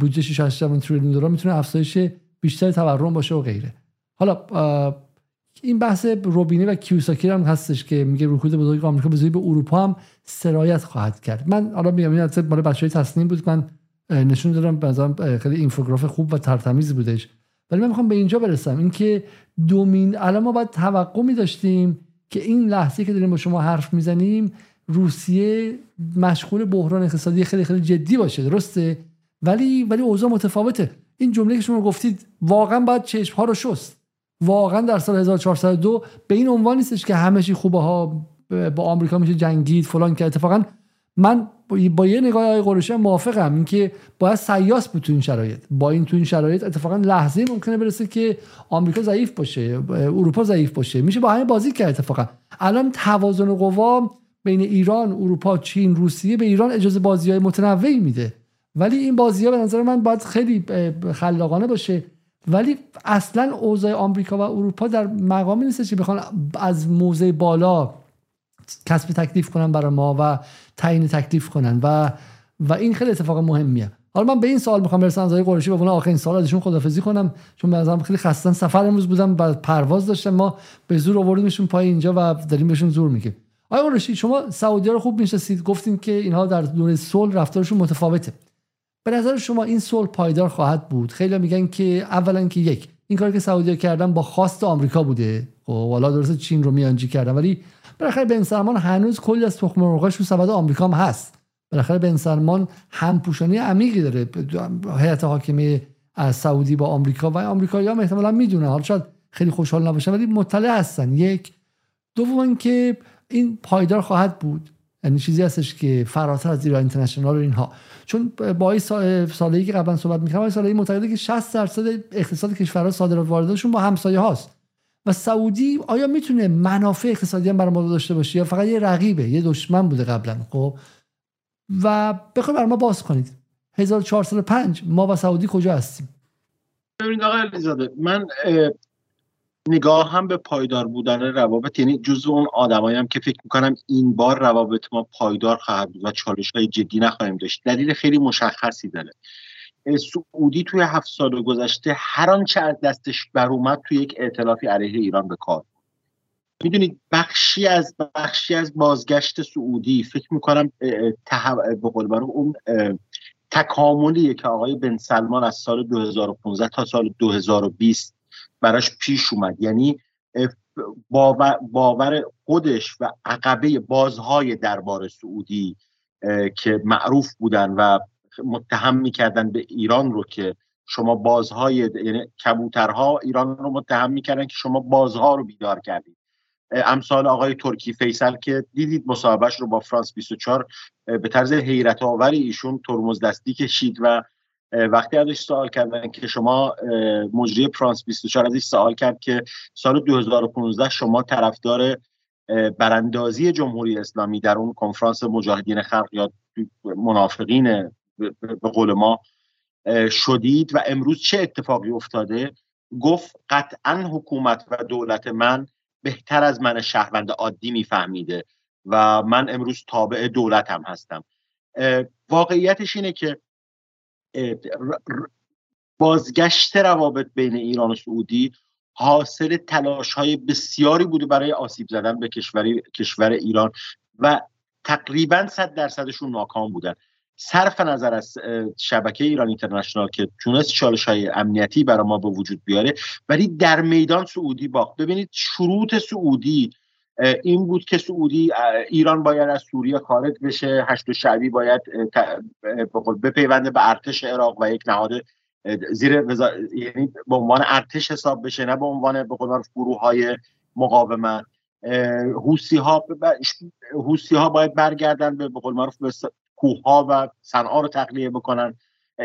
بودجه 6 و 8 تریلیون دلار می‌تونه افزایش بیشتر تورم باشه و غیره. حالا این بحث روبینه و کیوساکی هم هستش که میگه رکود بزرگ آمریکا به به اروپا هم سرایت خواهد کرد. من حالا میگم این اصلا برای بچهای تصمیم بود من نشون دادم مثلا خیلی اینفوگراف خوب و ترتمیز بودش. ولی من می‌خوام به اینجا برسم. اینکه دومین الان ما باید توقع می داشتیم که این لحظه که داریم با شما حرف می‌زنیم روسیه مشغول بحران اقتصادی خیلی خیلی جدی باشه درسته؟ ولی ولی اوضاع متفاوته. این جمله که شما گفتید واقعا باید چشم ها رو شست. واقعا در سال 1402 به این عنوان نیستش که همه چی خوبه ها با آمریکا میشه جنگید فلان که اتفاقا من با یه نگاه های قرشی موافقم اینکه باید سیاس بود تو این شرایط. با این تو این شرایط اتفاقا لحظه ممکنه برسه که آمریکا ضعیف باشه اروپا ضعیف باشه. میشه با همه بازی کرد اتفاقا. الان توازن قوا بین ایران اروپا چین روسیه به ایران اجازه بازی های متنوعی میده. ولی این بازی ها به نظر من باید خیلی خلاقانه باشه. ولی اصلا اوضاع آمریکا و اروپا در مقامی نیست که بخوان از موضع بالا کسب تکلیف کنن برای ما و تعیین تکلیف کنن. و و این خیلی اتفاق مهمیه. حالا من به این سوال می‌خوام برسم. از آقای قریشی به آخرین سوال ازشون خدافظی کنم. چون به خیلی خستن سفر امروز بودم و پرواز داشتم ما به زور آوردیمشون پای اینجا و داریم بهشون زور میگیم آقای قریشی شما سعودی رو خوب می‌شناسید. گفتیم که اینها در دوره صلح رفتارشون متفاوته. به نظر شما این صلح پایدار خواهد بود؟ خیلی میگن که اولا که یک این کاری که سعودی کردن با خواست آمریکا بوده. خب والا درست چین رو میانجی کردن ولی بالاخره بن سلمان هنوز کلی از تخم مرغاش رو سبد آمریکا هم هست. بالاخره بن سلمان همپوشانی عمیقی داره. هیئت حاکمه از سعودی با آمریکا و آمریکایی هم احتمالا می‌دونه حالا شاید خیلی خوشحال نباشن ولی مطلع هستن. یک. دوم که این پایدار خواهد بود. یعنی چیزی هستش که فراتر از ایران اینترنشنال و اینها. چون با این سالهایی که قبلا صحبت می‌کردم این سالهایی معتقده که 60 درصد اقتصاد کشورها صادرات وارداتشون با همسایه هاست. و سعودی آیا می‌تونه منافع اقتصادی هم برای ما داشته باشه یا فقط یه رقیبه یه دشمن بوده قبلا؟ خب. و بخوای برای ما باز کنید. 1405 ما و سعودی کجا هستیم؟ ببینید آقای من نگاه هم به پایدار بودن روابط یعنی جزو اون آدمایی که فکر می‌کنم این بار روابط ما پایدار خواهد بود و چالش های جدی نخواهیم داشت. دلیل خیلی مشخصی داره. سعودی توی هفت سال گذشته هر آنچه از دستش بر اومد توی یک ائتلافی علیه ایران به کار می‌دونید بخشی از بخشی از بازگشت سعودی فکر می‌کنم به قول اون تکاملیه که آقای بن سلمان از سال 2015 تا سال 2020 براش پیش اومد. یعنی باور, باور خودش و عقبه بازهای دربار سعودی که معروف بودن و متهم می‌کردن به ایران رو که شما بازهای یعنی کبوترها ایران رو متهم می‌کردن که شما بازها رو بیدار کردید. امثال آقای ترکی فیصل که دیدید مصاحبهش رو با فرانس 24 به طرز حیرت آوری ایشون ترمز دستی کشید و وقتی ازش سوال کردن که شما مجری فرانس 24 ازش سوال کرد که سال 2015 شما طرفدار براندازی جمهوری اسلامی در اون کنفرانس مجاهدین خلق یا منافقین به قول ما شدید و امروز چه اتفاقی افتاده؟ گفت قطعا حکومت و دولت من بهتر از من شهروند عادی میفهمیده و من امروز تابع دولتم هستم. واقعیتش اینه که بازگشت روابط بین ایران و سعودی حاصل تلاش های بسیاری بوده برای آسیب زدن به کشور ایران و تقریبا صد درصدشون ناکام بودن. صرف نظر از شبکه ایران اینترنشنال که تونست چالش های امنیتی برای ما به وجود بیاره ولی در میدان سعودی باخت. ببینید شروط سعودی این بود که سعودی ایران باید از سوریه خارج بشه. هشت و شعبی باید بپیونده به ارتش عراق و یک نهاد زیر یعنی به عنوان ارتش حساب بشه نه به عنوان به قول گروه های مقاومت. حوسی ها حوسی ها باید برگردن به قول معروف به کوه ها و صنعا رو تقلیه بکنن.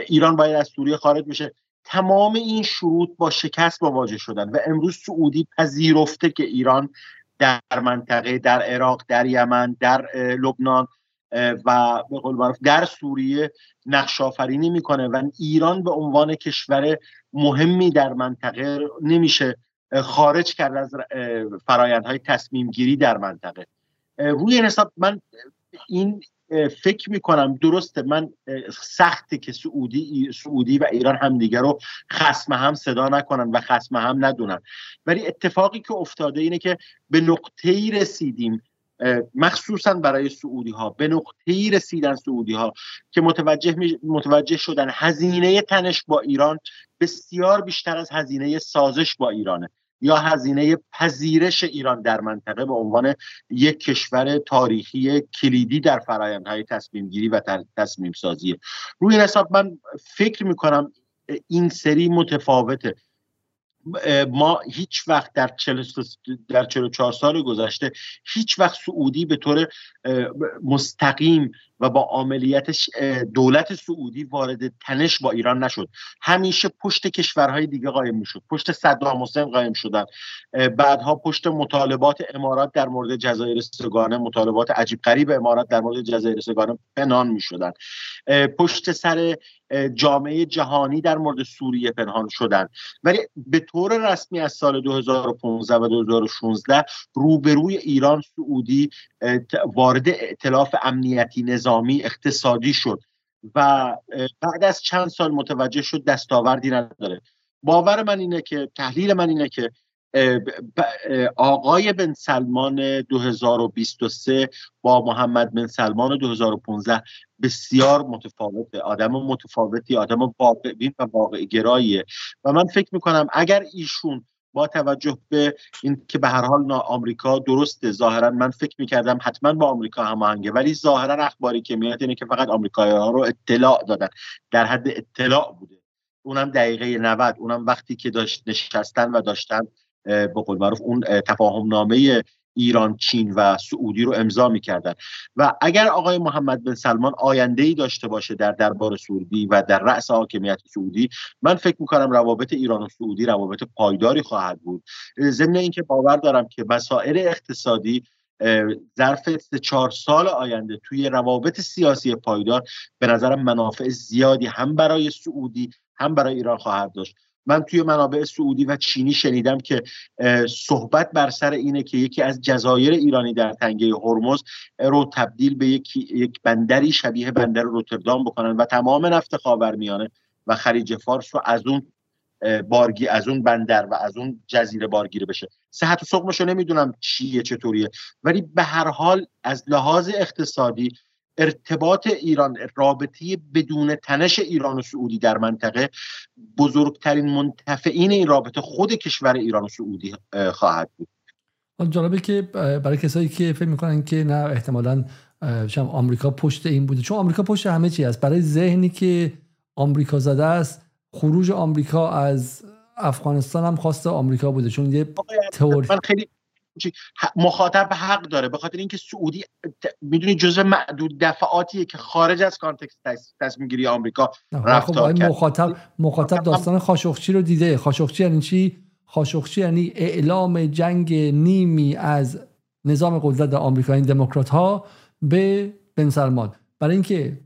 ایران باید از سوریه خارج بشه. تمام این شروط با شکست مواجه شدن و امروز سعودی پذیرفته که ایران در منطقه در عراق در یمن در لبنان و به قول معروف در سوریه نقش آفرینی می‌کنه و ایران به عنوان کشور مهمی در منطقه نمیشه خارج کرد از فرایندهای تصمیم گیری در منطقه. روی این حساب من این فکر می‌کنم درسته. من سخته که سعودی سعودی و ایران همدیگه رو خسم هم صدا نکنن و خسم هم ندونن. ولی اتفاقی که افتاده اینه که به نقطه ای رسیدیم مخصوصا برای سعودی ها به نقطه ای رسیدن سعودی ها که متوجه, متوجه شدن هزینه تنش با ایران بسیار بیشتر از هزینه سازش با ایرانه. یا هزینه پذیرش ایران در منطقه به عنوان یک کشور تاریخی کلیدی در فرایندهای تصمیم گیری و تصمیم سازی روی حساب من فکر می‌کنم این سری متفاوته. ما هیچ وقت در 40 در 44 سال گذشته هیچ وقت سعودی به طور مستقیم و با عملیاتش دولت سعودی وارد تنش با ایران نشد. همیشه پشت کشورهای دیگه قایم می‌شد. پشت صدام حسین قایم شدن. بعدها پشت مطالبات امارات در مورد جزایر سگانه مطالبات عجیب غریب امارات در مورد جزایر سگانه پنهان می‌شدن. پشت سر جامعه جهانی در مورد سوریه پنهان شدن. ولی به طور رسمی از سال 2015 و 2016 روبروی ایران سعودی وارد ائتلاف امنیتی نظامی اقتصادی شد و بعد از چند سال متوجه شد دستاوردی نداره. باور من اینه که تحلیل من اینه که آقای بن سلمان 2023 با محمد بن سلمان 2015 بسیار متفاوته. آدم متفاوتی آدم واقعی و واقع گراییه. و من فکر می‌کنم اگر ایشون با توجه به این که به هر حال آمریکا درسته ظاهرا من فکر می‌کردم حتما با آمریکا هماهنگه ولی ظاهرا اخباری که میاد اینه که فقط آمریکایی ها رو اطلاع دادن. در حد اطلاع بوده. اونم دقیقه 90 اونم وقتی که داشت نشستن و داشتن به قول معروف اون تفاهم نامه ایران چین و سعودی رو امضا می‌کردن. و اگر آقای محمد بن سلمان آینده ای داشته باشه در دربار سعودی و در رأس حاکمیت سعودی من فکر می‌کنم روابط ایران و سعودی روابط پایداری خواهد بود. ضمن اینکه باور دارم که مسائل اقتصادی ظرف چهار سال آینده توی روابط سیاسی پایدار به نظرم منافع زیادی هم برای سعودی هم برای ایران خواهد داشت. من توی منابع سعودی و چینی شنیدم که صحبت بر سر اینه که یکی از جزایر ایرانی در تنگه هرمز رو تبدیل به یک, یک بندری شبیه بندر روتردام بکنن و تمام نفت خاورمیانه و خلیج فارس رو از اون بارگی از اون بندر و از اون جزیره بارگیری بشه. صحت و سقمش رو نمی‌دونم چیه چطوریه. ولی به هر حال از لحاظ اقتصادی ارتباط ایران رابطه بدون تنش ایران و سعودی در منطقه بزرگترین منتفعین این رابطه خود کشور ایران و سعودی خواهد بود. جالبه که برای کسایی که فکر می‌کنن که نه احتمالا آمریکا پشت این بوده. چون آمریکا پشت همه چی است. برای ذهنی که آمریکا زده است خروج آمریکا از افغانستان هم خواست آمریکا بوده. چون یه تئوری خیلی مخاطب حق داره. به خاطر اینکه سعودی می‌دونی جزء معدود دفعاتیه که خارج از کانتکست تصمیم گیری آمریکا رفتار خب مخاطب مخاطب داستان خاشخچی رو دیده. خاشخچی یعنی چی؟ خاشخچی یعنی اعلام جنگ نیمی از نظام قدرت در آمریکا این دموکرات ها به بن سلمان. برای اینکه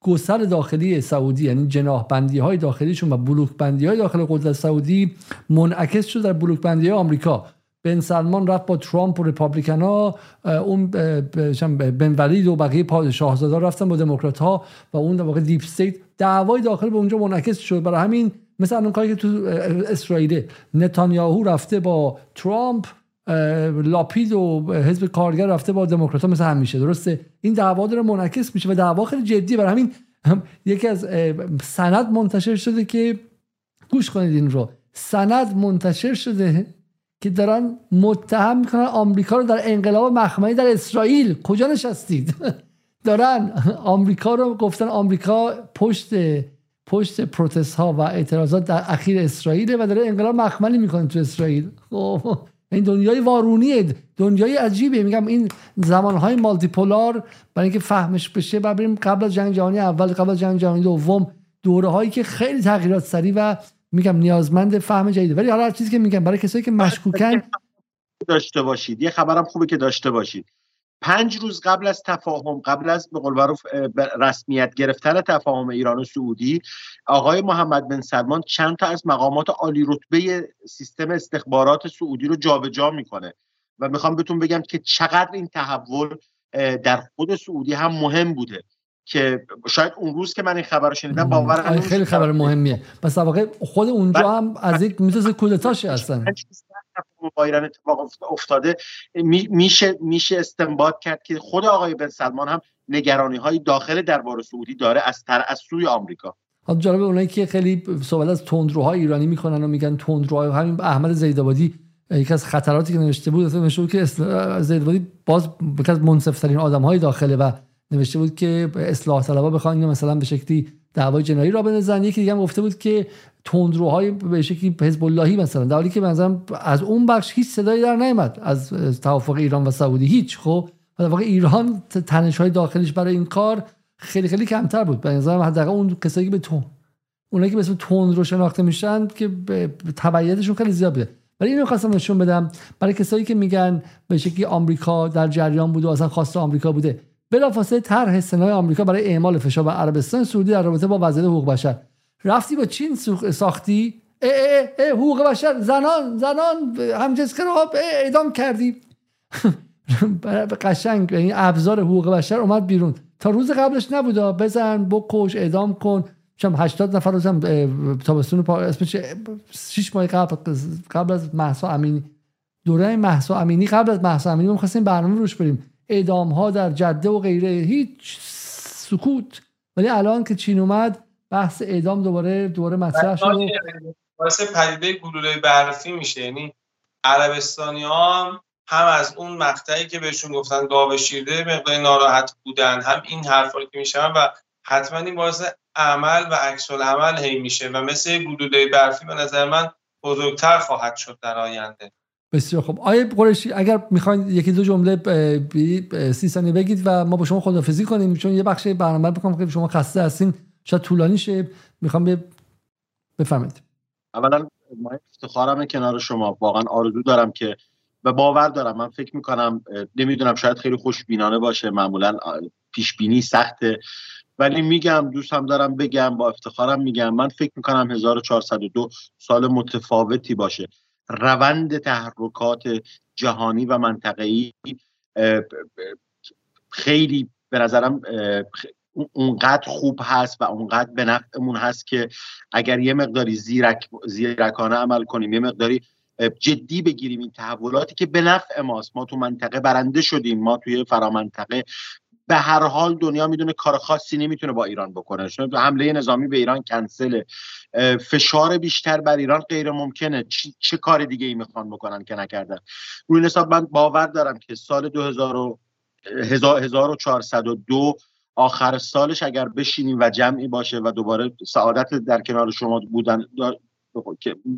گسل داخلی سعودی یعنی جناح بندی های داخلیشون و بلوک بندی های داخل قدرت سعودی منعکس شد در بلوک بندی های آمریکا. بن سلمان رفت با ترامپ و Republican ها اون بن ولید و بقیه شاهزاده رفتن با دموکرات ها و اون واقع deep state دعوای داخل به اونجا منعکس شد. برای همین مثل اون کاری که تو اسرائیل نتانیاهو رفته با ترامپ لاپید و حزب کارگر رفته با دموکرات مثل همیشه. درسته؟ این دعوا داره منعکس میشه و دعوا خیلی جدی برای همین یکی از سند منتشر شده که گوش کنید این رو. سند منتشر شده که دارن متهم می‌کنن آمریکا رو در انقلاب مخملی در اسرائیل. کجا نشستید؟ دارن آمریکا رو گفتن آمریکا پشت پشت پروتست ها و اعتراضات در اخیر اسرائیل و داره انقلاب مخملی می‌کنه تو اسرائیل. خب، این دنیای وارونیه دنیای عجیبه میگم این زمانهای مالتی پولار برای اینکه فهمش بشه و بریم قبل از جنگ جهانی اول قبل از جنگ جهانی دوم دوره هایی که خیلی تغییرات سریع و میگم نیازمند فهم جدیده. ولی حالا هر چیزی که میگم برای کسایی که مشکوکن داشته باشید. یه خبرم خوبه که داشته باشید. پنج روز قبل از تفاهم قبل از به قول رسمیت گرفتن تفاهم ایران و سعودی آقای محمد بن سلمان چند تا از مقامات عالی رتبه سیستم استخبارات سعودی رو جابجا جا می‌کنه. و می‌خوام بهتون بگم که چقدر این تحول در خود سعودی هم مهم بوده. که شاید اون روز که من این خبر رو شنیدم باور خیلی خبر مهمیه. پس واقع خود اونجا هم از یک میتوسه کودتاش هستن. با ایران اتفاق افتاده. میشه میشه استنباط کرد که خود آقای بن سلمان هم نگرانی های داخل دربار سعودی داره از تر از سوی آمریکا. حالا جالب اونایی که خیلی صحبت از تندروهای ایرانی می‌کنن و میگن تندروهای همین احمد زیدآبادی یکی از خطراتی که نوشته بود نوشته بود که زیدآبادی باز یکی از منصف‌ترین آدم‌های داخله و نوشته بود که اصلاح طلبا بخوان مثلا به شکلی دعوای جنایی را بندازن. یکی دیگه هم گفته بود که تندروهای به شکلی حزب اللهی مثلا در حالی که مثلا از اون بخش هیچ صدایی در نیامد از توافق ایران و سعودی هیچ. خب در واقع ایران تنش های داخلیش برای این کار خیلی خیلی کمتر بود. به نظرم حداقل اون کسایی که به تون اونایی که به اسم تند رو شناخته میشن که تبعیتشون خیلی زیاد بوده ولی اینو خواستم نشون بدم برای کسایی که میگن به شکلی آمریکا در جریان بوده و اصلا خواست آمریکا بوده. بلافاصله طرح سنای آمریکا برای اعمال فشار بر عربستان سعودی در رابطه با وضعیت حقوق بشر. رفتی با چین ساختی؟ اه اه اه حقوق بشر زنان زنان همجنسگرا اعدام کردی. قشنگ این ابزار حقوق بشر اومد بیرون. تا روز قبلش نبودا؟ بزن بکش اعدام کن. چم 80 نفر روزم تابستون پا اسمش 6 ماه قبل قبل از محسا امینی. دوره محسا امینی قبل از محسا امینی ما خواستیم برنامه روش بریم. اعدام ها در جده و غیره هیچ سکوت. ولی الان که چین اومد بحث اعدام دوباره دوباره مطرح شد باعث پدیده گلوله برفی میشه. یعنی عربستانی ها هم از اون مقطعی که بهشون گفتن گاو شیرده مقدار ناراحت بودن هم این حرفا که میشن و حتما این باعث عمل و عکس عمل هی میشه و مثل گلوله برفی به نظر من بزرگتر خواهد شد در آینده. بسیار خوب. آیه قرشی اگر می‌خواین یکی دو جمله سی ثانیه بگید و ما با شما خدافزی کنیم. چون یه بخش برنامه بکنم که شما خسته هستین شاید طولانی شه. می‌خوام بفهمید اولا ما افتخارم کنار شما. واقعا آرزو دارم که و باور دارم. من فکر می‌کنم نمی‌دونم شاید خیلی خوشبینانه باشه. معمولا پیش بینی سخته. ولی میگم دوستم دارم بگم با افتخارم میگم من فکر می‌کنم 1402 سال متفاوتی باشه. روند تحرکات جهانی و منطقه‌ای خیلی به نظرم اونقدر خوب هست و اونقدر به نفعمون هست که اگر یه مقداری زیرک زیرکانه عمل کنیم یه مقداری جدی بگیریم این تحولاتی که به نفع ماست. ما تو منطقه برنده شدیم ما توی فرامنطقه به هر حال دنیا می‌دونه کار خاصی نمی‌تونه با ایران بکنه. چون حمله نظامی به ایران کنسله فشار بیشتر بر ایران غیر ممکنه. چه کار دیگه ای می‌خوان بکنن که نکردن؟ روی حساب من باور دارم که سال 2000 1402 آخر سالش اگر بشینیم و جمعی باشه و دوباره سعادت در کنار شما بودن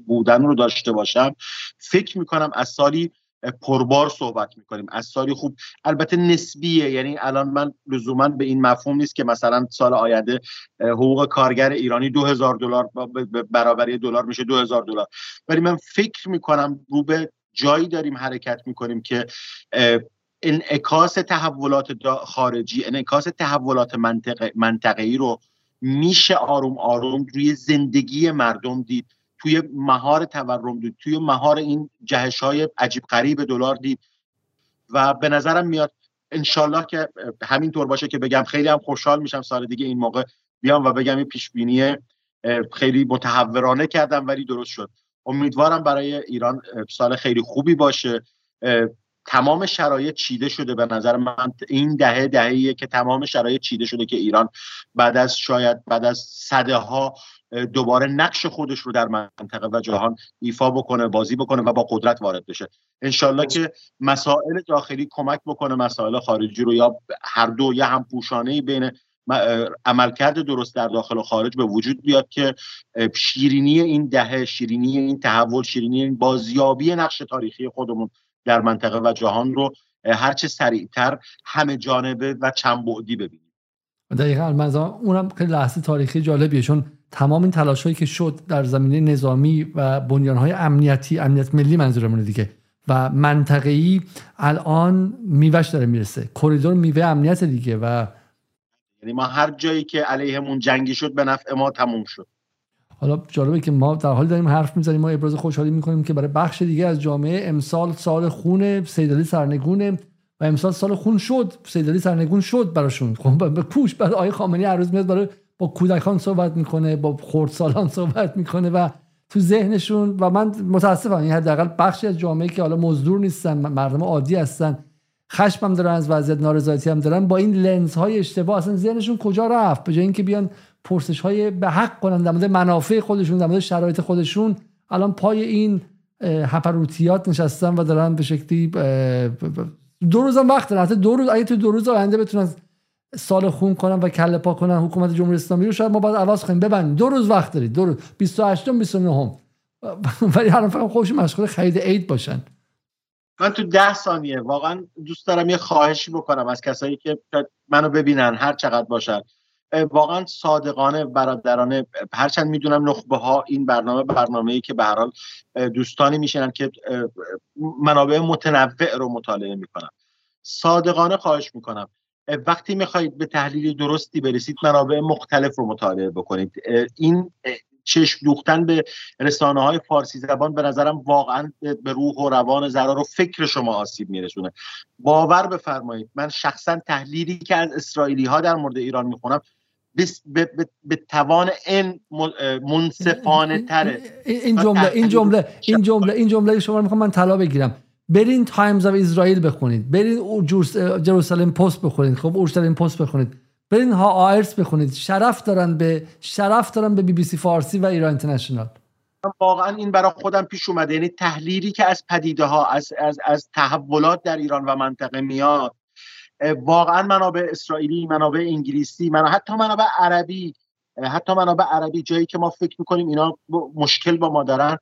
بودن رو داشته باشم فکر می‌کنم از سالی پربار صحبت می‌کنیم. از سالی خوب. البته نسبیه. یعنی الان من لزوما به این مفهوم نیست که مثلا سال آینده حقوق کارگر ایرانی دو هزار دلار برابری دلار میشه دو هزار دلار. ولی من فکر می‌کنم رو به جایی داریم حرکت می‌کنیم که انعکاس تحولات خارجی انعکاس تحولات منطقه ای رو میشه آروم آروم روی زندگی مردم دید. توی مهار تورم دید توی مهار این جهش های عجیب غریب دلار دید. و به نظرم میاد انشالله که همینطور باشه که بگم خیلی هم خوشحال میشم سال دیگه این موقع بیام و بگم این پیش خیلی متحورانه کردم ولی درست شد. امیدوارم برای ایران سال خیلی خوبی باشه. تمام شرایط چیده شده به نظر من این دهه دههیه که تمام شرایط چیده شده که ایران بعد از شاید بعد از صده ها دوباره نقش خودش رو در منطقه و جهان ایفا بکنه بازی بکنه و با قدرت وارد بشه. انشالله که مسائل داخلی کمک بکنه مسائل خارجی رو یا هر دو یا هم پوشانه بین عملکرد درست در داخل و خارج به وجود بیاد که شیرینی این دهه شیرینی این تحول شیرینی این بازیابی نقش تاریخی خودمون در منطقه و جهان رو هرچه سریعتر همه جانبه و چند بعدی ببینیم. دقیقا. من اونم خیلی لحظه تاریخی جالبیه چون تمام این تلاش هایی که شد در زمینه نظامی و بنیان های امنیتی امنیت ملی منظورمونه دیگه. و منطقه‌ای الان میوهش داره می‌رسه. کریدور میوه امنیت دیگه و یعنی ما هر جایی که علیهمون جنگی شد به نفع ما تموم شد. حالا جالبه که ما در حالی داریم حرف می‌زنیم ما ابراز خوشحالی می‌کنیم که برای بخش دیگه از جامعه امسال سال خون سیدالی سرنگونه و امسال سال خون شد سیدالی سرنگون شد براشون. خب به پوش بعد آیه خامنه‌ای هر روز میاد برای با کودکان صحبت می‌کنه با خردسالان صحبت می‌کنه و تو ذهنشون و من متاسفم این حداقل بخشی از جامعه که حالا مزدور نیستن مردم عادی هستن خشمم دارن از وضعیت نارضایتی هم دارن با این لنز های اشتباه اصلا ذهنشون کجا رفت؟ به جای اینکه بیان پرسش های به حق کنن در مورد منافع خودشون در مورد شرایط خودشون. الان پای این هپروتیات نشستن و دارن به شکلی دو روزم وقت دارن. حتی دو روز اگه تو دو روز آینده بتونن سال خون کنن و کله پا کنن حکومت جمهوری اسلامی رو شاید ما باید عوض کنیم. ببندیم. دو روز وقت دارید. دو روز. 28 29 ولی هر فقط خوش مشغول خرید عید باشن. من تو ده ثانیه واقعا دوست دارم یه خواهشی بکنم از کسایی که منو ببینن هر چقدر باشن. واقعا صادقانه برادرانه هرچند می‌دونم نخبه ها این برنامه برنامه ای که به حال دوستانی میشنن که منابع متنوع رو مطالعه می‌کنم صادقانه خواهش می‌کنم. وقتی می‌خواهید به تحلیل درستی برسید منابع مختلف رو مطالعه بکنید. این چشم دوختن به رسانه های فارسی زبان به نظرم واقعا به روح و روان زرار و فکر شما آسیب میرسونه. باور بفرمایید من شخصا تحلیلی که از اسرائیلی ها در مورد ایران می‌خونم به, به, توان این منصفانه تره. این جمله این جمله این جمله این جمله شما می‌خوام من طلا بگیرم. برین Times of Israel بخونید. برین Jerusalem Post بخونید. خب اورشلیم پست بخونید. برین ها آیرس بخونید. شرف دارن به شرف دارن به بی بی سی فارسی و ایران اینترنشنال واقعا این برای خودم پیش اومده. یعنی تحلیلی که از پدیده ها از, از, از تحولات در ایران و منطقه میاد واقعا منابع اسرائیلی منابع انگلیسی منابع حتی منابع عربی حتی منابع عربی جایی که ما فکر می‌کنیم اینا مشکل با ما دارن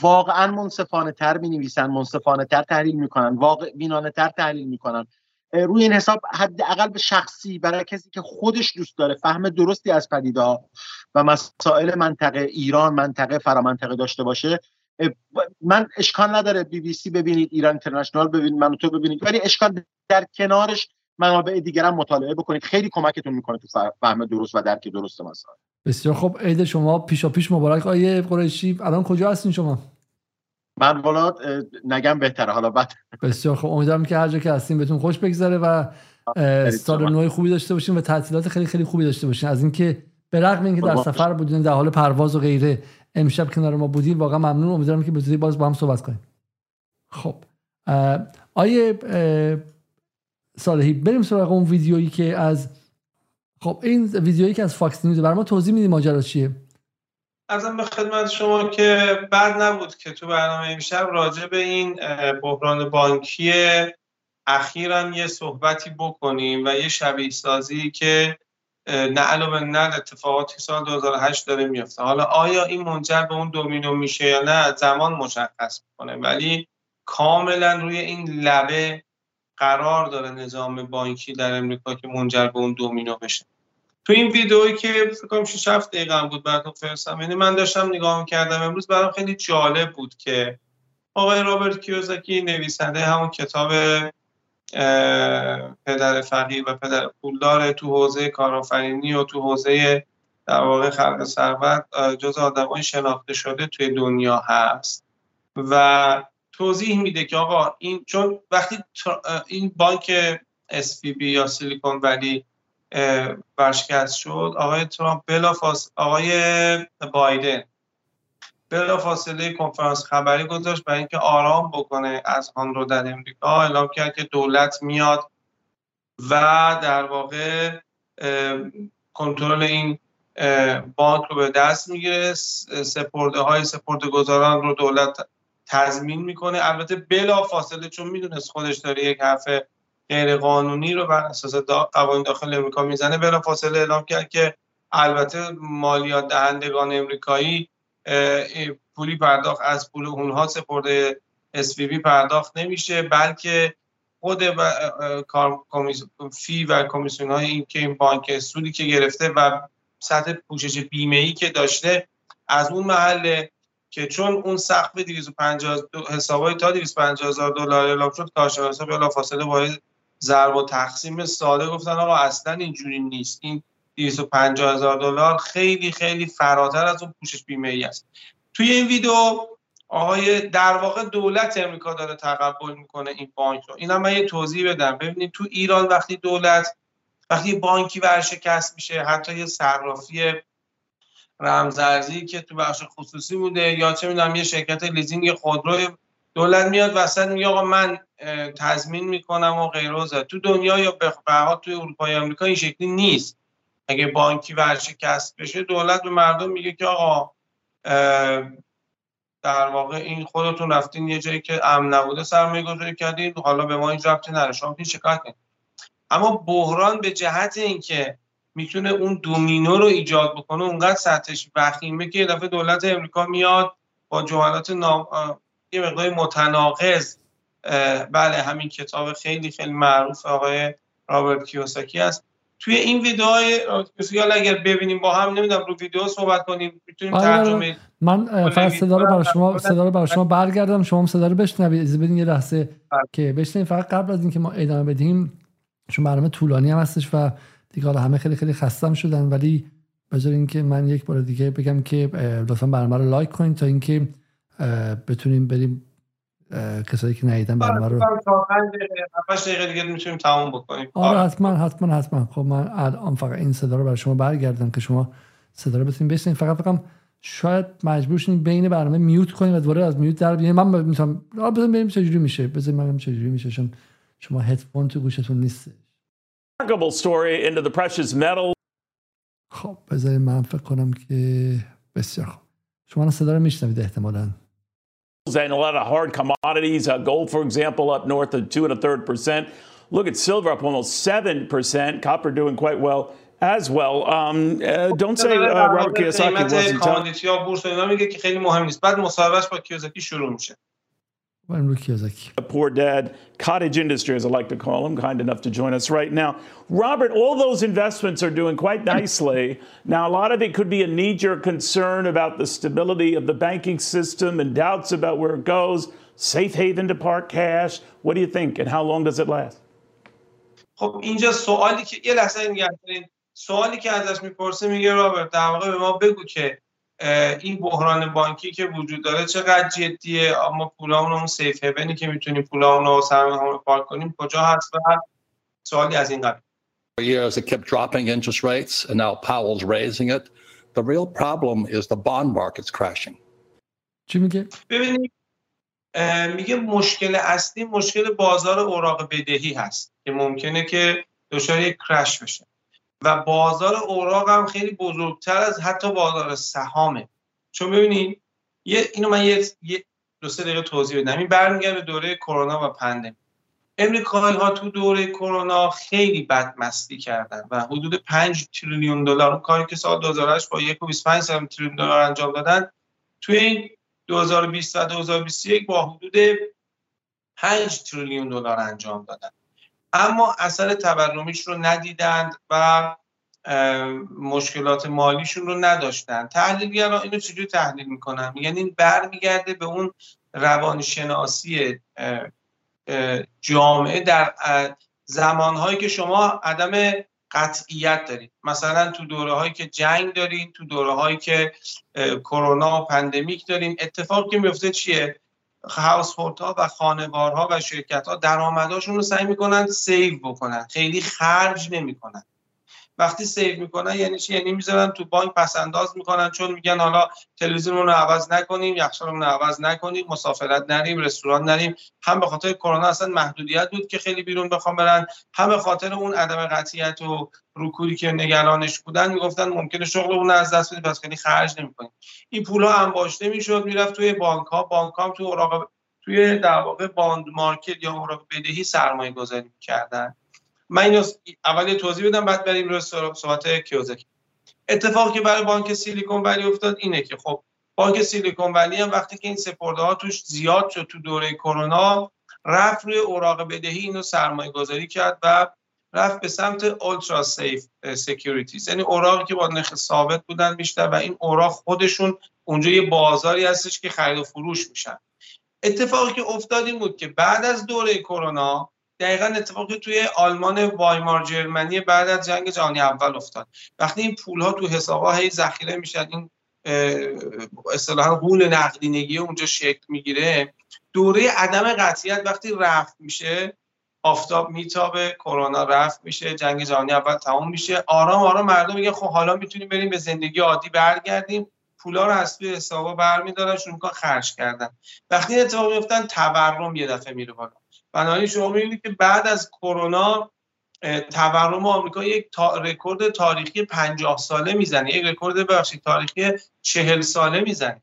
واقعا منصفانه تر می نویسن منصفانه تر تحلیل می‌کنن واقع بینانه تر تحلیل می‌کنن. روی این حساب حداقل به شخصی برای کسی که خودش دوست داره فهم درستی از پدیده و مسائل منطقه ایران منطقه فرامنطقه داشته باشه من اشکال نداره بی بی سی ببینید ایران اینترنشنال ببینید من تو ببینید. ولی اشکال در کنارش منابع دیگر هم مطالعه بکنید. خیلی کمکتون می‌کنه تو فهم درست و درک درست مسائل. بسیار خب عید شما پیشا پیش مبارک آیه قریشی. الان کجا هستین شما؟ من والا نگم بهتره. حالا بعد. بسیار خب امیدوارم که هر جا که هستین بهتون خوش بگذره و سال نو خوبی داشته باشین و تعطیلات خیلی خیلی خوبی داشته باشین. از اینکه به رغم اینکه در سفر بودین در حال پرواز و غیره امشب کنار ما بودین واقعا ممنون. امیدوارم که بتونید باز با هم صحبت کنیم. خب آیه صالحی بریم سراغ اون ویدیویی که از خب این ویدیویی که از فاکس نیوز برای ما توضیح میدی ماجرا چیه؟ ازم به خدمت شما که بعد نبود که تو برنامه امشب راجع به این بحران بانکی اخیرا یه صحبتی بکنیم و یه شبیه سازی که نه علاوه نه اتفاقاتی سال 2008 داره میفته حالا آیا این منجر به اون دومینو میشه یا نه زمان مشخص می‌کنه. ولی کاملا روی این لبه قرار داره نظام بانکی در امریکا که منجر به اون دومینو بشه. تو این ویدئویی که فکر کنم 6 7 دقیقه هم بود براتون فرستم یعنی من داشتم نگاه می‌کردم امروز برام خیلی جالب بود که آقای رابرت کیوزاکی نویسنده همون کتاب پدر فقیر و پدر پولدار تو حوزه کارآفرینی و تو حوزه در واقع خلق ثروت جز آدمای شناخته شده توی دنیا هست. و توضیح میده که آقا این چون وقتی این بانک SVB یا سیلیکون ولی ورشکست شد آقای ترامپ بلا آقای بایدن بلا فاصله کنفرانس خبری گذاشت برای اینکه آرام بکنه از آن رو در امریکا. اعلام کرد که دولت میاد و در واقع کنترل این بانک رو به دست می‌گیره. سپرده های سپرده گذاران رو دولت تضمین می‌کنه. البته بلا فاصله چون می‌دونست خودش داره یک حرف غیر قانونی رو بر اساس قوانین داخل امریکا می‌زنه. بلا فاصله اعلام کرد که البته مالیات دهندگان امریکایی پولی پرداخت از پول اونها سپرده SVB پرداخت نمیشه بلکه خود فی و کمیسیون های این که این بانک سودی که گرفته و سطح پوشش بیمه ای که داشته از اون محله که چون اون سقف 250 حسابای تا 250 هزار دلار اعلام شد کارشناسا بلا فاصله باید ضرب و تقسیم ساده گفتن آقا اصلا اینجوری نیست. این 250 هزار دلار خیلی خیلی فراتر از اون پوشش بیمه ای است. توی این ویدیو آقای در واقع دولت امریکا داره تقبل می‌کنه این بانک رو. اینا من یه توضیح بدم. ببینید تو ایران وقتی دولت وقتی بانکی ورشکست میشه حتی یه صرافی رمزارزی که تو بخش خصوصی بوده یا چه می‌دونم یه شرکت لیزینگ خودرو دولت میاد وسط میگه آقا من تضمین می‌کنم و غیره تو دنیا یا به توی اروپا یا آمریکا این شکلی نیست. اگه بانکی ورشکست بشه دولت به مردم میگه که آقا در واقع این خودتون رفتین یه جایی که امن نبوده سرمایه گذاری کردین حالا به ما این ربطی نره شما شکایت کنید اما بحران به جهت اینکه می‌تونه اون دومینو رو ایجاد بکنه اونقدر سطحش وخیمه که دفعه دولت امریکا میاد با جملات نام... یه مقدار متناقض بله همین کتاب خیلی خیلی معروف آقای رابرت کیوساکی است توی این ویدیوهای حالا اگر ببینیم با هم نمی‌دونم رو ویدیو صحبت کنیم می‌تونیم آره، آره. ترجمه من فقط صدا رو برای شما صدا رو برای شما برگردم شما هم صدا رو بشنوید از بدین یه لحظه بله. که بشنوید فقط قبل از اینکه ما ادامه بدیم چون برنامه طولانی هم هستش و دیگه حالا همه خیلی خیلی خستم شدن ولی بذار اینکه من یک بار دیگه بگم که لطفا برنامه رو لایک کنید تا اینکه بتونیم بریم کسایی که ندیدن برنامه رو دقیقه دیگه می‌تونیم تموم بکنیم. آره حتما حتما حتما. خب من الان فقط این صدا رو برای شما برگردم که شما صدا رو بتونید بشنوید. فقط فقط شاید مجبور شین بین برنامه میوت کنیم و دوباره از میوت در بیاریم من می‌تونم بزن بریم چجوری میشه. بزن من چجوری میشه چون شما هدفون تو گوشتون نیست story into the precious metal. خب بذارید من فکر کنم که بسیار خوب. شما صدا رو میشنوید احتمالاً. And a lot of hard commodities. Uh, gold, for example, up north of two and a third percent. Look at silver up almost seven percent. Copper doing quite well as well. Um, uh, don't say uh, Robert Kiyosaki wasn't telling. A poor dad, cottage industry, as I like to call him, kind enough to join us right now. Robert, all those investments are doing quite nicely. Now, a lot of it could be a knee jerk concern about the stability of the banking system and doubts about where it goes. Safe haven to park cash. What do you think, and how long does it last? خب اینجا سوالی که یه لحظه نگه سوالی که ازش میپرسه میگه رابرت در واقع به ما بگو که این بحران بانکی که وجود داره چقدر جدیه اما پولامون اون سیف هیونی که می‌تونیم پولامون رو سرمایه رو پارک کنیم کجا هست و سوالی از این قبیل years it kept dropping interest rates and now Powell's raising it. The real problem is the bond market's crashing. چی میگه؟ ببینید میگه مشکل اصلی مشکل بازار اوراق بدهی هست که ممکنه که دچار یک کرش بشه و بازار اوراق هم خیلی بزرگتر از حتی بازار سهامه. چون ببینید یه اینو من یه, دو سه دقیقه توضیح بدم. این برمیگرده دوره کرونا و پندمی. امریکایی ها تو دوره کرونا خیلی بدمستی کردن و حدود 5 تریلیون دلار کاری که سال 2008 با 1.25 تریلیون دلار انجام دادن توی این 2020 و 2021 با حدود 5 تریلیون دلار انجام دادن. اما اثر تورمیش رو ندیدند و مشکلات مالیشون رو نداشتن تحلیلگران اینو چجوری تحلیل می‌کنن؟ میگن این برمیگرده به اون روانشناسی جامعه در زمانهایی که شما عدم قطعیت دارید. مثلا تو دوره هایی که جنگ دارین تو دوره هایی که کرونا و پندمیک دارین. اتفاقی که میفته چیه؟ house ها و خانوارها و شرکت ها درآمدهاشون رو سعی می‌کنن save بکنن. خیلی خرج نمی‌کنن. وقتی save می‌کنن یعنی چی؟ یعنی می‌ذارن تو بانک پس انداز می‌کنن چون میگن حالا تلویزیون رو عوض نکنیم یخچالمون رو عوض نکنیم مسافرت نریم رستوران نریم. هم به خاطر کرونا اصلا محدودیت بود که خیلی بیرون بخوان برن. هم به خاطر اون عدم قطعیت و رکودی که نگرانش بودن می‌گفتن ممکنه شغل اون از دست بدیم پس خیلی خرج نمی‌کنیم. این پول ها انباشته می‌شد می‌رفت توی بانک ها بانک ها تو اوراق توی در واقع bond market یا اوراق بدهی سرمایه گذاری کردن من اینو اول توضیح بدم بعد بریم روی صحبت کیوساکی. اتفاقی که برای بانک سیلیکون ولی افتاد اینه که خب بانک سیلیکون ولی هم وقتی که این سپرده ها توش زیاد شد تو دوره کرونا رفت روی اوراق بدهی اینو سرمایه گذاری کرد و رفت به سمت ultra safe securities یعنی اوراقی که با نرخ ثابت بودن بیشتر و این اوراق خودشون اونجا یه بازاری هستش که خرید و فروش میشن. اتفاقی که افتاد این بود که بعد از دوره کرونا دقیقا اتفاقی توی آلمان Weimar Germany بعد از جنگ جهانی اول افتاد. وقتی این پول ها تو حساب هی ذخیره میشن این اصطلاحا غول نقدینگی اونجا شکل می‌گیره دوره عدم قطعیت وقتی رفت میشه آفتاب میتابه کرونا رفت میشه جنگ جهانی اول تمام میشه. آرام آرام مردم میگن خب حالا می‌تونیم بریم به زندگی عادی برگردیم. پولا رو از توی حسابا برمیدارن شروع خرج کردن. وقتی اتفاق میفتن تورم یه دفعه میره بالا. بنابراین شما می‌بینید که بعد از کرونا تورم آمریکا یک رکورد تاریخی 50 ساله می‌زنه. یک رکورد بخشی تاریخی 40 ساله می‌زنه.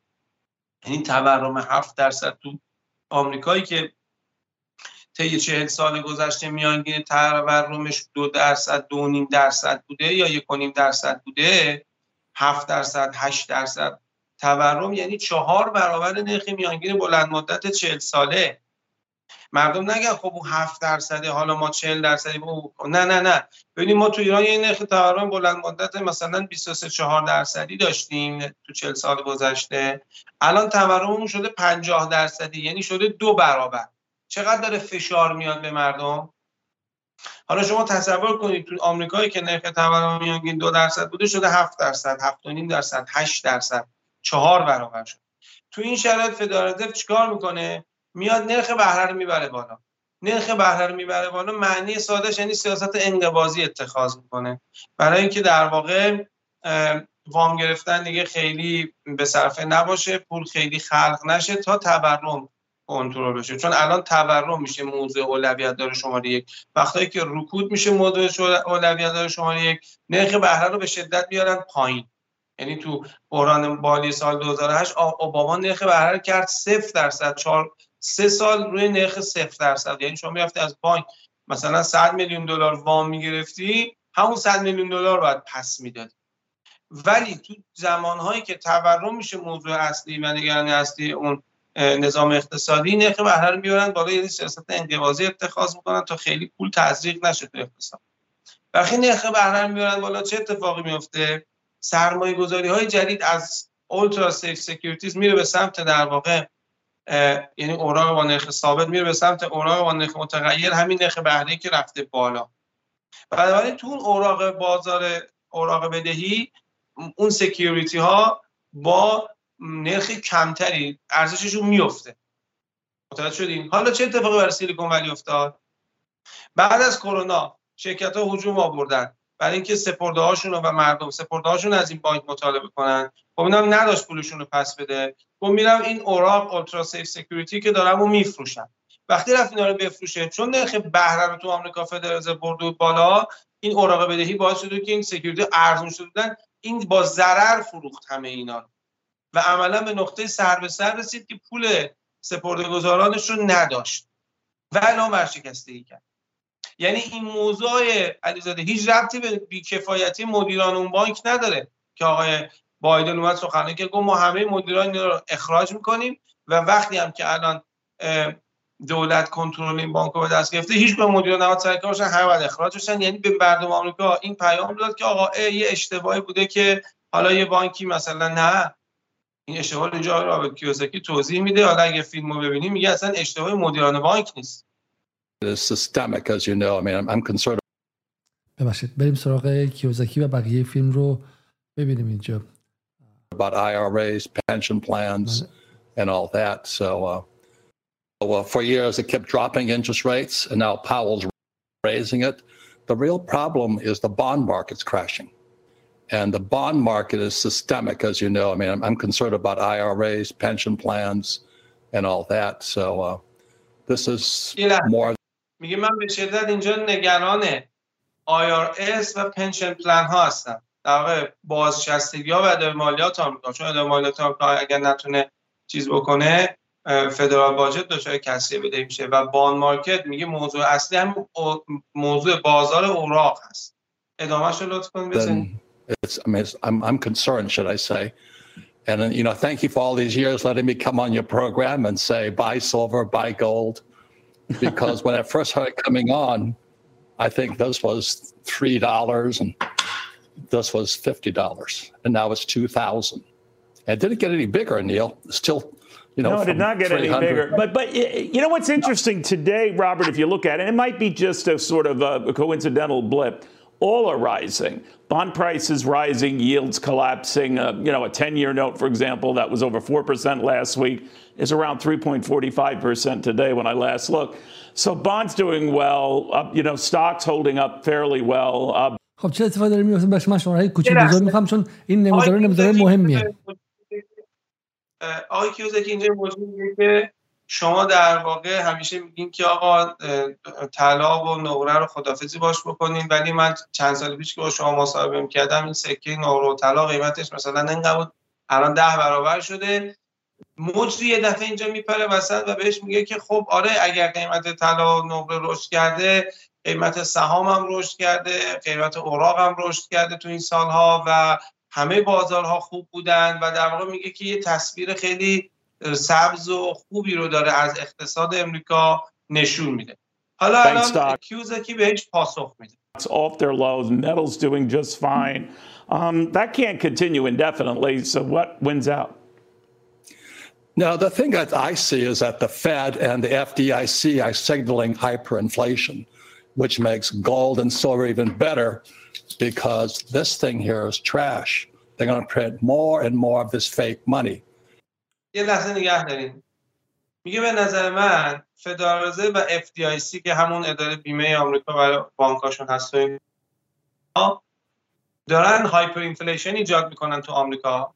یعنی تورم 7 درصد تو آمریکایی که طی 40 سال گذشته میانگین تورمش دو درصد دو نیم درصد بوده یا یک نیم درصد بوده 7 درصد 8 درصد تورم یعنی چهار برابر نرخ میانگین بلند مدت 40 ساله. مردم نگن خب اون 7 درصده حالا ما 40 درصدی نه نه نه. ببینید ما تو ایران یه نرخ تورم بلند مدت مثلا 23 4 درصدی داشتیم تو 40 سال گذشته. الان تورممون شده 50 درصدی یعنی شده دو برابر. چقدر داره فشار میاد به مردم؟ حالا شما تصور کنید تو آمریکایی که نرخ تورم میانگین دو درصد بوده شده 7 درصد 7.5 درصد 8 درصد چهار برابر شد تو این شرایط فدرال چیکار می‌کنه؟ میاد نرخ بهره رو می‌بره بالا. نرخ بهره رو می‌بره بالا معنی سادهش یعنی سیاست انقباضی اتخاذ می‌کنه. برای اینکه در واقع وام گرفتن دیگه خیلی به صرفه نباشه پول خیلی خلق نشه تا تورم کنترل بشه. چون الان تورم میشه موضوع اولویت داره شماره یک. وقتی که رکود میشه موضوع اولویت داره شماره یک. نرخ بهره رو به شدت بیارن پایین. یعنی تو بحران بالی سال 2008 اوباما نرخ بهره کرد 0 درصد 4 سه سال روی نرخ صفر درصد. یعنی شما می‌رفتی از بانک مثلا 100 میلیون دلار وام می‌گرفتی همون 100 میلیون دلار باید پس می‌دادی. ولی تو زمانهایی که تورم میشه موضوع اصلی و نگرانی اصلی اون نظام اقتصادی نرخ بهره رو می‌برن بالا یعنی سیاست انقباضی اتخاذ می‌کنن تا خیلی پول تزریق نشه تو اقتصاد. وقتی نرخ بهره می‌برن بالا چه اتفاقی میفته سرمایه گذاری های جدید از ultra safe securities میره به سمت در واقع یعنی اوراق با نرخ ثابت میره به سمت اوراق با نرخ متغیر همین نرخ بهره که رفته بالا. بنابراین تو اوراق بازار اوراق بدهی اون security ها با نرخ کمتری ارزششون میفته. متوجه شدیم حالا چه اتفاقی برای سیلیکون ولی افتاد؟ بعد از کرونا شرکت ها هجوم آوردن. برای اینکه سپرده هاشون و مردم سپرده هاشون از این بانک مطالبه کنن. خب اینم نداشت پولشون رو پس بده. خب میرم این اوراق ultra safe security که دارم و میفروشم. وقتی رفت اینا رو بفروشه چون نرخ بهره رو تو آمریکا فدرال برد بالا این اوراق بدهی باعث شده که این سکیوریتی ارزون شدن این با ضرر فروخت همه اینا و عملا به نقطه سر به سر رسید که پول سپردهگذارانش رو نداشت. و الان ورشکستگی کرد. یعنی این موضوع علیزاده هیچ ربطی به بیکفایتی مدیران اون بانک نداره که آقای بایدن اومد سخنرانی که گفت ما همه مدیران رو اخراج می‌کنیم و وقتی هم که الان دولت کنترل این بانک رو به دست گرفته هیچ به مدیران نهاد سرکار باشن همه باید اخراج بشن. یعنی به مردم آمریکا این پیام داد که آقا یه اشتباهی بوده که حالا یه بانکی مثلا نه این اشتباه اینجا رابط کیوساکی توضیح میده. حالا اگه فیلمو ببینیم میگه اصلا اشتباه مدیران بانک نیست. Systemic as you know I mean I'm concerned. ببخشید بریم سراغ کیوزاکی و بقیه فیلم رو ببینیم اینجا. about IRAs pension plans and all that so uh, well for years it kept dropping interest rates and now Powell's raising it the real problem is the bond market's crashing And the bond market is systemic, as you know. I mean, I'm, I'm concerned about IRAs, pension plans, and all that. So uh, this is more. میگه من به شدت اینجا نگران IRS و پنشن پلن ها هستم در واقع بازنشستگی ها و اداره مالیات آمریکا چون اداره مالیات آمریکا اگر نتونه چیز بکنه فدرال باجت دچار کسری بده میشه و بان مارکت میگه موضوع اصلی هم موضوع بازار اوراق هست ادامهش رو لطف کنید I'm, I'm concerned, should I say. And, you know, thank you for all these years letting me come on your program and say, buy silver, buy gold. Because when I first started coming on, I think this was $3 and this was $50. And now it's 2000 And it didn't get any bigger, Neil. It's still, you know, no, it did not get any bigger. But but you know what's interesting today, Robert? If you look at it, it might be just a sort of a coincidental blip all are rising. Bond prices rising, yields collapsing. Uh, you know, a 10 year note, for example, that was over 4% last week, is around 3.45% today when I last looked. So bonds doing well, uh, you know, stocks holding up fairly well. Uh, خب چه اتفاقی داره میفته بهش من شماره کوچیک بزرگ می‌خوام چون این نمودار نمودار مهمیه. آقای کیوزکی اینجا موضوع میگه که شما در واقع همیشه میگین که آقا طلا و نقره رو خدافزی باش بکنین ولی من چند سال پیش که با شما مصاحبه کردم این سکه نقره و طلا قیمتش مثلا اینقدر بود الان ده برابر شده. مجری یه دفعه اینجا میپره وسط و بهش میگه که خب آره اگر قیمت طلا و نقره رشد کرده قیمت سهام هم رشد کرده قیمت اوراق هم رشد کرده تو این سالها و همه بازارها خوب بودن و در واقع میگه که یه تصویر خیلی سبز و خوبی رو داره از اقتصاد امریکا نشون میده حالا الان کیوزکی بهش پاسخ میده It's off their lows. Metal's doing just fine. Um, that can't continue indefinitely. So what wins out? Now, the thing that I see is that the Fed and the FDIC are signaling hyperinflation, which makes gold and silver even better because this thing here is trash. They're going to print more and more of this fake money. یه لحظه نگه دارین میگه به نظر من فدرال رزرو و FDIC که همون اداره بیمه آمریکا و بانکاشون هست دارن هایپر اینفلیشن ایجاد میکنن تو آمریکا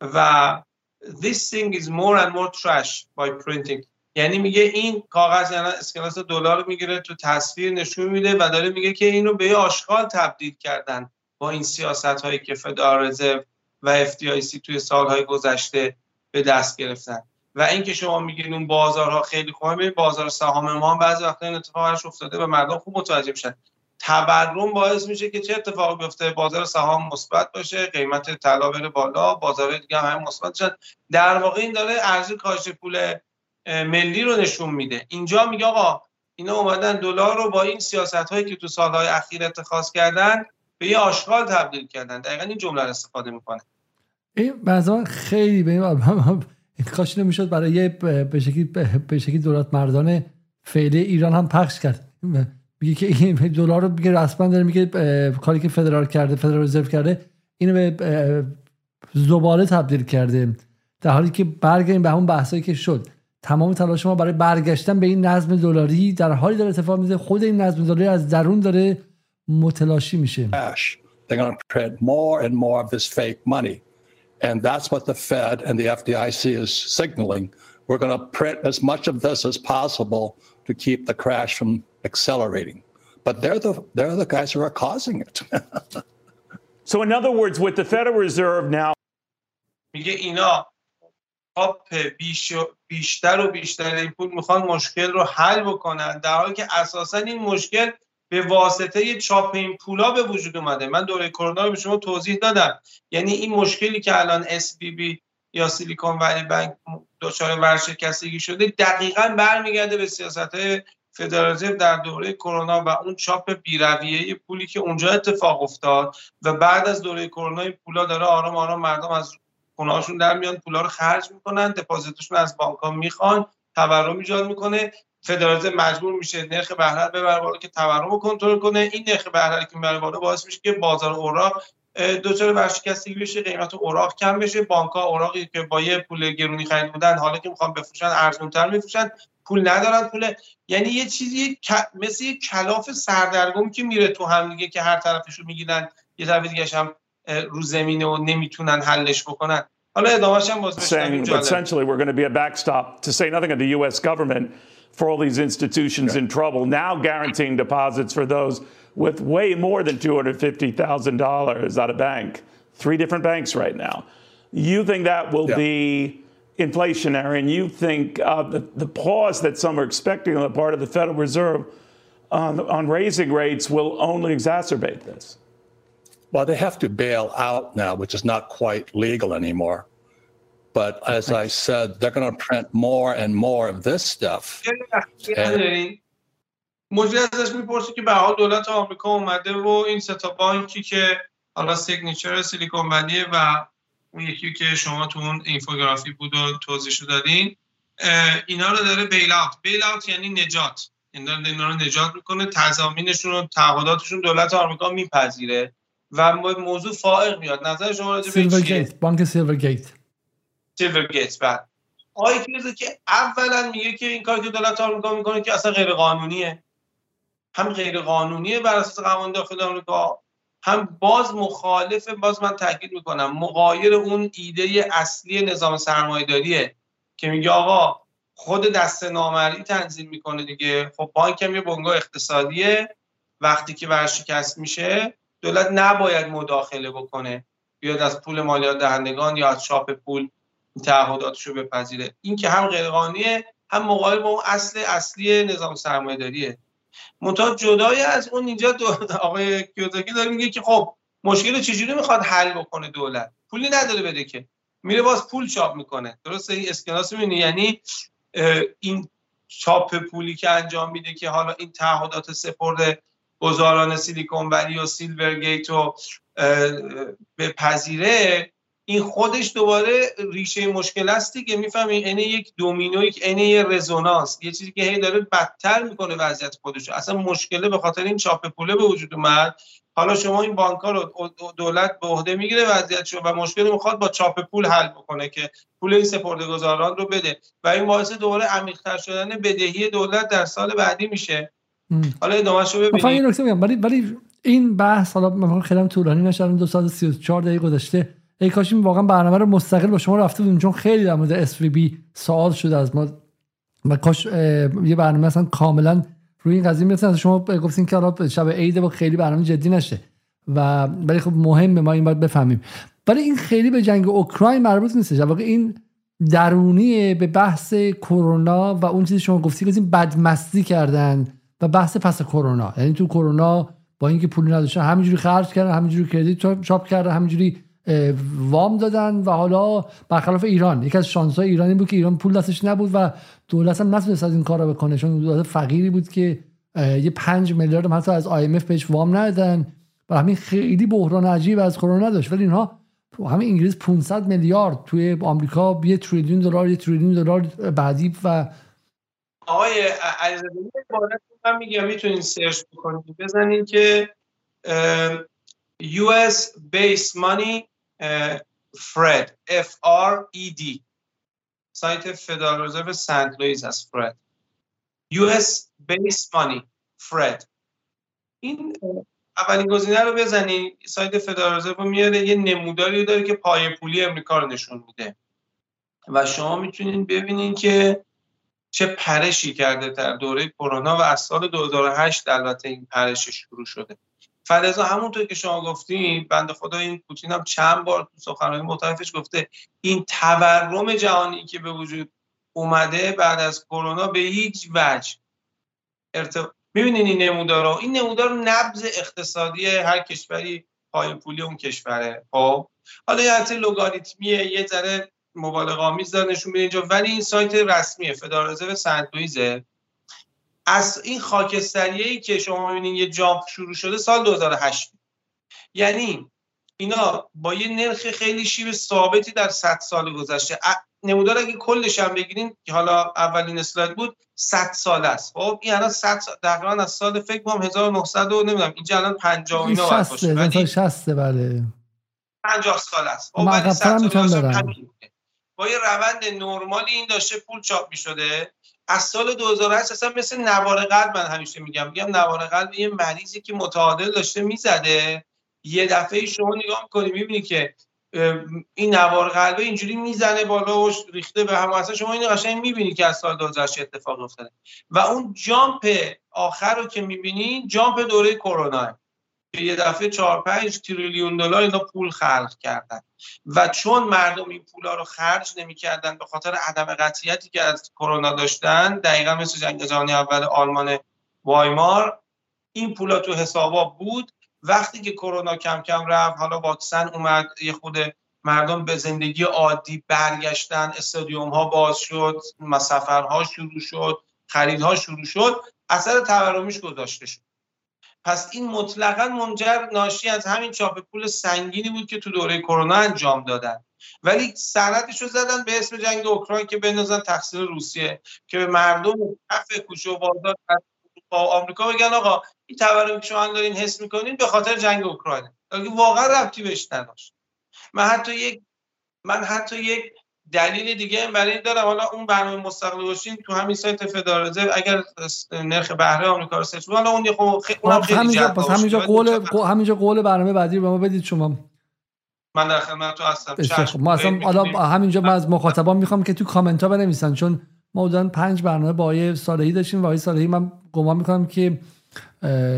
و this thing is more and more trash by printing یعنی میگه این کاغذ یعنی اسکناس دلار رو می‌گیره تو تصویر نشون میده و داره میگه که اینو به آشغال تبدیل کردن با این سیاست هایی که فدرال رزرو و FDIC توی سالهای گذشته به دست گرفتن. و اینکه شما میگین اون بازارها خیلی خوبه بازار سهام ما هم بعضی وقتا این اتفاقش افتاده و مردم خوب متوجه میشن. تورم باعث میشه که چه اتفاقی بیفته؟ بازار سهام مثبت باشه قیمت طلا بره بالا بازار دیگه هم مثبت شد در واقع این داره ارزش کاهش پول ملی رو نشون میده. اینجا میگه آقا اینا اومدن دلار رو با این سیاست هایی که تو سالهای اخیر اتخاذ کردن به یه آشغال تبدیل کردن. دقیقا این جمله رو استفاده می‌کنه. این بعضا خیلی به این کاش نمی‌شد برای شکلی به شکلی دولت مردان فعلی ایران هم پخش کرد. میگه که دلار رو میگه رسما داره میگه کاری که فدرال کرده فدرال رزرو کرده اینو به زباله تبدیل کرده. در حالی که برگردیم به همون بحثایی که شد. تمام تلاش ما برای برگشتن به این نظم دلاری در حالی داره اتفاق میفته خود این نظم دلاری از درون داره متلاشی میشه They're going to print more and more of this fake money. And that's what the Fed and the FDIC is signaling. We're going to print as much of this as possible to keep the crash from accelerating. But they're the, they're the guys who are causing it. so, in other words, with the Federal Reserve now. میگه اینا تاپ بیشتر و بیشتر این پول می‌خوان مشکل رو حل بکنن. در حالی که اساسا این مشکل به واسطه چاپ این پولا به وجود اومده. من دوره کرونا رو به شما توضیح دادم. یعنی این مشکلی که الان اس بی بی یا سیلیکون ولی بنک دچار ورشکستگی شده دقیقا برمیگرده به سیاست فدرال در دوره کرونا و اون چاپ بیرویه پولی که اونجا اتفاق افتاد و بعد از دوره کرونا این پولا داره آرام آرام مردم از خونه‌هاشون در میان پولا رو خرج می‌کنن دپازیتشون از بانک ها می‌خوان تورم ایجاد می‌کنه فدرال مجبور میشه نرخ بهره ببره بالا که تورم رو کنترل کنه. این نرخ بهره که می‌بره بالا باعث میشه که بازار اوراق دچار ورشکستگی بشه قیمت اوراق کم بشه. بانک ها اوراقی که با یه پول گرونی خرید بودن حالا که می‌خوان بفروشن ارزونتر میفروشن پول ندارن پول. یعنی یه چیزی مثل یه کلاف سردرگم که میره تو هم دیگه که هر طرفش رو می‌گیرن یه طرف دیگه هم رو زمینه و نمیتونن حلش بکنن حالا ادامهش هم باز saying essentially we're going to be a backstop to say nothing of the US government for all these institutions in trouble now guaranteeing deposits for those with way more than $250,000 at a bank three different banks right now you think that will yeah. be inflationary, and you think uh, the, the pause that some are expecting on the part of the Federal Reserve on, on raising rates will only exacerbate this? Well, they have to bail out now, which is not quite legal anymore. But as I said, they're going to print more and more of this stuff. مجری ازش می‌پرسه که به حال دولت آمریکا اومده و این ستا بانکی که حالا سیگنیچر سیلیکون ولیه و اون یکی که شما تو اون اینفوگرافی بود و توضیح دادین اینا رو داره bailout bailout یعنی نجات این داره اینا رو نجات می‌کنه تضامینشون و تعهداتشون دولت آمریکا میپذیره و موضوع فائق میاد. نظر شما راجع به سیلور گیت بانک سیلور گیت سیلور گیت بعد آقای که اولا میگه که این کاری که دولت آمریکا می‌کنه که اصلا غیر قانونیه هم غیر قانونیه بر اساس قوانین داخل آمریکا هم باز مخالف باز من تاکید می‌کنم مقایر اون ایده اصلی نظام سرمایه‌داریه که میگه آقا خود دست نامری تنظیم می‌کنه دیگه. خب بانک هم یه بنگاه اقتصادیه. وقتی که ورشکست میشه دولت نباید مداخله بکنه بیاد از پول مالیات دهندگان یا از چاپ پول تعهداتش رو بپذیره. این که هم غیرقانونیه هم مقابل با اون اصل اصلی نظام سرمایه‌داریه. منتها جدای از اون اینجا آقای کیوزاکی داره میگه که خب مشکل چجوری می‌خواد حل بکنه دولت؟ پولی نداره بده که. میره باز پول چاپ می‌کنه. درسته؟ این اسکناس می‌بینی؟ یعنی این چاپ پولی که انجام میده که حالا این تعهدات سپرده گزاران سیلیکون ولی و سیلور گیت رو به پذیره این خودش دوباره ریشه مشکل است دیگه. می‌فهمی عین یک دومینو یک عین یه رزونانس. یه چیزی که هی داره بدتر می‌کنه وضعیت خودش اصلا مشکله به خاطر این چاپ پوله به وجود اومد. حالا شما این بانک ها رو دولت به عهده می‌گیره وضعیت شو و مشکل می‌خواد با چاپ پول حل بکنه که پول این سپرده گذاران رو بده. و این باعث دوباره عمیق‌تر شدن بدهی دولت در سال بعدی میشه. حالا ادامه شو ببینید ولی ولی این بحث حالا خیلی طولانی نشه دو ساعت 34 دقیقه گذشته. ای کاش این واقعا برنامه رو مستقل با شما رفته بودیم چون خیلی در مورد اس بی سوال شده از ما. و کاش یه برنامه اصلا کاملا روی این قضیه می‌رسن شما گفتین که حالا شب عید و خیلی برنامه جدی نشه. و ولی خب مهمه ما این باید بفهمیم. ولی این خیلی به جنگ اوکراین مربوط نیستش. واقعا این درونی به بحث کرونا و اون چیزی شما گفتی که بدمستی کردن و بحث پس کرونا. یعنی تو کرونا با اینکه پول نداشتن همینجوری خرج کردن همینجوری کردیت چاپ کردن همینجوری وام دادن و حالا برخلاف ایران. یکی از شانس های ایرانی بود که ایران پول دستش نبود و دولت هم نتونست از این کار رو بکنه. چون دولت فقیری بود که یه پنج میلیارد حتی از IMF بهش وام ندادن. و همین خیلی بحران عجیب از کرونا داشت. ولی اینها همین انگلیس 500 میلیارد توی آمریکا یه تریلیون دلار یه تریلیون دلار بعدی و آقای علیزاده من میگم می‌تونین سرچ بکنید بزنین که US base money فرد F R E D. سایت فدرال رزرو سنت لوئیس از فرد US base money فرد این اولین گزینه رو بزنی سایت فدرال رزرو میاره یه نموداری داره که پای پولی امریکا رو نشون میده. و شما می‌تونید ببینید که چه پرشی کرده در دوره کرونا و از سال 2008 البته این پرش شروع شده. فلزا همونطور که شما گفتین بنده خدا این پوتین هم چند بار تو سخنرانی مختلفش گفته این تورم جهانی که به وجود اومده بعد از کرونا به هیچ وجه. ارت... می‌بینین این نمودار رو؟ این نمودار نبض اقتصادی هر کشوری پای پولی اون کشوره. خب؟ حالا یه حتی لوگاریتمیه یه ذره مبالغه آمیز داره نشون میده اینجا. ولی این سایت رسمی فدرال رزرو سنت از این خاکستریه که شما می‌بینید یه جامپ شروع شده سال 2008 یعنی اینا با یه نرخ خیلی شیب ثابتی در 100 سال گذشته. نمودار اگه کلش هم بگیرین که حالا اولین اسلاید بود 100 سال است. خب این الان 100 سال تقریبا از سال فکر کنم 1900 و نمی‌دونم اینجا الان 50 اینا باشه. 60 بله. 50 سال است. خب ولی 100 سال با یه روند نرمالی این داشته پول چاپ می شده از سال 2008 اصلا مثل نوار قلب من همیشه میگم. میگم نوار قلب یه مریضی که متعادل داشته می‌زده. یه دفعه شما نگاه می‌کنی می‌بینی که این نوار قلبه اینجوری می‌زنه بالا و ریخته به هم اصلا شما اینو قشنگ می‌بینی که از سال 2008 اتفاق افتاده. و اون جامپ آخر رو که می‌بینی جامپ دوره کرونا. یه دفعه 4 5 تریلیون دلار اینا پول خلق کردن. و چون مردم این پولا رو خرج نمی‌کردن به خاطر عدم قطعیتی که از کرونا داشتن دقیقا مثل جنگ جهانی اول آلمان وایمار این پولا تو حسابا بود. وقتی که کرونا کم کم رفت حالا واکسن اومد یه خود مردم به زندگی عادی برگشتن استادیوم ها باز شد سفرها شروع شد خریدها شروع شد اثر تورمیش گذاشته شد. پس این مطلقا منجر ناشی از همین چاپ پول سنگینی بود که تو دوره کرونا انجام دادن. ولی سندش رو زدن به اسم جنگ اوکراین که بندازن تقصیر روسیه که به مردم کف کوچه و بازار با آمریکا بگن آقا این تورمی که شما دارین حس می‌کنین به خاطر جنگ اوکراین واقعا ربطی بهش نداشت. من حتی یک من حتی یک دلیل دیگه برای دارم. حالا اون برنامه مستقل باشین تو همین سایت فدرال اگر نرخ بهره آمریکا رو سرچ حالا اون خب اونم خیلی همینجا پس همینجا قول همینجا قول برنامه بعدی به ما بدید شما. من در خدمت تو هستم ما اصلا حالا همینجا من از مخاطبان می‌خوام که تو کامنت ها بنویسن چون ما بودن پنج برنامه با آقای صالحی داشتیم و آقای صالحی من گمان می‌کنم که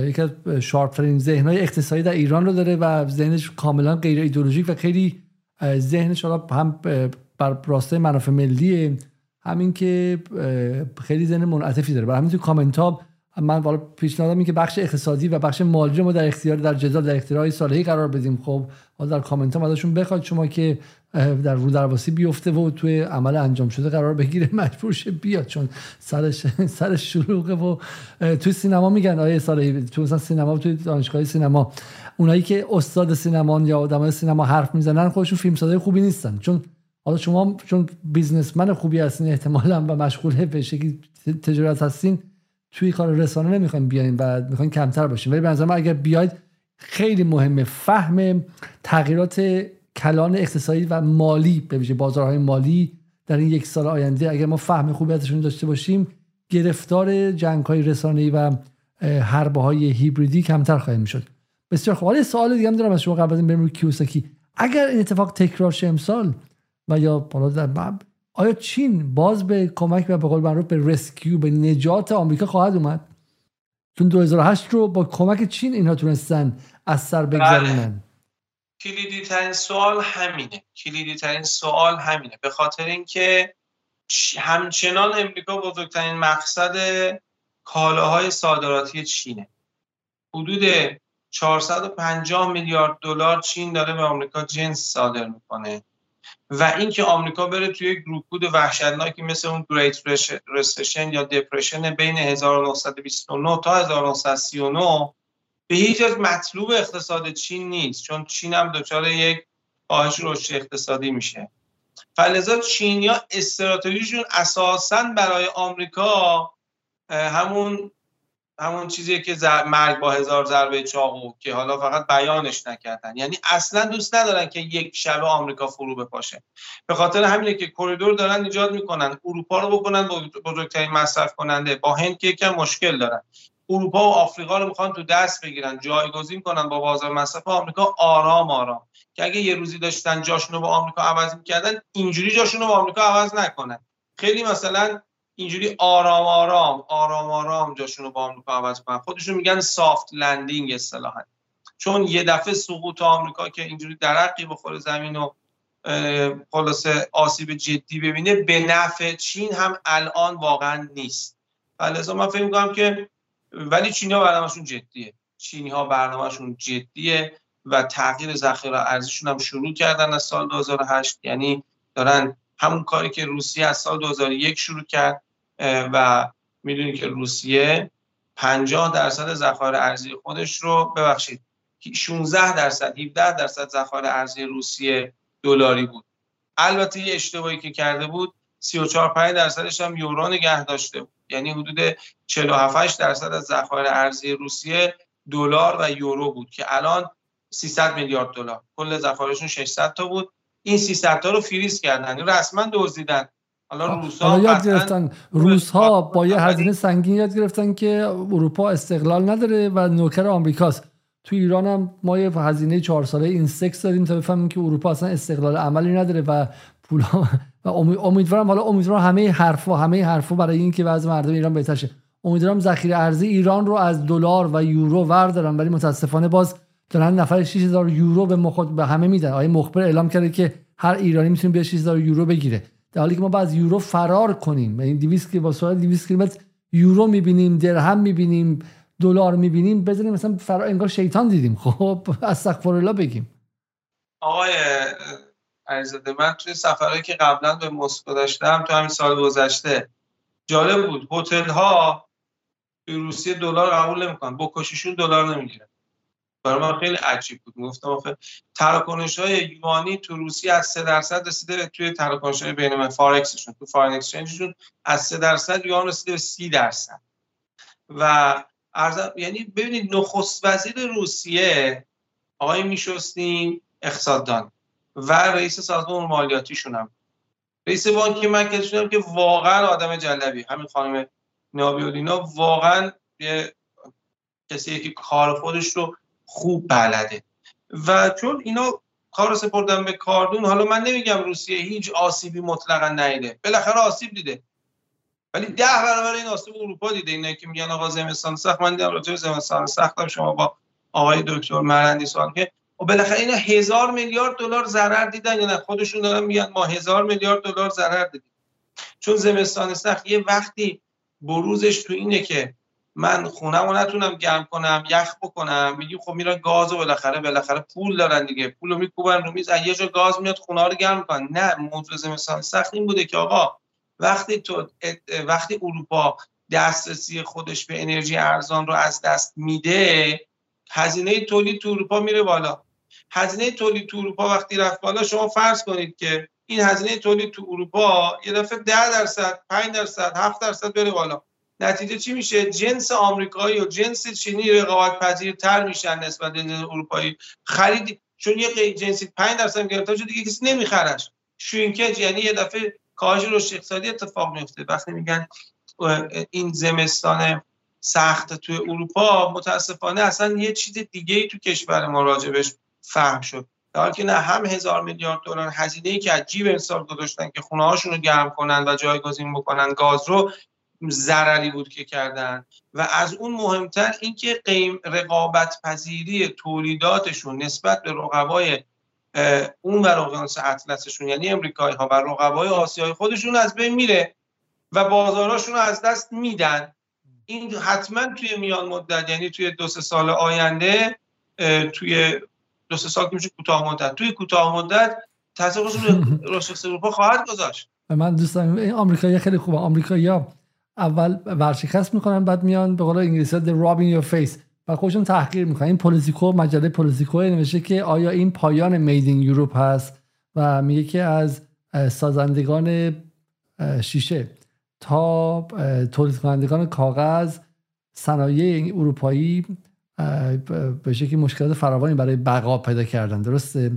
یکی از sharp ترین ذهنهای اقتصادی در ایران رو داره و ذهنش کاملا غیر ایدئولوژیک و خیلی ذهنش هم در راستای منافع ملیه همین که خیلی ذهن منعطفی داره. برای همین تو کامنت ها من والا پیشنهادم که بخش اقتصادی و بخش مالی ما در اختیار در جدال در اختیار صالحی قرار بدیم. خب حالا در کامنت ها ازشون بخواد شما که در رو درواسی بیفته و توی عمل انجام شده قرار بگیره مجبور شه بیاد. چون سرش سرش شلوغه و توی سینما میگن آیه صالحی. تو مثلا سینما توی دانشگاه سینما اونایی که استاد سینما یا آدمای سینما حرف می‌زنن خودشون فیلمسازای خوبی نیستن. چون حالا شما چون بیزنسمن خوبی هستین احتمالا و مشغول به شکلی تجارت هستین توی کار رسانه نمی‌خواین بیاین و می‌خواین کمتر باشین. ولی به اگر بیاید خیلی مهمه فهم تغییرات کلان اقتصادی و مالی به ویژه بازارهای مالی در این یک سال آینده. اگر ما فهم خوبی ازشون داشته باشیم گرفتار جنگ های رسانه‌ای و حربه های هیبریدی کمتر خواهیم شد. بسیار خوب. حالا سوال دیگه هم دارم از شما قبل از بریم کیوساکی. اگر این اتفاق تکرار شه امسال و یا بالا در آیا چین باز به کمک و به قول معروف به رسکیو به نجات آمریکا خواهد اومد؟ چون 2008 رو با کمک چین اینها تونستن از سر بگذرونن بله. کلیدی ترین سوال همینه. کلیدی ترین سوال همینه. به خاطر اینکه همچنان امریکا بزرگترین مقصد کالاهای صادراتی چینه. حدود 450 میلیارد دلار چین داره به آمریکا جنس صادر می‌کنه. و اینکه آمریکا بره توی یک رکود وحشتناکی مثل اون گریت رسشن یا دپرشن بین 1929 تا 1939 به هیچ از مطلوب اقتصاد چین نیست چون چین هم دچار یک کاهش رشد اقتصادی میشه. فلذا چینیا استراتژیشون اساسا برای آمریکا همون همون چیزی که مرگ با هزار ضربه چاقو که حالا فقط بیانش نکردن. یعنی اصلا دوست ندارن که یک شب آمریکا فرو بپاشه. به خاطر همینه که کریدور دارن ایجاد می‌کنن. اروپا رو بکنن بزرگترین مصرف کننده. با هند که یکم مشکل دارن. اروپا و آفریقا رو می‌خوان تو دست بگیرن. جایگزین کنن با بازار مصرف آمریکا. آرام آرام. که اگه یه روزی داشتن جاشون رو با آمریکا عوض می‌کردن اینجوری جاشون رو با آمریکا عوض نکنن. خیلی مثلا اینجوری آرام آرام آرام آرام جاشون رو با آمریکا عوض کنن. خودشون میگن soft landing اصطلاحا. چون یه دفعه سقوط آمریکا که اینجوری درقی بخوره زمین و خلاصه آسیب جدی ببینه به نفع چین هم الان واقعا نیست. لذا من فکر می‌کنم که ولی چینی ها برنامهشون جدیه. چینی ها برنامهشون جدیه و تغییر ذخیره ارزششون هم شروع کردن از سال 2008 یعنی دارن همون کاری که روسیه از سال 2001 شروع کرد. و می‌دونی که روسیه 50 درصد ذخایر ارزی خودش رو ببخشید 16 درصد 17 درصد ذخایر ارزی روسیه دلاری بود. البته یه اشتباهی که کرده بود 34 5 درصدش هم یورو نگه داشته بود. یعنی حدود 47 درصد از ذخایر ارزی روسیه دلار و یورو بود که الان 300 میلیارد دلار. کل ذخایرشون 600 تا بود. این 300 تا رو فریز کردن. رسما دزدیدن. حالا روس ها یاد گرفتن. روس ها با یه هزینه سنگین یاد گرفتن که اروپا استقلال نداره و نوکر آمریکاست. تو ایران هم ما یه هزینه چهار ساله این سکس داریم. تا بفهمیم که اروپا اصلا استقلال عملی نداره و پول و امیدوارم حالا امیدوارم همه حرفا همه حرفا برای اینکه وضع مردم ایران بهتر شه. امیدوارم ذخیره ارزی ایران رو از دلار و یورو وردارن. ولی متاسفانه باز دارن نفر 6000 یورو به مخد به همه میدن. آقای مخبر اعلام کرده که هر ایرانی می‌تونه بیا 6000 یورو بگیره. در حالی که ما بعد یورو فرار کنیم. یعنی 200 که با سرعت 200 کیلومتر یورو می‌بینیم درهم می‌بینیم دلار می‌بینیم بزنیم مثلا فرار انگار شیطان دیدیم. خب استغفر الله بگیم. آقای علیزاده من توی سفرهایی که قبلا به مسکو داشتم تو همین سال گذشته جالب بود. هتل ها روسیه دلار قبول نمی‌کنن. بکشیشون دلار نمی‌گیرن. برای من خیلی عجیب بود. گفتم آخه تراکنش های یوانی تو روسیه از 3 درصد رسیده توی تراکنش های بین فارکسشون تو فارن اکسچنجشون از 3 درصد یوان رسیده به 30 درصد. و ارزم یعنی ببینید نخست وزیر روسیه آقای میشستین اقتصاددان و رئیس سازمان مالیاتیشون هم. رئیس بانک مرکزیشون هم که واقعا آدم جلبی همین خانم نابیولینا واقعا یه کسی که کار خودش رو خوب بلده. و چون اینا کار سپردن به کاردون حالا من نمیگم روسیه هیچ آسیبی مطلقا نیده بالاخره آسیب دیده. ولی ده برابر این آسیب اروپا دیده. اینه که میگن آقا زمستان سخت من دیدم راجع زمستان سخت شما با آقای دکتر مرندی سوال که و بالاخره اینا هزار میلیارد دلار ضرر دیدن یا نه؟ خودشون دارن میگن ما هزار میلیارد دلار ضرر دیدیم. چون زمستان سخت یه وقتی بروزش تو اینه که من خونه رو نتونم گرم کنم یخ بکنم. میگیم خب میرن گاز و بالاخره بالاخره پول دارن دیگه. پول رو میکوبن رو میز. یه جا گاز میاد خونه رو گرم کنن نه موضوع زمستان سخت این بوده که آقا وقتی تو وقتی اروپا دسترسی خودش به انرژی ارزان رو از دست میده هزینه تولید تو اروپا میره بالا. هزینه تولید تو اروپا وقتی رفت بالا شما فرض کنید که این هزینه تولید تو اروپا یه دفعه 10 درصد 5 درصد 7 درصد بره بالا. نتیجه چی میشه؟ جنس آمریکایی و جنس چینی رقابت پذیرتر میشن نسبت به اروپایی. خرید چون یه جنسی 5 درصد گرفته شده دیگه کسی نمیخرش. شرینکج یعنی یه دفعه کاهش رشد اقتصادی اتفاق میفته وقتی میگن این زمستان سخت توی اروپا متاسفانه اصلا یه چیز دیگه ای تو کشور ما راجبش فهم شد. در که نه هم هزار میلیارد دلار هزینه ای که از جیب انسان گذاشتن که خونه هاشون رو گرم کنن و جایگزین بکنن گاز رو ضرری بود که کردن و از اون مهمتر اینکه قیم رقابت پذیری تولیداتشون نسبت به رقبای اون و اقیانوس اطلسشون یعنی امریکایی ها و رقبای آسیایی خودشون از بین میره و بازاراشون رو از دست میدن. این حتما توی میان مدت یعنی توی دو سه سال آینده توی دو سه سال که میشه کوتاه مدت. توی کوتاه مدت تاثیر رو اروپا خواهد گذاشت. من دوستان این آمریکایی خیلی خوبه. آمریکایی‌ها اول ورشکست می‌کنن بعد میان به قول انگلیسی they're rubbing your face و خودشون تحقیر می‌کنن. این پلیتیکو مجله پلیتیکو نوشته که آیا این پایان made in Europe هست؟ و میگه که از سازندگان شیشه تا تولید کنندگان کاغذ صنایع اروپایی به شکلی مشکلات فراوانی برای بقا پیدا کردن. درسته؟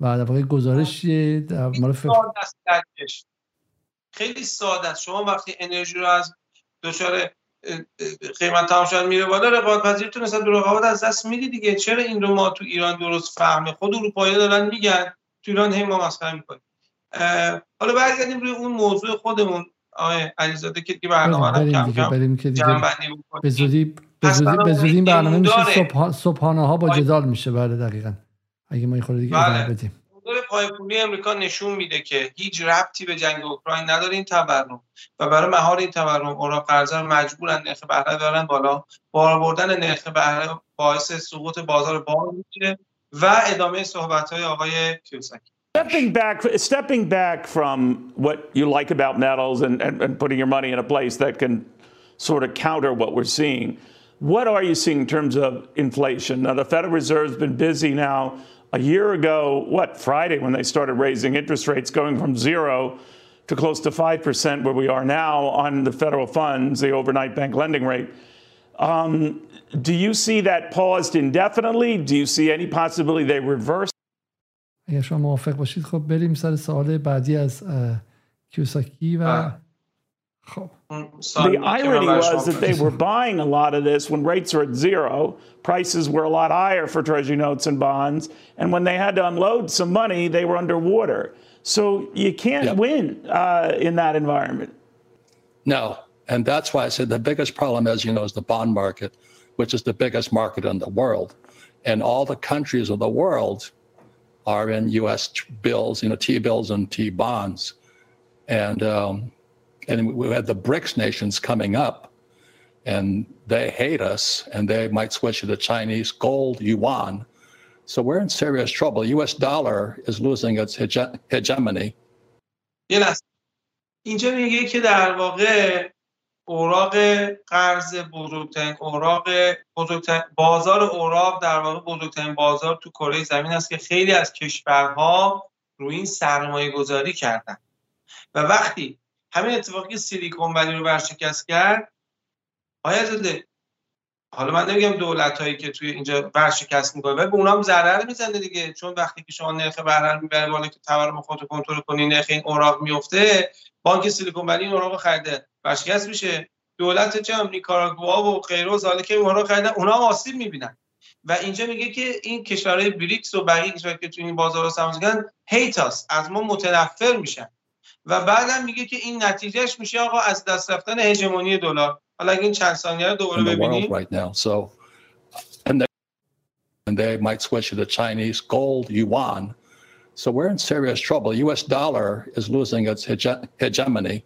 و در واقع گزارش خیلی ساده است. شما وقتی انرژی رو از دچار قیمت تمام شدن میره بالا رقابت پذیری نسبت به رقابت از دست میدی دیگه. چرا این رو ما تو ایران درست فهمه خود اروپایی دارن میگن تو ایران هی ما مسخره می‌کنیم. حالا برگردیم روی اون موضوع خودمون. آقای علیزاده که دیگه برنامه رو کم کم بریم که دیگه به زودی به زودی به زودی برنامه میشه صبحانه ها با جدال میشه بله دقیقاً. اگه ما این خورده دیگه بله. بدیم. دور پایپولی امریکا نشون میده که هیچ ربطی به جنگ اوکراین نداره این تورم و برای مهار این تورم اوراق قرضه مجبورن نرخ بهره دارن بالا بار بردن نرخ بهره باعث سقوط بازار بانک میشه و ادامه صحبت های آقای کیوساکی Stepping back, stepping back from what you like about metals and, and, and putting your money in a place that can sort of counter what we're seeing, what are you seeing in terms of inflation? Now, the Federal Reserve's been busy now a year ago, what, Friday, when they started raising interest rates, going from zero to close to 5%, where we are now on the federal funds, the overnight bank lending rate. Um, do you see that paused indefinitely? Do you see any possibility they reverse? اگر شما موافق باشید خب بریم سر سوال بعدی از کیوساکی و the irony was that they were buying a lot of this when rates were at zero. Prices were a lot higher for Treasury notes and bonds. And when they had to unload some money, they were underwater. So you can't yep. win uh, in that environment. No. And that's why I said the biggest problem, as you know, is the bond market, which is the biggest market in the world. And all the countries of the world are in US bills, you know, T bills and T bonds. And um, and we had the BRICS nations coming up, and they hate us, and they might switch to the Chinese gold yuan. So we're in serious trouble. The U.S. dollar is losing its hege- hegemony. یه لحظه اینجا میگه که در واقع اوراق قرض بزرگترین اوراق بزرگترین بازار اوراق در واقع بزرگترین بازار تو کره زمین است که خیلی از کشورها روی این سرمایه گذاری کردن و وقتی همین اتفاقی که سیلیکون ولی رو ورشکست کرد آیا زده حالا من نمیگم دولت هایی که توی اینجا ورشکست می‌کنه ولی به اونها هم ضرر می‌زنه دیگه. چون وقتی که شما نرخ بهره می‌بره بالا که تورم خودت کنترل کنی نرخ این اوراق میفته بانک سیلیکون ولی این اوراق خریده ورشکست میشه. دولت چه هم نیکاراگوا و غیره و که اوراق خریدن اونها هم آسیب می‌بینن. و اینجا میگه که این کشورهای بریکس و بقیه کشورهایی که توی این بازار سرمایه‌گذاری هیتاس از ما متنفر میشن. و بعدم میگه که این نتیجهش میشه آقا از دست رفتن هژمونی دلار حالا اگه این چند ثانیه رو دوباره ببینیم right now. So, and they, and they might switch to the Chinese gold yuan. So we're in serious trouble. US dollar is losing its hege- hegemony.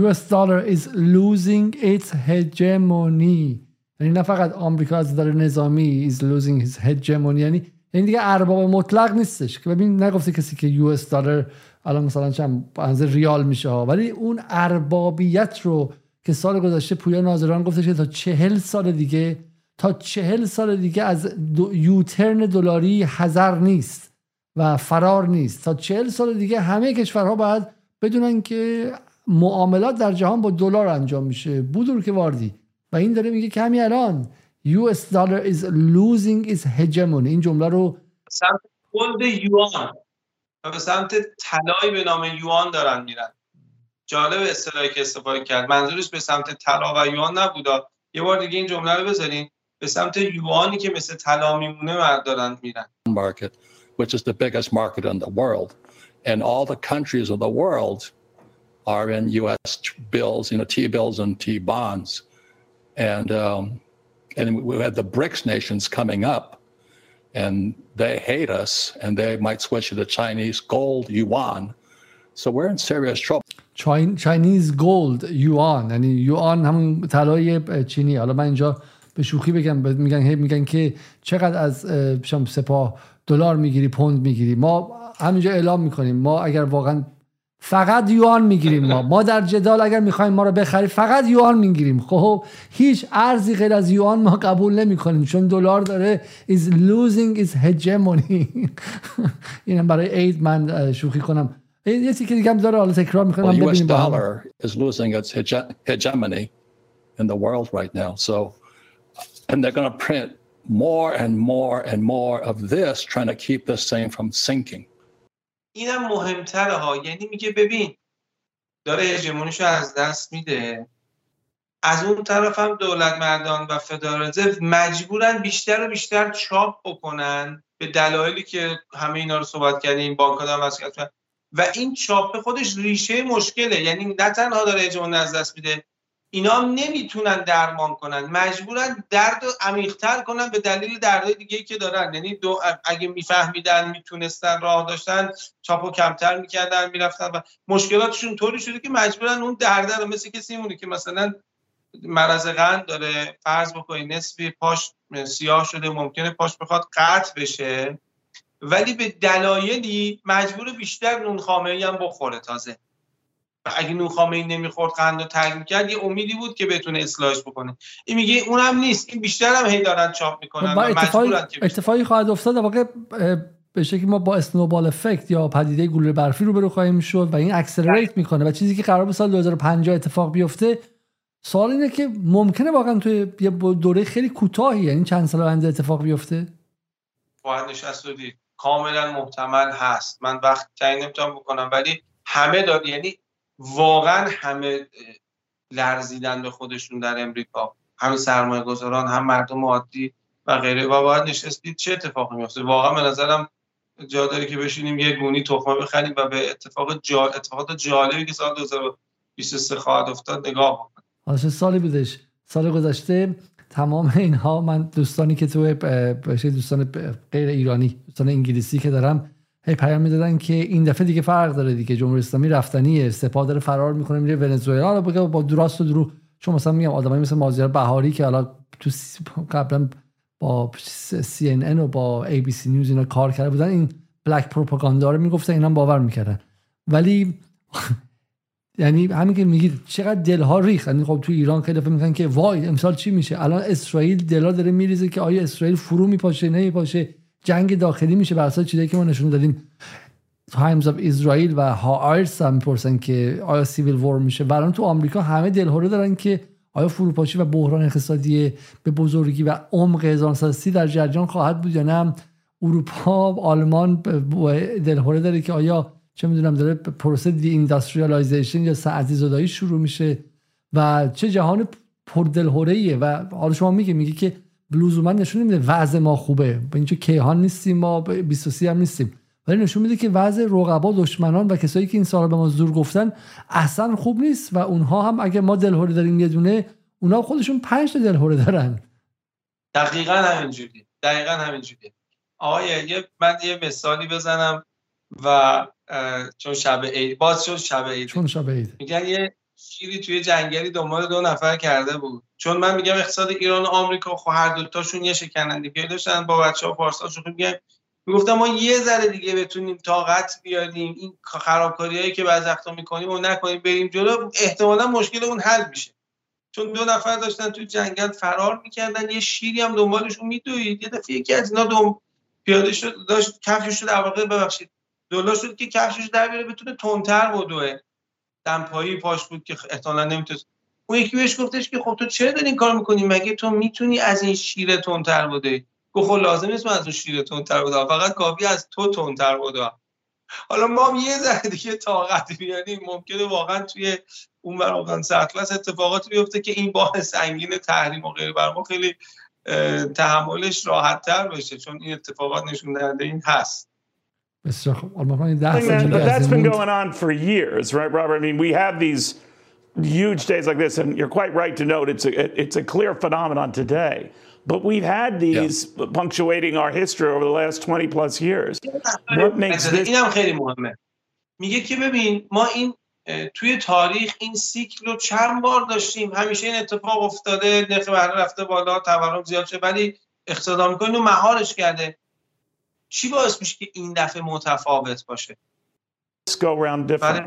US dollar is losing its hegemony. یعنی نه فقط آمریکا از نظر نظامی is losing its hegemony یعنی یعنی دیگه ارباب مطلق نیستش که ببین نگفته کسی که یو اس دلار الان مثلا چند ریال میشه ها. ولی اون اربابیت رو که سال گذشته پویا ناظران گفتش که تا چهل سال دیگه تا چهل سال دیگه از یوترن دلاری حذر نیست و فرار نیست. تا چهل سال دیگه همه کشورها باید بدونن که معاملات در جهان با دلار انجام میشه. بودور که واردی. و این داره میگه که همین الان US dollar is losing its hegemony این جمله رو سمت یوان. و به سمت طلایی به نام یوان دارن میرن جالب اصطلاحی که استفاده کرد منظورش به سمت طلا و یوان نبودا یه بار دیگه این جمله رو بذارین به سمت یوانی که مثل طلا میمونه دارن میرن market which is the biggest market in the world and all the countries of the world are in US bills you know T bills and T bonds and um, and we had the BRICS nations coming up and they hate us and they might switch to the Chinese gold yuan. So we're in serious trouble. Chinese gold yuan یعنی یوان همون طلای چینی حالا من اینجا به شوخی بگم میگن میگن که چقدر از سپاه دلار می‌گیری پوند می‌گیری ما همینجا اعلام می‌کنیم ما اگر واقعا فقط یوان می‌گیریم ما. ما در جدال اگر می‌خوایم ما رو بخریم فقط یوان می‌گیریم. خب هیچ ارزی غیر از یوان ما قبول نمی‌کنیم چون دلار داره is losing its hegemony. اینم برای عید من شوخی کنم. یه چیزی دیگه هم داره حالا تکرار می‌کنم well, US dollar is losing its hegemony in the world right now. So and they're going to print more and more and more of this trying to keep this thing from sinking. اینم مهمتره ها. یعنی میگه ببین داره هژمونیشو از دست میده. از اون طرف هم دولت مردان و فدرال مجبورن بیشتر و بیشتر چاپ بکنن به دلایلی که همه اینا رو صحبت کردیم بانک ها و این چاپ خودش ریشه مشکله. یعنی نه تنها داره اجماع از دست میده اینا هم نمی‌تونن درمان کنن. مجبورن درد رو عمیقتر کنن به دلیل دردهای دیگه که دارن. یعنی دو اگه میفهمیدن می‌تونستن راه داشتن چاپو کمتر می‌کردن می‌رفتن و مشکلاتشون طوری شده که مجبورن اون درد رو مثل کسی مونه که مثلا مرض قند داره فرض بکنی نصفی پاش سیاه شده ممکنه پاش بخواد قطع بشه. ولی به دلایلی مجبور بیشتر نون خامه هم بخوره تازه. اگه نون خامه ای نمی‌خورد قند رو ترک می‌کرد یه امیدی بود که بتونه اصلاحش بکنه. این میگه اونم نیست این بیشتر هم هی دارن چاپ می‌کنن خب اتفاقی خواهد افتاد واقع به شکلی ما با snowball effect یا پدیده گلوله برفی رو برو خواهیم شد و این accelerate می‌کنه و چیزی که قرار به سال 2050 اتفاق بیفته سوال اینه که ممکنه واقعا توی یه دوره خیلی کوتاهی یعنی چند سال آینده اتفاق بیفته؟ باید نشست کاملا محتمل هست. من وقت تعیین نمی‌تونم بکنم ولی همه داد یعنی واقعا همه لرزیدن به خودشون در امریکا همه سرمایه گذاران هم مردم عادی و غیره. و باید نشستید چه اتفاقی میفته واقعا به نظرم جا داره که بشینیم یه گونی تخمه بخریم و به اتفاق جا... اتفاقات جالبی که سال 2023 خواهد افتاد نگاه بکنیم. حالا سالی بودش. سال گذشته تمام اینها من دوستانی که تو دوستان غیر ایرانی دوستان انگلیسی که دارم هی پیام می‌دادن که این دفعه دیگه فرق داره دیگه. جمهوری اسلامی رفتنیه سپاه داره فرار می‌کنه میره ونزوئلا. رو با دراست و درو چون مثلا میگم آدمایی مثل مازیار بهاری که حالا تو قبلا با سی ان ان و با ای بی سی نیوز اینا کار کرده بودن این بلک پروپاگاندا رو می‌گفتن اینا باور می‌کردن. ولی یعنی همین که میگید چقدر دلها ریخ یعنی خب تو ایران خیلی فکر می‌کنن که وای امسال چی میشه؟ الان اسرائیل دلا داره میریزه که آیا اسرائیل فرو میپاشه نمیپاشه؟ جنگ داخلی میشه بر اساس چیزی که ما نشون دادیم. Times of Israel و هاآرتص هم می‌پرسن که آیا civil war میشه؟ الان تو آمریکا همه دلهوره دارن که آیا فروپاشی و بحران اقتصادی به بزرگی و عمق 1930 در جریان خواهد بود یا نه؟ اروپا آلمان دلهوره داره که آیا چه می‌دونم داره پروسه deindustrialization یا صنعتی زدایی شروع میشه و چه جهان پردلهوره و حالا شما میگه میگه که من نشون نمیده وضع ما خوبه. به اینجا کیهان نیستیم ما 23 هم نیستیم. ولی نشون میده که وضع رقبا دشمنان و کسایی که این سال به ما زور گفتن اصلا خوب نیست و اونها هم اگه ما دلهوره داریم یه دونه اونها خودشون پنج تا دلهوره دارن. دقیقا همینجوری دقیقا همینجوری. آقای یه من یه مثالی بزنم و چون شب عید باز چون شب عید. چون شب عید. میگن یه شیری توی جنگلی دنبال دو نفر کرده بود. چون من میگم اقتصاد ایران و آمریکا خب هر دوتاشون یه شکنندگی داشتن. با بچه ها پارسال شوخی میگم می‌گفتم ما یه ذره دیگه بتونیم طاقت بیاریم. این خرابکاری هایی که بعض وقتا می‌کنیم و نکنیم بریم جلو احتمالا مشکل اون حل میشه. چون دو نفر داشتن تو جنگل فرار می‌کردن. یه شیری هم دنبالشون میدوید. یه دفعه یکی از اینا دوم پیاده شد داشت کفش شد در واقع ببخشید. دلار شد که کفشش در بیاره بتونه تندتر بدوه. دمپایی پاش بود که احتمالا نمی‌تونه اون یکی بهش گفتش که خب تو چرا داری این کار می‌کنی؟ مگه تو می‌تونی از این شیر تندتر بوده گفت خب لازم نیست من از اون شیر تندتر فقط کافی از تو تندتر بوده حالا ما هم یه ذره دیگه طاقت بیاریم. ممکنه واقعا توی اون برابر سطلس اتفاقاتی بیفته که این بار سنگین تحریم و غیره بر خیلی تحملش راحت تر بشه چون این اتفاقات نشون دهنده این هست. that's been going on for years, right, Robert? I mean, we have these huge days like this, and you're quite right to note it's a, it's a clear phenomenon today. But we've had these yeah. punctuating our history over the last 20 plus years. What makes this... اینم خیلی مهمه. میگه که ببین ما این توی تاریخ این سیکل رو چند بار داشتیم همیشه این اتفاق افتاده نرخ بهره رفته بالا تورم زیاد شده ولی اقتصاد آمریکا اینو مهارش کرده چی باعث میشه که این دفعه متفاوت باشه؟ Let's go around different.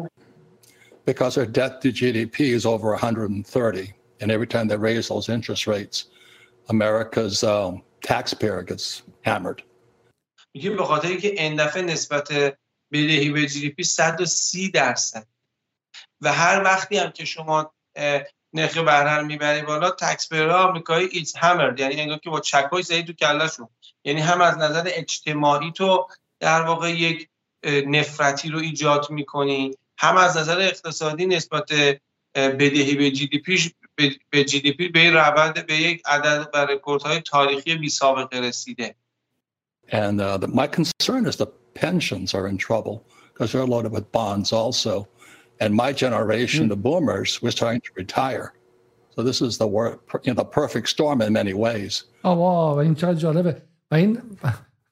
Because our debt to GDP is over 130, and every time they raise those interest rates, America's um, taxpayer gets hammered. میگه به خاطر اینکه این دفعه نسبت بدهی به جی دی پی 130 درصد. و هر وقتی هم که شما نرخ بهره رو می‌بری بالا تکس آمریکایی ایتس همرد یعنی انگار که با چکای زدی تو کلهشون. یعنی هم از نظر اجتماعی تو در واقع یک نفرتی رو ایجاد می‌کنی هم از نظر اقتصادی نسبت بدهی به جی دی پیش به جی دی پی به این روند به یک عدد و رکوردهای تاریخی بی سابقه رسیده And uh, the, my concern is the pensions are in trouble because they're loaded with bonds also. And my generation, mm. the boomers, we're starting to retire. So this is the wor- you know, the perfect storm in many ways. Oh, wow. این چقدر جالبه. و این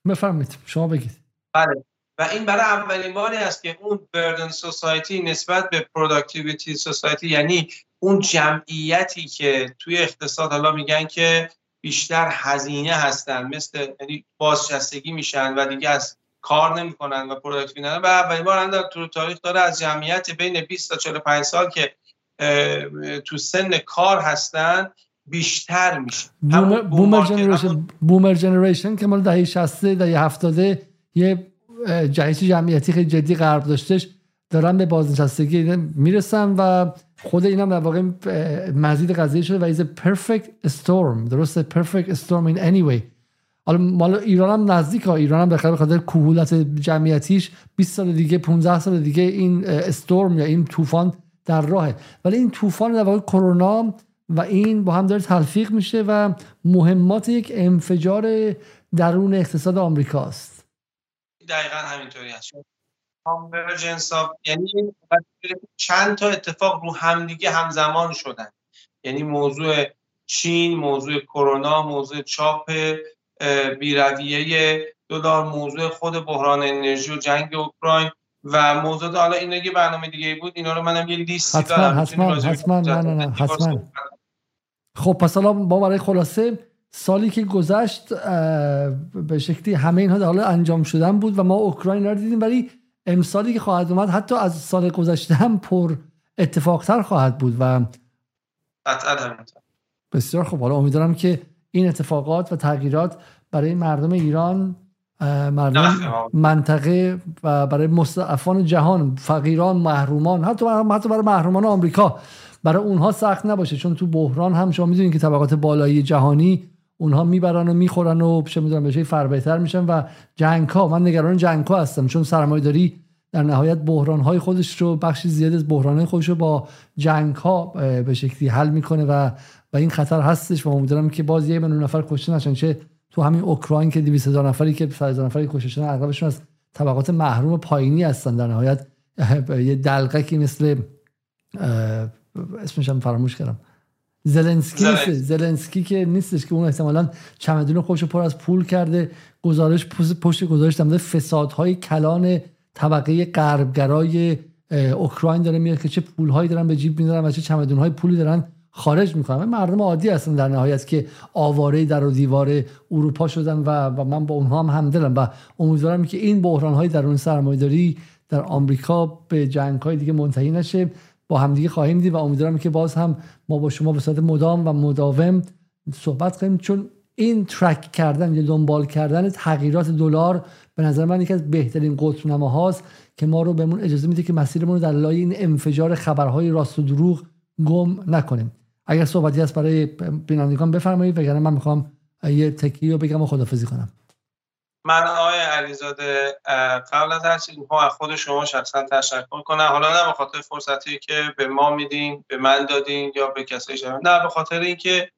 بفرمایید شما بگید. بله. و این برای اولین باری است که اون burden society نسبت به productivity society یعنی اون جمعیتی که توی اقتصاد حالا میگن که بیشتر هزینه هستن مثل یعنی بازنشستگی میشن و دیگه از کار نمی‌کنن و productive ندارن و اولین بار در تو تاریخ داره از جمعیت بین 20 تا 45 سال که تو سن کار هستن بیشتر میشه. boomer generation boomer generation که مال دهه 60 دهه 70 یه جهش جمعیتی خیلی جدی غرب داشتش دارن به بازنشستگی می‌رسن و خود اینم در واقع مزید قضیه شده و is perfect storm. درسته؟ perfect storm in any way. حالا مال ایران هم نزدیک ها ایران هم بخاطر بخاطر کهولت جمعیتیش 20 سال دیگه 15 سال دیگه این storm یا این طوفان در راهه. ولی این طوفان در واقع کرونا و این با هم داره تلفیق میشه و مهمات یک انفجار درون اقتصاد آمریکاست دقیقا همینطوری هست. کانورجنس یعنی چند تا اتفاق رو همدیگه همزمان شدن. یعنی موضوع چین موضوع کرونا موضوع چاپ بیرویه دلار موضوع خود بحران انرژی و جنگ اوکراین و موضوع حالا این یه برنامه دیگه بود اینا رو منم یه لیستی دارم. حتما حتما. نه نه نه حتما. خب پس حالا با برای خلاصه سالی که گذشت به شکلی همه اینها حالا انجام شدن بود و ما اوکراین رو دیدیم ولی امسالی که خواهد اومد حتی از سال گذشته هم پر اتفاقتر خواهد بود و بسیار خوب. حالا امیدوارم که این اتفاقات و تغییرات برای مردم ایران مردم منطقه و برای مستعفان جهان فقیران محرومان حتی برای محرومان آمریکا برای اونها سخت نباشه چون تو بحران هم شما می‌دونید که طبقات بالایی جهانی اونها می‌برن و می‌خورن و چه می‌دونم بشه فر بهتر میشن و جنگ ها من نگران جنگ ها هستم چون سرمایه داری در نهایت بحران های خودش رو بخشی زیاد از بحران خودش رو با جنگ ها به شکلی حل می‌کنه و و این خطر هستش و امیدوارم که باز یه میلیون نفر کشته نشن. چه تو همین اوکراین که 200 هزار نفری که 100 هزار نفری کشته شدن اغلبشون از طبقات محروم پایینی هستن در نهایت. یه دلقکی مثل اسمش هم فراموش کردم. زلنسکی زلنسکی. که نیستش که اون احتمالا چمدون خوش پر از پول کرده گزارش پشت گزارش در فسادهای کلان طبقه غربگرای اوکراین داره میاد که چه پولهایی دارن به جیب میدارن و چه چمدونهای پولی دارن خارج می‌کنن. مردم عادی هستن در نهایت که آواره در و دیوار اروپا شدن و, و من با اونها هم همدلم و امیدوارم که این بحران های درون سرمایه‌داری در آمریکا به جنگ های دیگه منتهی نشه. با همدیگه خواهیم دید و امیدوارم که باز هم ما با شما به صورت مدام و مداوم صحبت کنیم. چون این ترک کردن یا دنبال کردن تغییرات دلار به نظر من یکی از بهترین قطب هاست که ما رو بهمون اجازه میده که مسیرمون رو در لای این انفجار خبرهای راست و دروغ گم نکنیم. اگر صحبتی هست برای بینندگان بفرمایید وگرنه من می‌خوام یه تکی رو بگم و خدافزی کنم. من آقای علیزاده قبل از هر چیز از خود شما شخصا تشکر کنم. حالا نه به خاطر فرصتی که به ما میدین به من دادین یا به کسایی شما نه به خاطر اینکه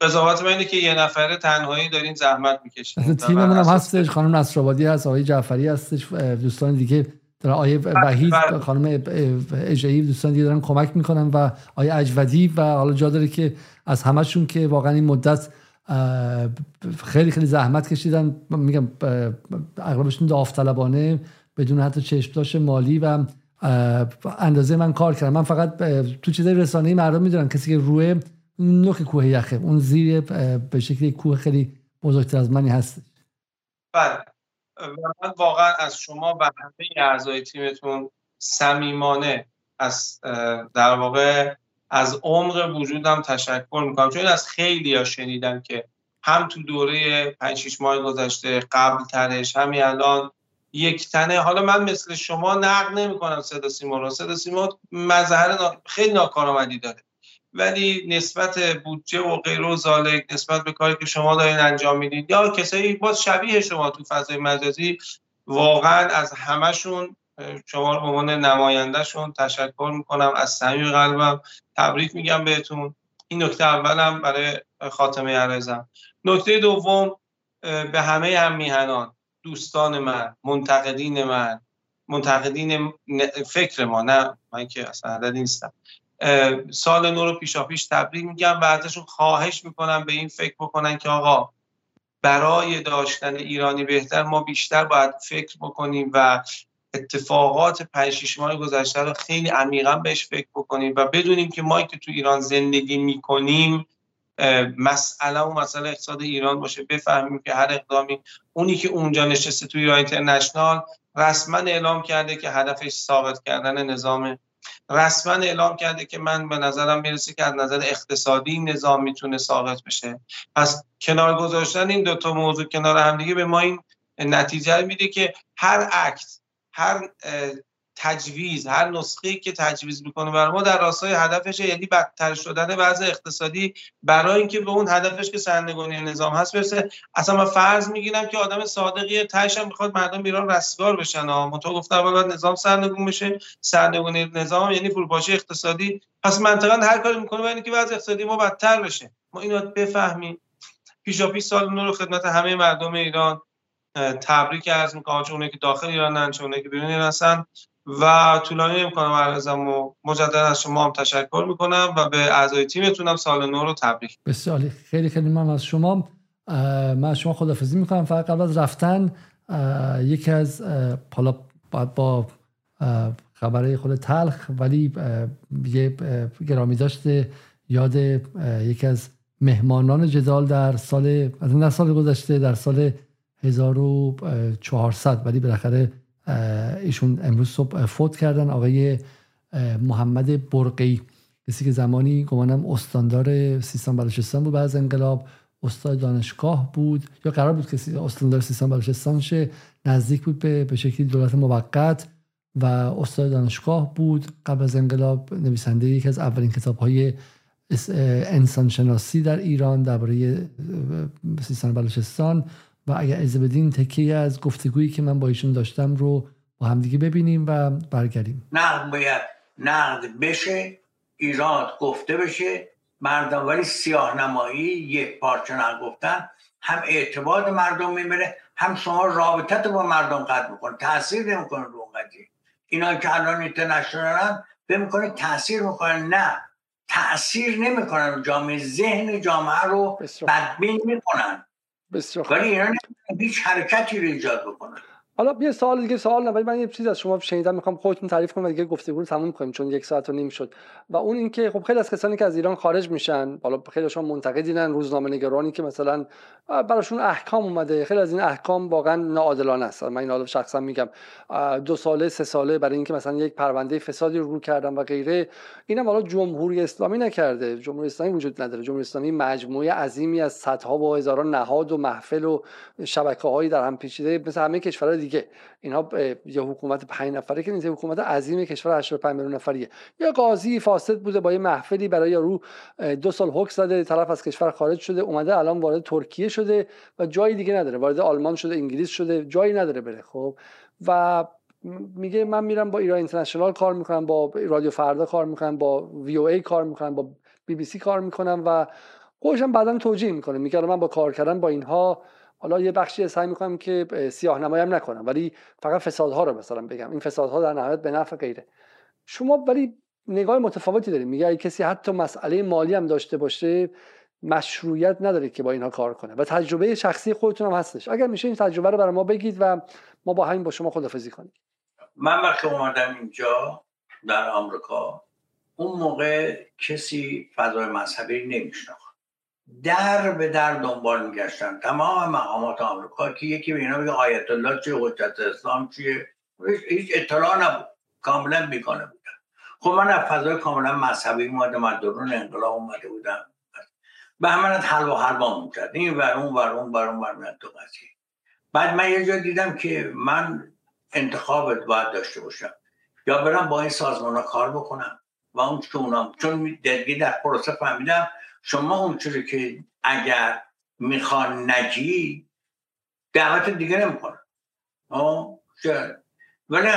قضاوت من اینه که یه نفره تنهایی دارین زحمت می‌کشین. تیممون هم هستش خانم نصرآبادی هست آقای جعفری هستش دوستان دیگه در آیه بله، وحید بله. خانم اجایی دوستان دیگه دارن کمک می‌کنن و آیه اجودی و حالا جا داره که از همشون که واقعا این مدت خیلی خیلی زحمت کشیدن. میگم اغلبشون داوطلبانه بدون حتی چشمداش مالی و اندازه من کار کردم من فقط تو چیزای رسانه‌ای مردم می‌دونن. کسی که روی نوک کوه یخه اون زیر به شکلی کوه خیلی بزرگتر از منی هست. بله. من واقعا از شما و همه اعضای تیمتون صمیمانه از در واقع از عمق وجودم تشکر می‌کنم. چون از خیلی ها شنیدم که هم تو دوره 5 6 ماه گذشته قبل ترش همین الان یک تنه. حالا من مثل شما نقد نمی کنم صدا سیما رو. صدا سیما مظهر خیلی ناکارآمدی داره. ولی نسبت بودجه و غیر و زالک نسبت به کاری که شما دارین انجام می‌دید یا کسایی باز شبیه شما تو فضای مجازی واقعا از همشون شما به عنوان نمایندهشون تشکر می‌کنم. از صمیم قلبم تبریک میگم بهتون. این نکته اولم برای خاتمه عرضم نکته دوم به همه هم میهنان دوستان من منتقدین من منتقدین فکر ما نه من که اصلا عدد نیستم. سال نو رو پیشا پیش تبریک میگم و ازشون خواهش می‌کنم به این فکر بکنن که آقا برای داشتن ایرانی بهتر ما بیشتر باید فکر بکنیم و اتفاقات پنج شیش ماه گذشته رو خیلی عمیقا بهش فکر بکنیم و بدونیم که ما که تو ایران زندگی می‌کنیم مسئله و مسئله اقتصاد ایران باشه. بفهمیم که هر اقدامی اونی که اونجا نشسته تو ایران اینترنشنال رسما اعلام کرده که هدفش ثابت کردن نظام. رسما اعلام کرده که من به نظرم می‌رسه که از نظر اقتصادی نظام می‌تونه ثابت بشه. پس کنار گذاشتن این دو تا موضوع کنار همدیگه به ما این نتیجه میده که هر اکت هر تجویز هر نسخه که تجویز می‌کنه برای ما در راستای هدفش یعنی بدتر شدن وضع اقتصادی برای اینکه به اون هدفش که سرنگونی نظام هست برسه. اصلا من فرض می‌گیرم که آدم صادقی تهش هم می‌خواد مردم ایران رستگار بشن. ها تو گفتم اول نظام سرنگون بشه سرنگونی نظام یعنی فروپاشی اقتصادی. پس منطقا هر کاری می‌کنه برای که وضع اقتصادی ما بدتر بشه. ما اینو بفهمیم. پیشا پیش سال نو رو خدمت همه مردم ایران. تبریک عرض می‌کنم چون که داخل ایرانن چون که بیرون ایران و طولانی نمی‌کنم عرضم و مجددا از شما هم تشکر می‌کنم و به اعضای تیمتونم سال نو رو تبریک. بسیار خیلی خیلی من از شما. من از شما خدافزی می‌کنم. فقط قبل از رفتن یکی از حالا باید با خبره خود تلخ ولی یه گرامی داشته یاد یکی از مهمانان جدال در سال از این سال گذشته در سال 1400 ولی بالاخره ایشون امروز صبح فوت کردن. آقای محمد برقی. کسی که زمانی گمانم استاندار سیستان بلوچستان بود بعد از انقلاب استاد دانشگاه بود یا قرار بود کسی استاندار سیستان بلوچستان شه نزدیک بود به به شکلی دولت موقت و استاد دانشگاه بود. قبل از انقلاب نویسنده یکی از اولین کتاب های انسانشناسی در ایران درباره سیستان بلوچستان. و اگر از بدین تکیه از گفتگویی که من با ایشون داشتم رو با همدیگه ببینیم و برگردیم. نقد باید نقد بشه ایراد گفته بشه. مردم ولی سیاه نمایی یک پارچه گفتن هم اعتباد مردم می‌بره هم شما رابطت با مردم قد می‌کنه. تاثیر نمی‌کنه رو قضیه. اینا که الان اینترنشنالن به می‌کنه تاثیر می‌کنه. نه تاثیر نمی‌کنن. جامعه ذهن جامعه رو بدبین می‌کنن. بسیار ولی اینا هیچ حرکتی رو ایجاد بکنن حالا یه سوال دیگه سوال نه ولی من یه چیز از شما شنیدم می‌خوام خودتون تعریف کنم و دیگه گفتگو رو تموم کنیم چون یک ساعت و نیم شد. و اون اینکه خب خیلی از کسانی که از ایران خارج میشن حالا خیلی شما منتقدینن روزنامه نگرانی که مثلا براشون احکام اومده خیلی از این احکام واقعا ناعادلانه است. من این شخصا میگم. دو ساله سه ساله برای اینکه مثلا یک پرونده فسادی رو کردن و غیره اینم حالا جمهوری اسلامی نکرده. جمهوری اسلامی وجود نداره. جمهوری اسلامی مجموعه عظیمی از صدها و هزاران نهاد و محفل و شبکه هایی در هم پیچیده مثل همه کشورهای دیگه. اینها یه حکومت پنج نفره که نیست حکومت عظیم کشور 85 میلیون نفریه. یه قاضی فاسد بوده با یه محفلی برای رو دو سال حکم زده طرف از کشور خارج شده اومده الان وارد ترکیه شده و جایی دیگه نداره. وارد آلمان شده انگلیس شده جایی نداره بره خب. و میگه من میرم با ایران اینترنشنال کار می‌کنم با رادیو فردا کار می‌کنم با وی او ای کار می‌کنم با بی بی سی کار می‌کنم و خودشم بعدا توجیه می‌کنه. میگه من با کار کردن با اینها حالا یه بخشی سعی می‌کنم که سیاه نمایم نکنم ولی فقط فسادها رو مثلا بگم. این فسادها در نهایت به نفع غیره. شما ولی نگاه متفاوتی داریم میگه اگه کسی حتی مسئله مالی هم داشته باشه مشروعیت نداره که با اینها کار کنه و تجربه شخصی خودتون هم هستش. اگر میشه این تجربه رو برای ما بگید و ما با همین با شما خدافزی کنیم. من وقتی اومدم اینجا در آمریکا اون موقع کسی فضای مذهبی نمیشناخت. در به در دنبال میگشتن. تمام مقامات آمریکا که یکی به اینا بگه آیت الله چیه حجت اسلام چیه؟ هیچ اطلاع نبود. کاملا بیگانه بودن. خب من از فضای کاملا مذهبی اومدم از درون انقلاب اومده بودم. به همین حل و حلوا می‌کرد. این ور اون ور اون ور اون ور تو بعد من یه جا دیدم که من انتخابت باید داشته باشم. یا برم با این سازمان کار بکنم. و اون که اونا چون درگی در پروسه فهمیدم شما اونجوری که اگر می‌خوان نجی دعوت دیگه نمی‌کنن. ولی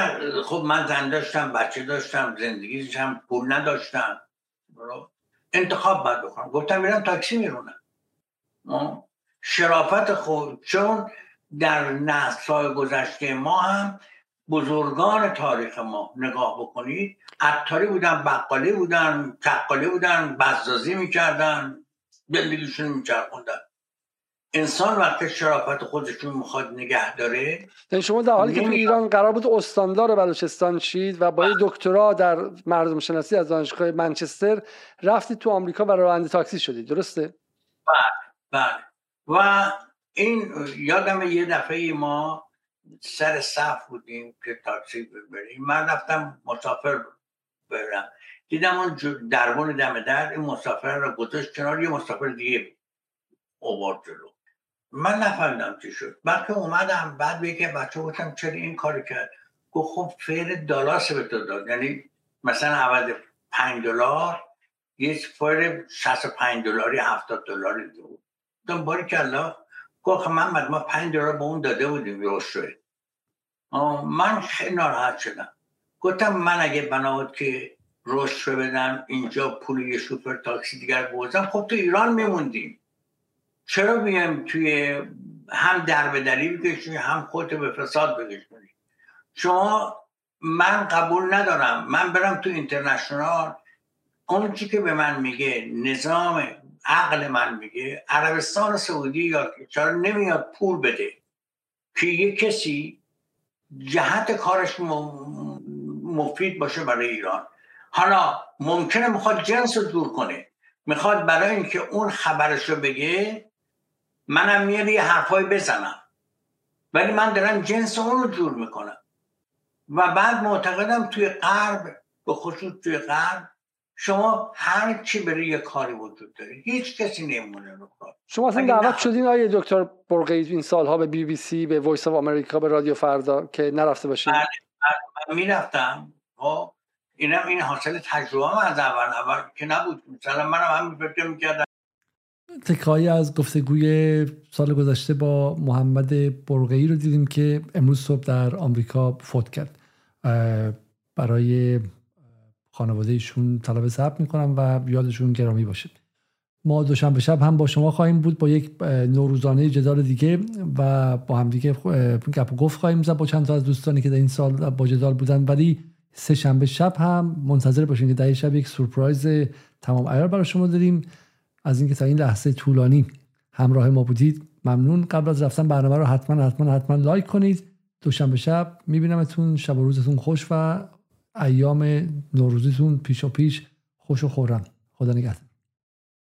خب من زن داشتم بچه داشتم زندگی داشتم پول نداشتم. انتخاب باید بکنم. گفتم میرم تاکسی میرونم. شرافت خود چون در نسل گذشته ما هم بزرگان تاریخ ما نگاه بکنید. عطاری بودن بقالی بودن تقالی بودن بزازی می‌کردن زندگیشون میچرخوندن. انسان وقتی شرافت خودشون می‌خواد نگه داره یعنی شما در حالی که تو ایران قرار بود استاندار بلوچستان شید و با دکترا در مردم شناسی از دانشگاه منچستر رفتید تو آمریکا و راننده تاکسی شدید درسته؟ بله بله. و این یادم یه دفعه ما سر صف بودیم که تاکسی بریم من رفتم مسافر برم. دیدم اون دربون دم در این مسافر رو گذاشت کنار یه مسافر دیگه اوورد جلو. من نفهمیدم چی شد. بعد که اومدم بعد به که بچه گفتم چرا این کاری کرد؟ گفت خب فیر دلاس به تو داد. یعنی مثلا عوض پنج دلار یه فیر 65 دلاری 70 دلاری بود. گفتم باری کلا گفت محمد ما پنج دلار به اون داده بودیم روشوه من خیلی ناراحت شدم. گفتم من اگه بنابود که رشوه بدم اینجا پول یه شوفر تاکسی دیگر بوزم خب تو ایران میموندیم. چرا بیایم توی هم در به دلیل هم خودت به فساد بکشونی شما من قبول ندارم. من برم تو اینترنشنال. اون چی که به من میگه نظام عقل من میگه عربستان سعودی یا چرا نمیاد پول بده؟ که یه کسی جهت کارش مفید باشه برای ایران. حالا ممکنه می‌خواد جنس رو دور کنه. می‌خواد برای اینکه اون خبرش رو بگه منم میاد یه حرفای بزنم. ولی من دارم جنس اون رو جور می‌کنم. و بعد معتقدم توی غرب به خصوص توی غرب شما هر چی برای یه کاری وجود داره هیچ کسی نمونه رو کار. شما اصلا دعوت شدین آقای دکتر برقعی این سالها به بی بی سی به Voice of America به رادیو فردا که نرفته باشین؟ بله, بله، من می‌رفتم. خب اینم این حاصل تجربه هم از اول اول که نبود. مثلا من هم فکر می‌کردم. تکایی از گفتگوی سال گذشته با محمد برقی رو دیدیم که امروز صبح در آمریکا فوت کرد. برای خانواده ایشون طلب ثبت می‌کنم و یادشون گرامی باشه. ما دوشنبه شب هم با شما خواهیم بود با یک نوروزانه جدال دیگه و با هم دیگه گپ و گفت خواهیم زد با چند تا از دوستانی که در این سال با جدال بودن. ولی سه شنبه شب هم منتظر باشین که در شب یک سورپرایز تمام عیار برای شما داریم. از اینکه تا این لحظه طولانی همراه ما بودید ممنون. قبل از رفتن برنامه رو حتما حتما حتما لایک کنید. دوشنبه شب میبینمتون. شب و روزتون خوش و ایام نوروزیتون پیش و پیش خوش و خورم خدا نگهدار.